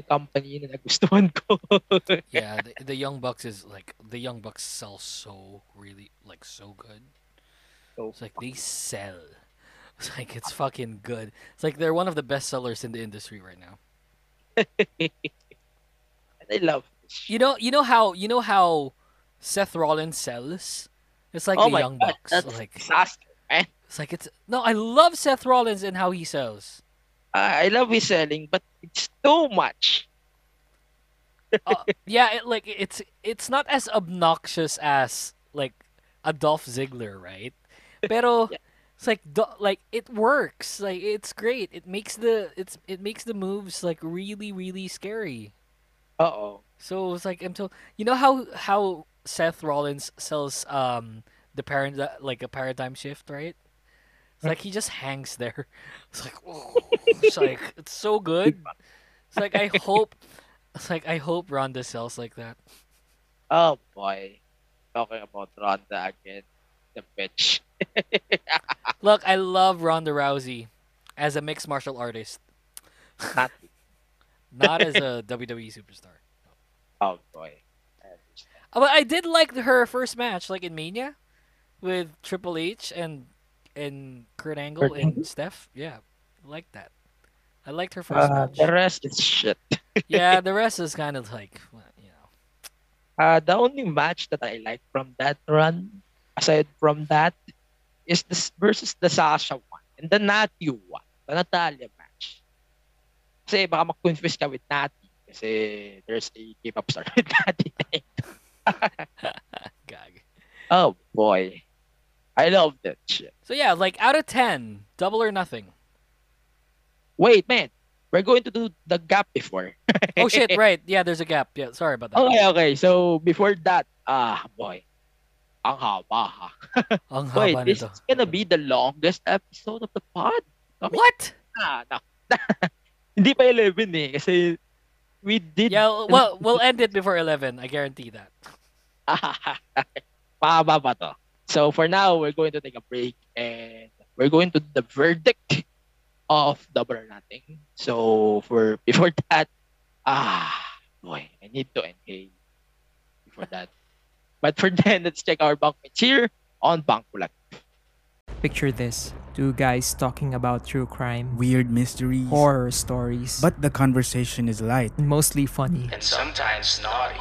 F: company na nagustuhan ko.
G: Yeah, the, the Young Bucks is like the Young Bucks sell so really like so good. it's like they sell. It's like it's fucking good. It's like they're one of the best sellers in the industry right now.
F: I love
G: You know, you know how you know how Seth Rollins sells. It's like
F: Oh
G: the
F: my
G: Young
F: God,
G: Bucks.
F: that's
G: like
F: disaster, man.
G: it's like it's no. I love Seth Rollins and how he sells.
F: I I love his selling, but it's too much.
G: Uh, yeah, it, like it's it's not as obnoxious as like Adolf Dolph Ziggler, right? Pero it's like like it works. Like it's great. It makes the it's it makes the moves like really really scary.
F: Uh oh.
G: So it's like I'm you know how how Seth Rollins sells um the parent like a paradigm shift, right? It's like he just hangs there. It's like oh, it's like it's so good. It's like I hope it's like I hope Ronda sells like that.
F: Oh boy. Talking about Ronda again. The bitch.
G: Look, I love Ronda Rousey as a mixed martial artist,
F: Not
G: not as a WWE superstar.
F: oh boy.
G: But I did like her first match, like in Mania, with Triple H and and Kurt Angle
F: Kurt
G: and
F: Angle?
G: Steph. Yeah, I like that. I liked her first
F: Uh,
G: match.
F: the rest is shit.
G: yeah, the rest is kind of like, you know.
F: Uh, the only match that I like from that run, aside from that, is this versus the Sasha one and the Natty one, the Natalya match. Kasi baka mag-confuse ka with Natty kasi there's a K-pop star with Natty.
G: Gag.
F: oh boy. I love that shit.
G: So yeah, like out of ten, double or nothing.
F: Wait, man. We're going to do the gap before.
G: Oh shit, right? Yeah, there's a gap. Yeah, sorry about that.
F: Okay, okay. So before that, ah, boy. Ang haba ha.
G: Ang
F: Wait, this is gonna be the longest episode of the pod.
G: What?
F: Ah, no. Hindi pa 11 eh. Kasi we did...
G: Yeah, well, we'll end it before eleven. I guarantee that.
F: Mahaba pa to. So for now, we're going to take a break and we're going to the verdict of Double or Nothing. So for before that, ah, boy, I need to inhale before that. But for then, let's check our bunk mates here on Bangkulag.
P: Picture this two guys talking about true crime,
Q: weird mysteries,
P: horror stories,
Q: but the conversation is light,
P: mostly funny.
R: and sometimes naughty.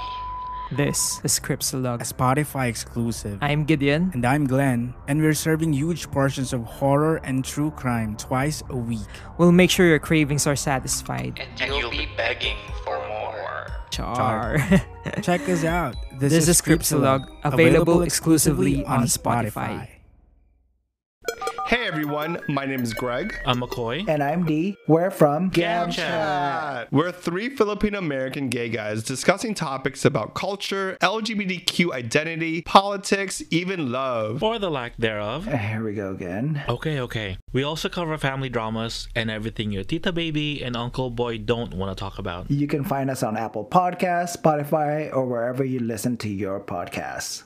P: This is Scriptsalog.
Q: A Spotify exclusive.
P: I'm Gideon.
Q: And I'm Glenn, and we're serving huge portions of horror and true crime twice a week.
P: We'll make sure your cravings are satisfied.
R: And you'll be begging for more.
P: Char.
Q: Check us out.
P: This, is Scriptsalog, available exclusively on Spotify.
S: Hey everyone, my name is Greg.
K: I'm McCoy.
H: And I'm D. We're from
S: Chat. We're three Filipino American gay guys discussing topics about culture, LGBTQ identity, politics, even love.
K: Or the lack thereof.
H: Eh, here we go again.
K: Okay, okay. We also cover family dramas and everything your tita baby and uncle boy don't want to talk about.
H: You can find us on Apple Podcasts, Spotify, or wherever you listen to your podcasts.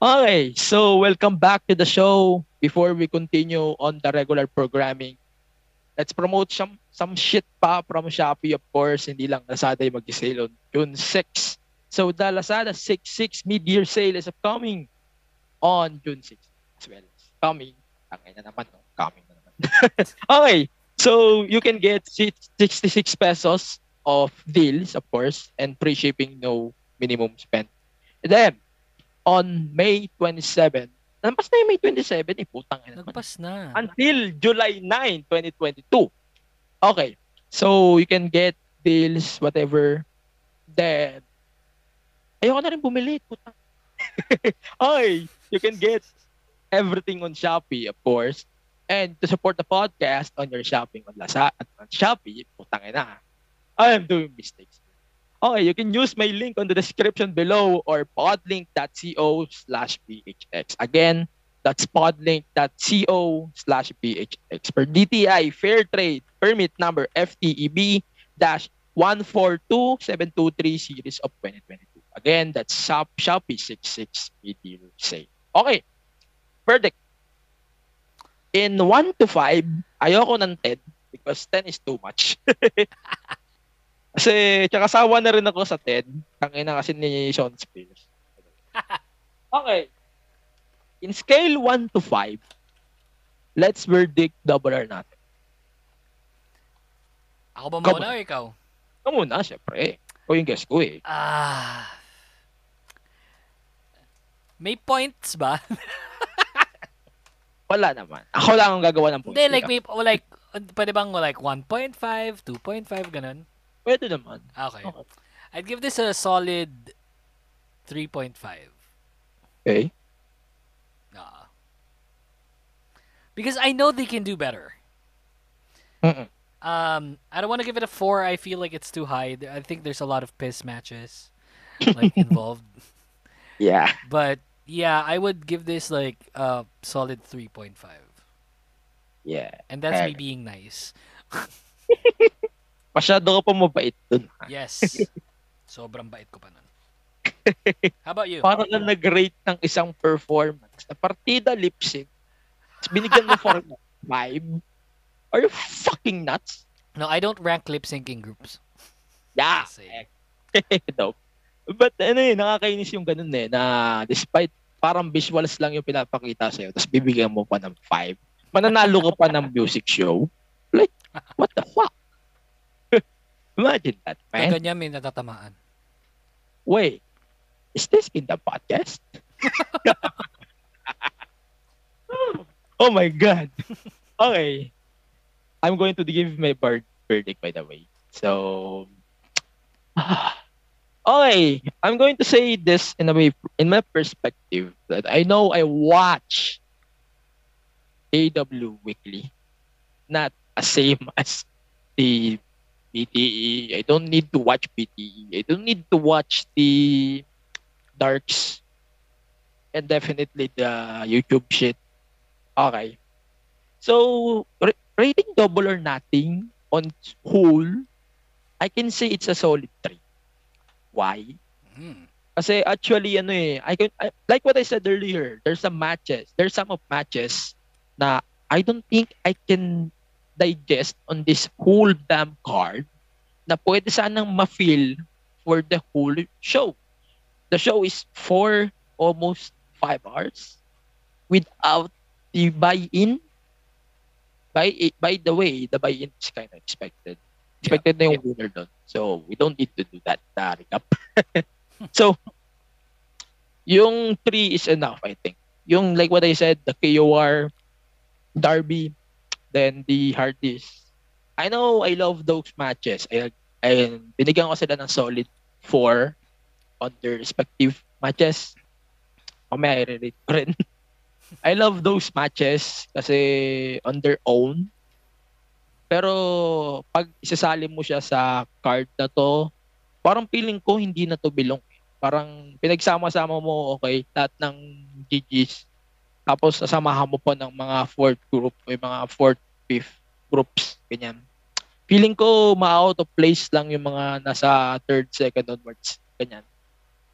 F: Okay, so welcome back to the show. Before we continue on the regular programming, let's promote some some shit pa from Shopee, of course. Hindi lang Lazada yung mag-sale on June 6. So the Lazada 6-6 mid-year sale is upcoming on June 6 as well. Coming. Tangay na naman, no? Coming na naman. okay, so you can get 66 pesos of deals, of course, and free shipping, no minimum spend. And then, on May 27, Nampas na yung May 27 eh, putang ina.
G: Nagpas na.
F: Until July 9, 2022. Okay. So, you can get deals, whatever. Then, ayoko na rin bumili. Putang. okay. You can get everything on Shopee, of course. And to support the podcast on your shopping on Lazada at on Shopee, putang ina. I am doing mistakes. Okay, you can use my link on the description below or podlink.co slash phx. Again, that's podlink.co slash phx. For DTI Fair Trade Permit Number FTEB dash 142723 series of 2022. Again, that's Shop Shopee 66 video say. Okay. Verdict. In 1 to 5, ayoko ng 10 because 10 is too much. Kasi, tsaka sawa na rin ako sa TED. Tangina kasi ni Sean Spears. okay. In scale 1 to 5, let's verdict double R natin.
G: Ako ba muna o ikaw?
F: Ikaw muna, syempre. Ikaw yung guest ko eh.
G: Ah. May points ba?
F: Wala naman. Ako lang ang gagawa ng
G: Hindi, like, may, like, pwede bang like 1.5, 2.5, ganun?
F: Pwede naman.
G: Okay. I'd give this a solid 3.5.
F: Okay.
G: Ah. Because I know they can do better.
F: Mm-mm.
G: Um, I don't want to give it a 4. I feel like it's too high. I think there's a lot of piss matches like involved.
F: Yeah.
G: But yeah, I would give this like a solid 3.5.
F: Yeah.
G: And that's me being nice.
F: Masyado ka pa mabait dun.
G: Yes. Sobrang bait ko pa nun. How about you?
F: Para lang nag-rate ng isang performance na partida lip sync. Binigyan mo for 5. Are you fucking nuts?
G: No, I don't rank lip syncing groups.
F: Yeah. no. But ano eh, nakakainis yung ganun eh, na despite parang visuals lang yung pinapakita sa'yo, tapos bibigyan mo pa ng 5. Mananalo ka pa ng music show. Like, what the fuck? Imagine that, man.
G: ganyan may natatamaan.
F: Wait, is this in the podcast? oh my god. Okay. I'm going to give my bird verdict by the way. So Okay, I'm going to say this in a way in my perspective that I know I watch AEW weekly. Not the same as the BTE. I don't need to watch BTE. I don't need to watch the darks and definitely the YouTube shit. Okay. So, ra- rating double or nothing on whole, I can say it's a solid 3. Why? Kasi actually, ano eh, I can, I, like what I said earlier, there's some matches, there's some of matches na I don't think I can digest on this whole damn card na pwede sanang ma-feel for the whole show. The show is four, almost five hours without the buy-in. By by the way, the buy-in is kind of expected. Expected na yung winner doon. So, we don't need to do that na recap. so, yung three is enough, I think. Yung like what I said, the KOR, Darby, then the Hardys. I know I love those matches. I, I binigyan ko sila ng solid four on their respective matches. Mamaya i-rate ko rin. I love those matches kasi on their own. Pero pag isasali mo siya sa card na to, parang feeling ko hindi na to belong. Parang pinagsama-sama mo, okay, lahat ng GGs. Tapos sasamahan mo pa ng mga fourth group o mga fourth, fifth groups. Ganyan. Feeling ko ma-out of place lang yung mga nasa third, second onwards. Ganyan.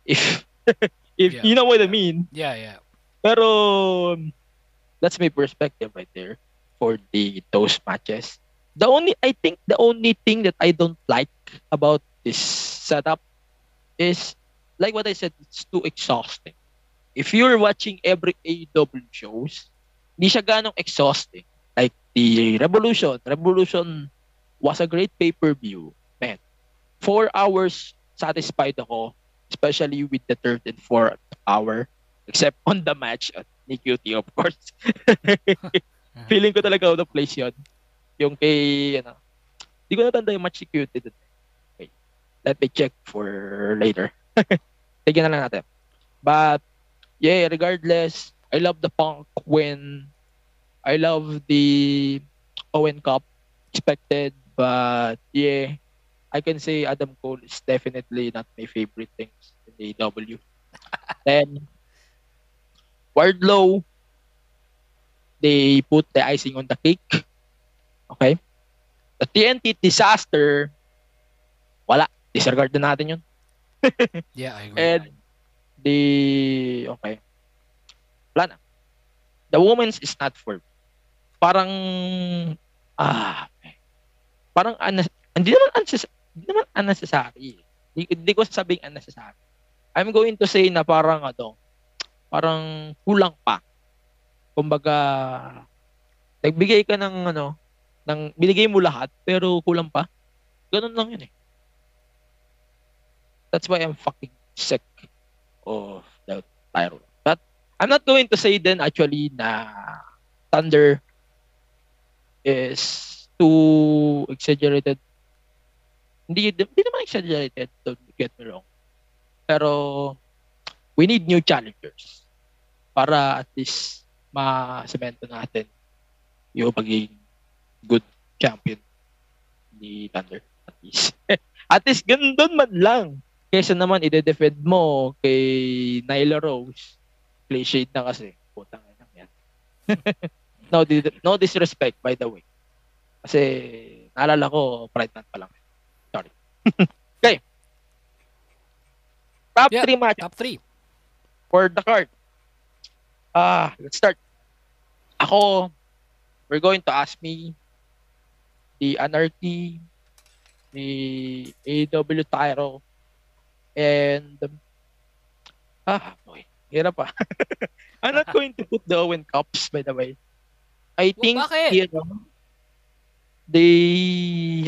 F: If, if
G: Yeah.
F: you know what I mean.
G: Yeah, yeah.
F: Pero that's my perspective right there for the those matches. The only I think the only thing that I don't like about this setup is like what I said, it's too exhausting. If you're watching every AEW shows, hindi siya ganong exhausting. Like the Revolution. Revolution was a great pay-per-view. Man, four hours satisfied ako, especially with the third and fourth hour except on the match at ni QT of course. Feeling ko talaga out of place yun. Yung kay, ano, di ko natanda yung match ni QT. Okay. Let me check for later. Tignan na lang natin. But, yeah, regardless, I love the Punk win. I love the Owen Cup expected, but yeah, I can say Adam Cole is definitely not my favorite things in AEW. Then, Wardlow, they put the icing on the cake. Okay? The TNT disaster, wala. Disregard na natin yun.
G: Yeah, I agree.
F: And the, okay. Wala na. The women's is not for me. Parang, ah, parang, hindi naman, hindi naman unnecessary. Hindi, ko sasabing unnecessary. I'm going to say na parang, ano, parang kulang pa. Kumbaga, nagbigay ka ng, ano, ng, binigay mo lahat, pero kulang pa. Ganun lang yun eh. That's why I'm fucking sick of the Tyro. But I'm not going to say then actually na Thunder is too exaggerated. Hindi, hindi naman exaggerated, don't get me wrong. Pero we need new challengers para at least ma-semento natin yung pagiging good champion ni Thunder. At least. at least ganun man lang. Kesa naman ide-defend mo kay Nyla Rose. Cliche na kasi. Putang ina yan. no, di- no disrespect by the way. Kasi naalala ko, pregnant pa lang. Sorry. okay. Top 3 match.
G: Top 3.
F: For the card. Ah, let's start. Ako, we're going to ask me the Anarchy, the AW Tyro, and ah, boy, hirap pa. I'm not going to put the Owen Cups, by the way. I think,
G: bakit?
F: you know, the,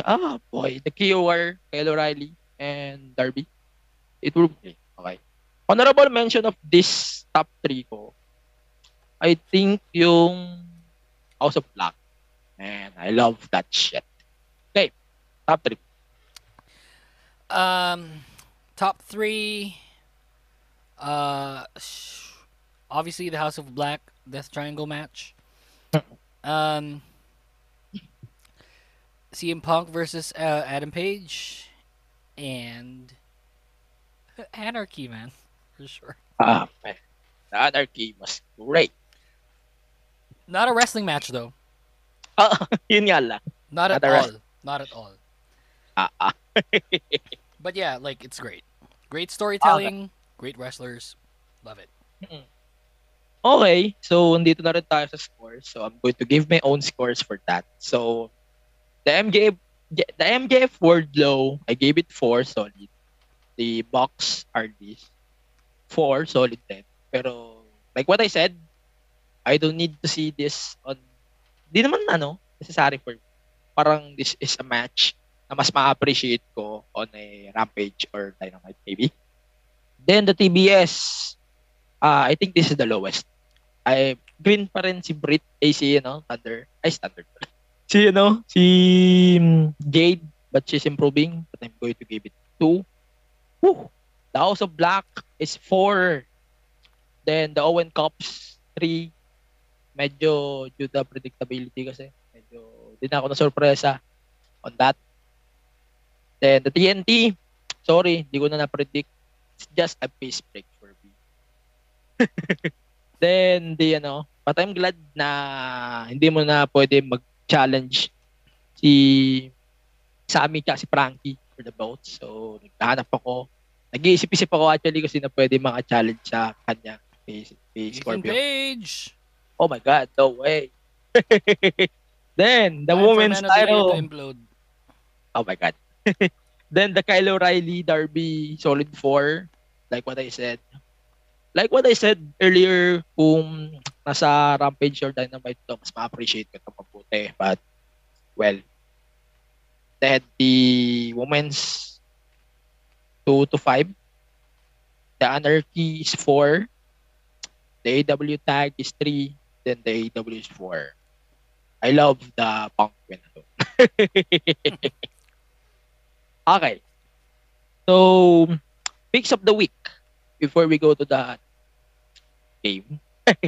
F: ah, boy, the KOR, Kyle O'Reilly, and Darby, it will be, okay. Honorable mention of this top 3 ko, I think yung House of Black. Man, I love that shit. Okay, top 3.
G: Um, top three. Uh, sh- obviously the House of Black Death Triangle match. Um, CM Punk versus uh, Adam Page, and Anarchy, man, for sure.
F: Ah, man. Anarchy was great.
G: Not a wrestling match though.
F: Ah, yun nga lang.
G: Not at
F: Not
G: all.
F: wrest-
G: Not at all.
F: Ah, ah.
G: But yeah, like it's great. Great ah, storytelling. Great wrestlers. Love it. Mm-hmm.
F: Okay, so nandito na rin tayo sa scores. So I'm going to give my own scores for that. So the MJF the MJF Wardlow, I gave it 4 solid. The box are these 4 solid 10. Pero like what I said, I don't need to see this on, di naman ano, necessary for me. Parang this is a match na mas ma-appreciate ko on a Rampage or Dynamite maybe. Then the TBS, uh, I think this is the lowest. I green pa rin si Brit, ay si, ano, Thunder, ay si Thunder. Si, ano, si mm, Jade, but she's improving, but I'm going to give it two. Woo! The House of Black is four. Then the Owen Cups, three. Medyo due to predictability kasi. Medyo, di na ako na sorpresa on that. Then the TNT, sorry, di ko na na-predict. It's just a pace break for me. Then, the ano, but I'm glad na hindi mo na pwede mag-challenge si Sammy at si Frankie for the belt. So, naghahanap ako. Nag-iisip-isip ako actually kasi na pwede mga-challenge sa kanya. Kay, kay Scorpio.
G: Page.
F: Oh my God, no way. Then, the
G: Time
F: women's title. Oh my God. then the Kyle O'Reilly Derby solid 4 like what I said. Like what I said earlier kung nasa Rampage or Dynamite to mas ma-appreciate ko ito mabuti. But well then the women's 2 to 5 the Anarchy is 4 the AW tag is 3 then the AW is 4 I love the punk win. Okay. So, picks of the week before we go to the game.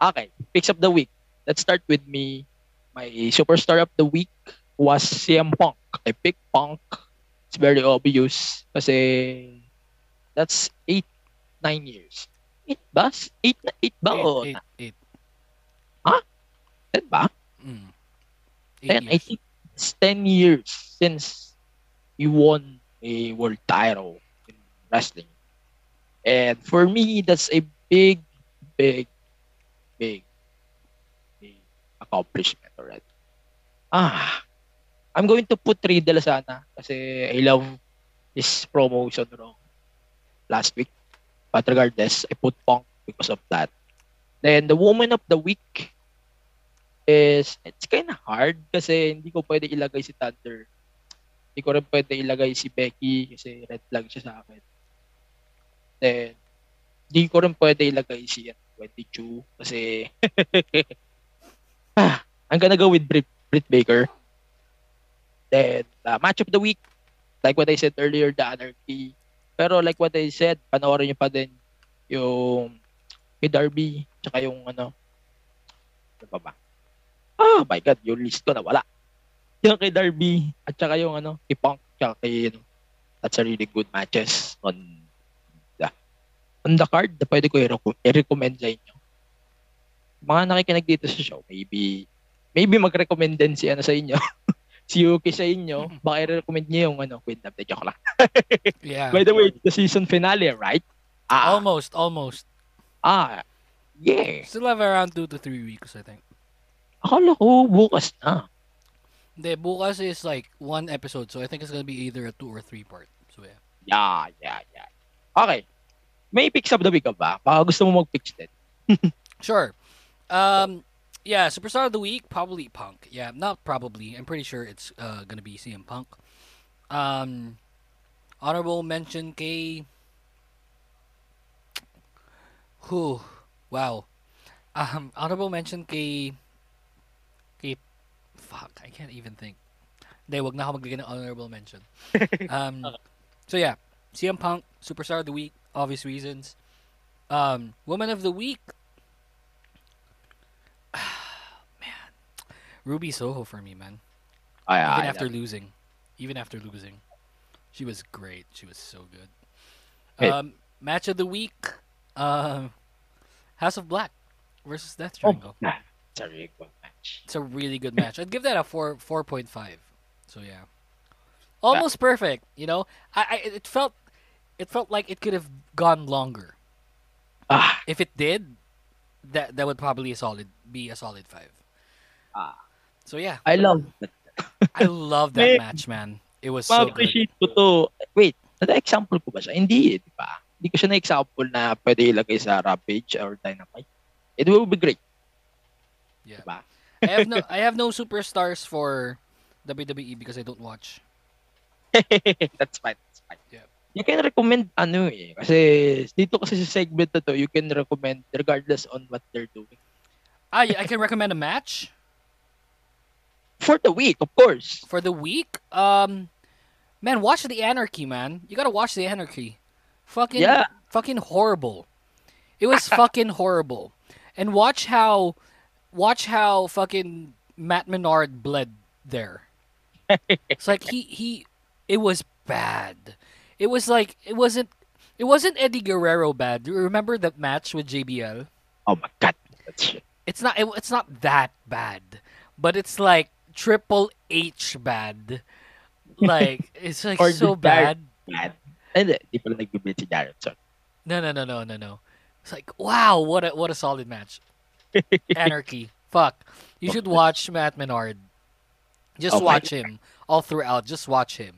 F: okay, picks of the week. Let's start with me. My superstar of the week was CM Punk. I picked Punk. It's very obvious kasi that's 8, 9 years. 8 ba? 8, 8 ba? o
G: Eight, eight, eight.
F: Ha? 10 ba?
G: Mm.
F: 10, I think it's 10 years since he won a world title in wrestling. And for me, that's a big, big, big, big accomplishment already. Ah, I'm going to put Riddle sana kasi I love his promotion wrong last week. But regardless, I put Punk because of that. Then the woman of the week is it's kind of hard kasi hindi ko pwede ilagay si Thunder. Hindi ko rin pwede ilagay si Becky kasi red flag siya sa akin. Then, hindi ko rin pwede ilagay si ano, 22 kasi ah, I'm gonna go with Britt, Britt Baker. Then, the match of the week, like what I said earlier, the Anarchy. Pero like what I said, panoorin niyo pa din yung kay Darby, tsaka yung ano, ano pa ba? Oh my God, yung list ko na wala. Yung kay Darby, at saka yung ano, kay Punk, tsaka kay, ano, that's a really good matches on the, on the card na pwede ko i-reco- i-recommend sa inyo. Mga nakikinig dito sa show, maybe, maybe mag-recommend din si ano sa inyo. si Yuki sa inyo, baka i-recommend niyo yung ano, Queen of the Joke lang.
G: Yeah.
F: By the way, the season finale, right? Ah,
G: Almost, almost.
F: ah, yeah.
G: Still have around two to three weeks, I think.
F: Akala ko bukas na.
G: Hindi, bukas is like one episode, so I think it's gonna be either a two or three part. So yeah.
F: Yeah, yeah, yeah. Okay. May picks of the week ka ba? Baka gusto mo mag-picks din.
G: Sure. Um, yeah, superstar of the week probably Punk. Yeah, not probably. I'm pretty sure it's uh, gonna be CM Punk. Um, honorable mention kay. Whew, wow. Um, honorable mention. Kay. Fuck, I can't even think. Hindi, wag na ako maglagay ng honorable mention. Um, so yeah, CM Punk, superstar of the week, obvious reasons. Um, woman of the week, man, Ruby Soho for me, man.
F: Ay,
G: Even
F: ay,
G: after
F: ay.
G: losing, even after losing, she was great. She was so good.
F: Hey.
G: Um, match of the week, um, House of Black versus Death
F: Oh,
G: Triangle.
F: It's a really good match.
G: It's a really good match. I'd give that a four four point five. So yeah, almost perfect. You know, I, I it felt it felt like it could have gone longer.
F: Ah.
G: If it did, that that would probably a solid be a solid five.
F: Ah.
G: So yeah,
F: I love that.
G: I love that match, man. It was so good.
F: Ma-appreciate ko to. Wait, nada-example ko ba siya? Hindi, eh, di ba? Hindi ko siya na-example na pwede ilagay sa Rampage or Dynamite. It will be great.
G: Yeah.
F: Diba?
G: I have no I have no superstars for WWE because I don't watch.
F: That's fine. That's fine.
G: Yeah.
F: You can recommend ano eh. Kasi dito kasi sa segment na to, you can recommend regardless on what they're doing.
G: Ah, yeah, I can recommend a match
F: For the week, of course.
G: for the week. Um, man, watch the Anarchy, man. You gotta watch the Anarchy. Fucking,
F: Yeah.
G: fucking horrible. It was fucking horrible. And watch how, watch how fucking Matt Menard bled there. It's like he he, it was bad. It was like it wasn't. It wasn't Eddie Guerrero bad. Do you remember that match with JBL?
F: Oh my god.
G: It's not. It, it's not that bad, but it's like Triple H bad. Like it's like so bad.
F: Bad. Pala nag-build si Jarrett. Sorry.
G: No, no, no, no, no, no. It's like wow, what a what a solid match. Anarchy. Fuck. You should watch Matt Menard. Just
F: Oh
G: watch him all throughout. Just watch him.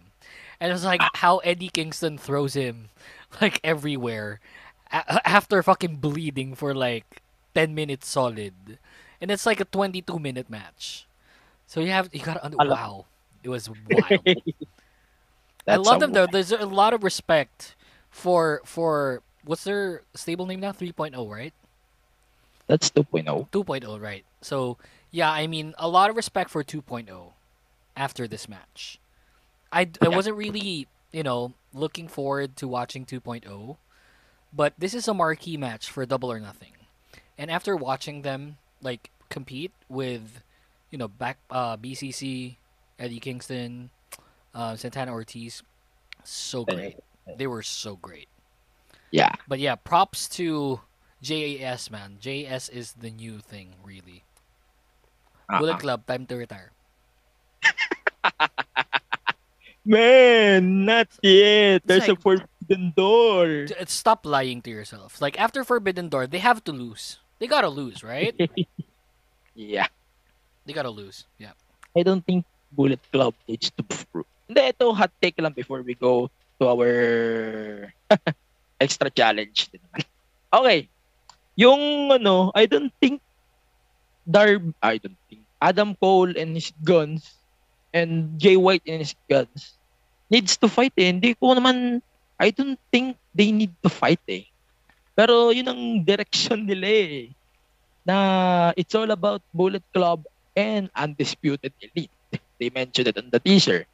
G: And it's like how Eddie Kingston throws him like everywhere a- after fucking bleeding for like 10 minutes solid. And it's like a 22 minute match. So you have you got to under-
F: Alam-
G: wow. It was wild. I love them though. There's a lot of respect for for what's their stable name now? 3.0, right?
F: That's 2.0.
G: 2.0, right. So, yeah, I mean, a lot of respect for 2.0 after this match. I, I wasn't really, you know, looking forward to watching 2.0, but this is a marquee match for Double or Nothing. And after watching them, like, compete with, you know, back uh, BCC, Eddie Kingston, uh, Santana Ortiz, so great. They were so great.
F: Yeah.
G: But yeah, props to JAS, man. JAS is the new thing, really. Ah, Bullet
F: Uh-uh.
G: Club, time to retire.
F: Man, not yet. There's a forbidden door.
G: Stop lying to yourself. Like, after Forbidden Door, they have to lose. They gotta lose, right?
F: Yeah.
G: they gotta lose. Yeah.
F: I don't think Bullet Club needs to prove. Hindi, ito hot take lang before we go to our extra challenge. Okay. Yung ano, I don't think Darb, I don't think Adam Cole and his guns and Jay White and his guns needs to fight eh. Hindi ko naman, I don't think they need to fight eh. Pero yun ang direction nila eh. Na it's all about Bullet Club and Undisputed Elite. They mentioned it on the teaser.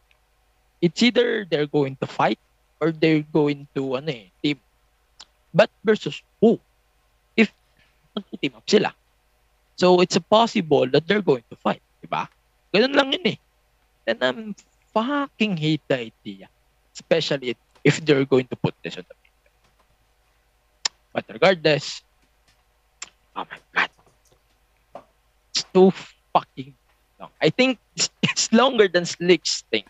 F: It's either they're going to fight or they're going to ano eh, team. But versus who? If nag-team up sila. So it's a possible that they're going to fight, di ba? Ganun lang yun eh. And I'm fucking hate the idea. Especially if they're going to put this on the video. But regardless, oh my god. It's too fucking long. I think it's, it's longer than Slick's thing.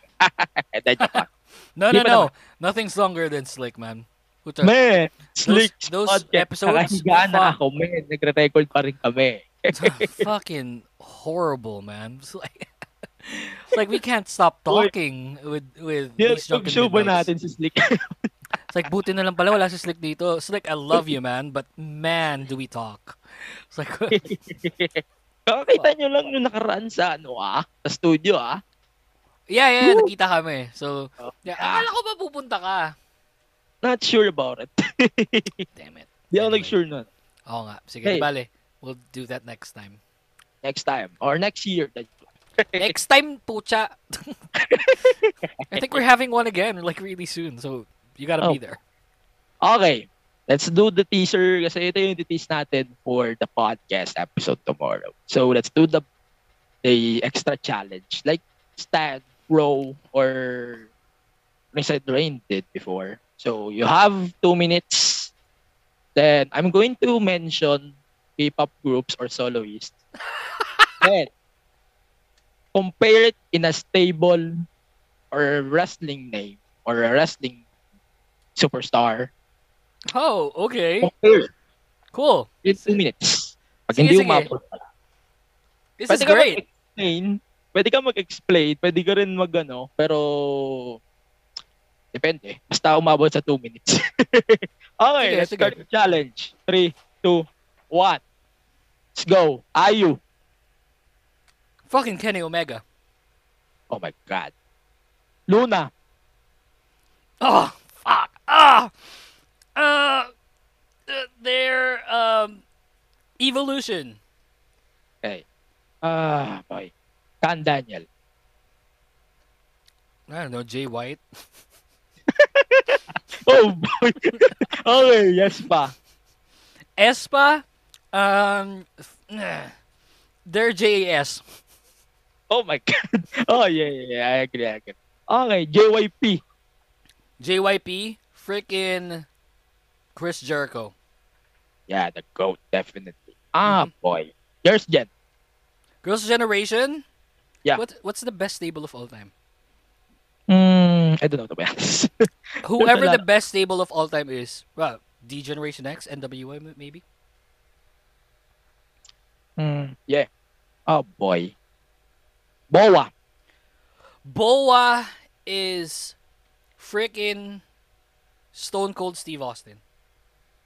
F: Hindi, joke lang.
G: No, no, no.
F: naman.
G: Nothing's longer than Slick, man. Puta.
F: Man,
G: Those,
F: Slick's
G: those
F: podcast,
G: episodes,
F: nakahiga na ako, man. Nagre-record pa rin kami.
G: fucking horrible, man. It's like, it's like we can't stop talking with with
F: Yeah,
G: these drunken
F: show ba natin si Slick?
G: It's like buti na lang pala wala si Slick dito. Slick, I love you, man, but man, do we talk. It's like
F: Kakakita nyo lang nung nakaraan sa ano ah, sa studio ah.
G: Yeah, yeah, nakita kami. So, yeah, akala ko ba pupunta ka?
F: Not sure about it.
G: Damn it.
F: Di ako nag-sure nun.
G: Oo nga. Sige,
F: Hey.
G: bale. We'll do that next time.
F: Next time. Or next year.
G: Next time, pucha. I think we're having one again, like really soon. So, you gotta be
F: Oh.
G: there.
F: Okay. Let's do the teaser kasi ito yung tease natin for the podcast episode tomorrow. So let's do the the extra challenge like Stan, Row, or Ringside Rain did before. So you have two minutes. Then I'm going to mention K-pop groups or soloists. then compare it in a stable or wrestling name or a wrestling superstar.
G: Oh, okay.
F: Compare
G: Cool.
F: in two minutes. Pag
G: Sige,
F: hindi
G: sige.
F: umabot pala.
G: This
F: Pwede
G: is
F: ka
G: great.
F: mag-explain. Pwede ka mag-explain. Pwede ka rin mag ano, pero Depende. Basta umabot sa 2 minutes. okay,
G: Sige,
F: let's
G: sige.
F: start the challenge. 3, 2, 1. Let's go. Ayu.
G: Fucking Kenny Omega.
F: Oh my God. Luna.
G: Oh, fuck. Ah! Uh, uh, their, um, evolution.
F: Okay. Ah, boy. Kang Daniel.
G: I don't know, Jay White.
F: Oh boy. okay, yes pa.
G: aespa, um, their JAS.
F: Oh my God. Oh yeah, yeah, yeah. I agree, I agree. Okay, JYP.
G: JYP, freaking Chris Jericho.
F: Yeah, the GOAT, definitely. Ah, boy. Yours, Jen.
G: Girls' Generation.
F: Yeah.
G: What What's the best stable of all time?
F: Mm, I don't know the be honest.
G: Whoever the best stable of all time is, well, D Generation X, NWA maybe.
F: Mm, yeah. Oh boy. Boa.
G: Boa is freaking Stone Cold Steve Austin.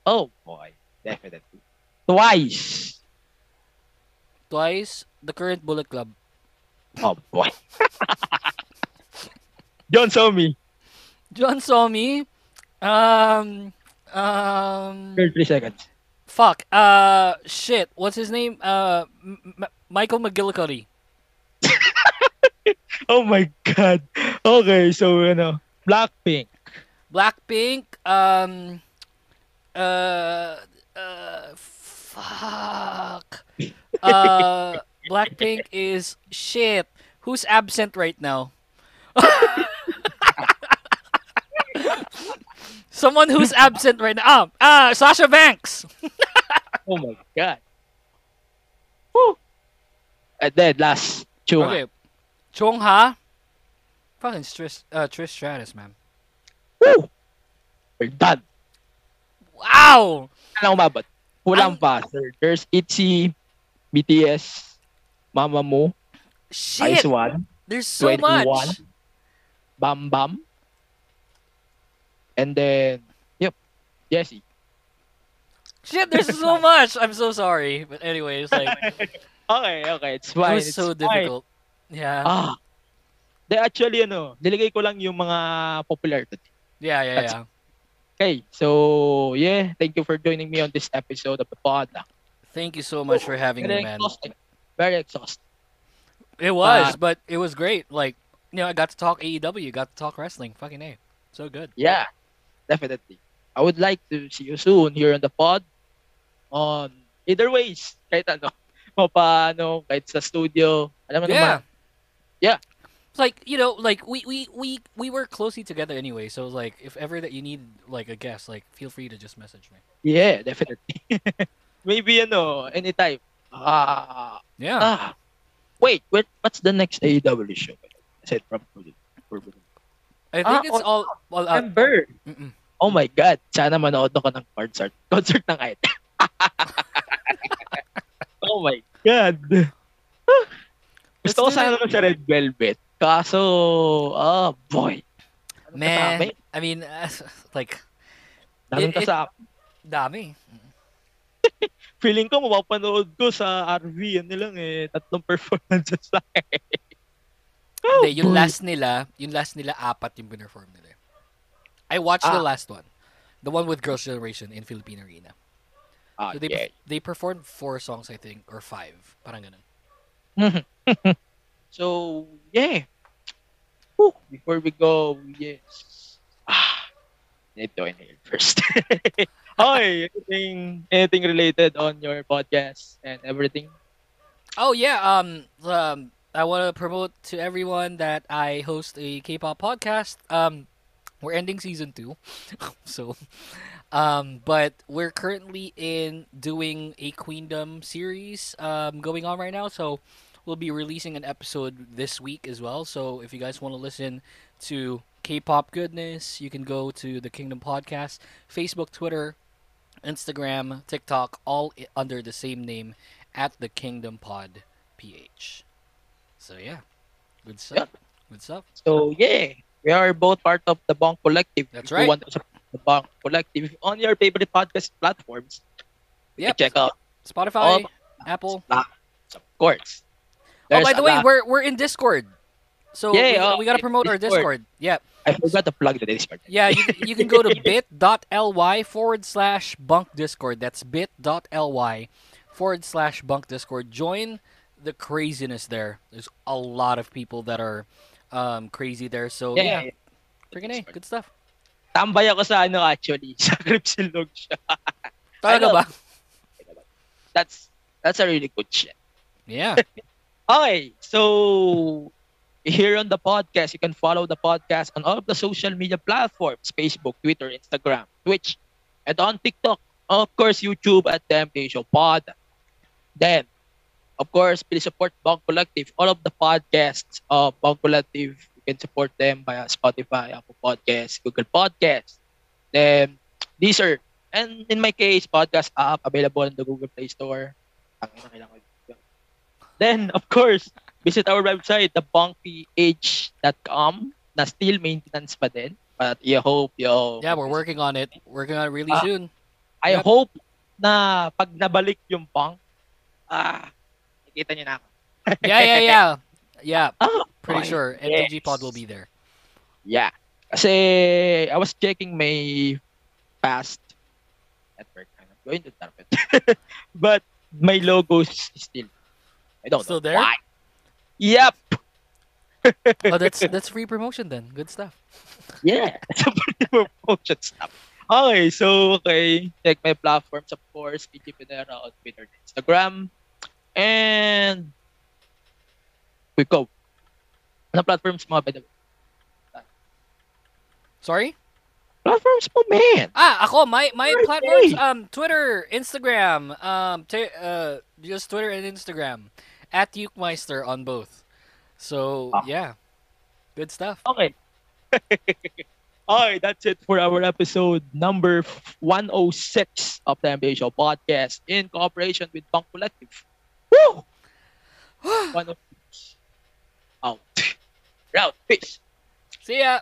F: Oh boy. Definitely. Twice.
G: Twice, the current Bullet Club.
F: Oh boy. Jeon Somi.
G: Jeon Somi. Um, um,
F: 33 seconds.
G: fuck. Uh, shit. What's his name? Uh, M- M- Michael McGillicuddy.
F: Oh my god. Okay, so ano, Blackpink.
G: Blackpink. Um, uh, uh, fuck. Uh, Blackpink is shit. Who's absent right now? Someone who's absent right now. Ah, ah Sasha Banks.
F: Oh my god. Woo. And then last, Chua.
G: Okay. Chungha. Fucking Trish, uh, Trish Stratus, man.
F: Woo! We're done.
G: Wow!
F: Ano umabot? Pa, sir. There's ITZY, BTS, Mamamoo,
G: Shit.
F: IZ*ONE,
G: There's so
F: 21,
G: much.
F: Bam Bam, and then, yep, Jessie.
G: Shit, there's so much. I'm so sorry. But anyways, like,
F: Okay, okay, it's
G: it was
F: it's
G: so
F: fine.
G: difficult. Yeah.
F: Ah. De actually ano, nilagay ko lang yung mga popular today.
G: Yeah, yeah,
F: That's
G: yeah.
F: Okay, so yeah, thank you for joining me on this episode of the pod.
G: Thank you so much for having me, man.
F: exhausting. Very exhausting.
G: It was,
F: Uh,
G: but it was great. Like, you know, I got to talk AEW, got to talk wrestling. Fucking A. So good.
F: Yeah, definitely. I would like to see you soon here on the pod. On either ways, kahit ano, o paano, kahit sa studio. Alam mo
G: Yeah.
F: naman. Yeah.
G: It's like, you know, like we, we, we, we work closely together anyway. So like if ever that you need like a guest, like feel free to just message me.
F: Yeah, definitely. Maybe ano, anytime. Ah.
G: Yeah.
F: Ah. Wait, wait, what's the next AEW show? Aside from Forbidden.
G: I think
F: Ah,
G: it's all uh,
F: September.
G: mm-mm.
F: Oh my God. Sana manood ako ng concert. Concert ng IT. oh my God. Gusto ko sana naman sa Red Velvet. Kaso, oh boy.
G: Man,
F: kasama?
G: I mean, uh, like
F: Daming kasama.
G: dami.
F: Feeling ko mapapanood ko sa RV. Ano lang eh. Tatlong performances lang eh. Oh,
G: Hindi, yung
F: boy.
G: last nila, yung last nila apat yung perform nila. I watched the
F: Ah.
G: last one. The one with Girls' Generation in Philippine Arena.
F: Ah,
G: So they
F: yeah.
G: they performed four songs I think or five, parang ganun.
F: so, yeah. Whew, before we go, yes. Ah, need to inhale first. okay, anything, anything related on your podcast and everything?
G: Oh yeah, um, um I want to promote to everyone that I host a K-pop podcast. Um, we're ending season two, so, um, but we're currently in doing a Queendom series um going on right now. So we'll be releasing an episode this week as well. So if you guys want to listen to K-pop goodness, you can go to the Kingdom Podcast, Facebook, Twitter, Instagram, TikTok, all under the same name at the Kingdom Pod PH. So yeah, good stuff. Good stuff.
F: So, yeah. We are both part of the Bunk Collective.
G: That's
F: if
G: right.
F: You want to support the Bunk Collective on your favorite podcast platforms. yeah, check out.
G: Spotify, Apple.
F: Of course.
G: Oh,
F: There's
G: by the way,
F: lot.
G: we're we're in Discord. So
F: Yeah,
G: we,
F: oh,
G: we gotta promote our
F: Discord.
G: Discord. Yeah.
F: I forgot to plug the Discord.
G: Yeah, you, you can go to bit.ly forward slash bunk discord. That's bit.ly forward slash bunk discord. Join the craziness there. There's a lot of people that are um, crazy there. So
F: Yeah,
G: yeah,
F: yeah,
G: freaking A, good stuff.
F: Tambay ako sa ano actually, sa Cripsilog siya.
G: Talaga ba?
F: That's that's a really good shit.
G: Yeah.
F: Okay, so here on the podcast, you can follow the podcast on all of the social media platforms Facebook, Twitter, Instagram, Twitch, and on TikTok. Of course, YouTube at the MTG Show Pod. Then, of course, please support Bunk Collective. All of the podcasts of Bunk Collective, you can support them via Spotify, Apple Podcasts, Google Podcasts. Then, these are, and in my case, podcast app available in the Google Play Store. Ang ina, kailangan ko yun. Then, of course, visit our website, thebunkph.com, na still maintenance pa din. But I hope, yo,
G: Yeah, we're working on it. Working on it really
F: Ah.
G: soon.
F: I
G: Yep.
F: hope na pag nabalik yung punk, ah, nakita niyo na ako.
G: Yeah, yeah, yeah. Yeah. Pretty
F: okay.
G: sure MTG
F: Yes.
G: Pod will be there.
F: Yeah. Kasi I was checking my past network. I'm not going to tap it. but my logo is still, I don't
G: Still
F: know
G: there?
F: why. Yep.
G: oh, that's that's free promotion then. Good stuff.
F: Yeah. That's a pretty promotion stuff. Okay, so okay. Check my platforms, of course. PG Pinera on Twitter and Instagram. And we go. Ano platforms mo, by the way?
G: Sorry?
F: Platforms mo, man.
G: Ah, ako, my my platforms um Twitter, Instagram, um t- uh just Twitter and Instagram at Yukkmeister on both. So,
F: Ah.
G: yeah. Good stuff.
F: Okay. okay, that's it for our episode number 106 of the MTG Show podcast in cooperation with Bunk Collective. Woo! 106. Out. Route. Peace.
G: See ya.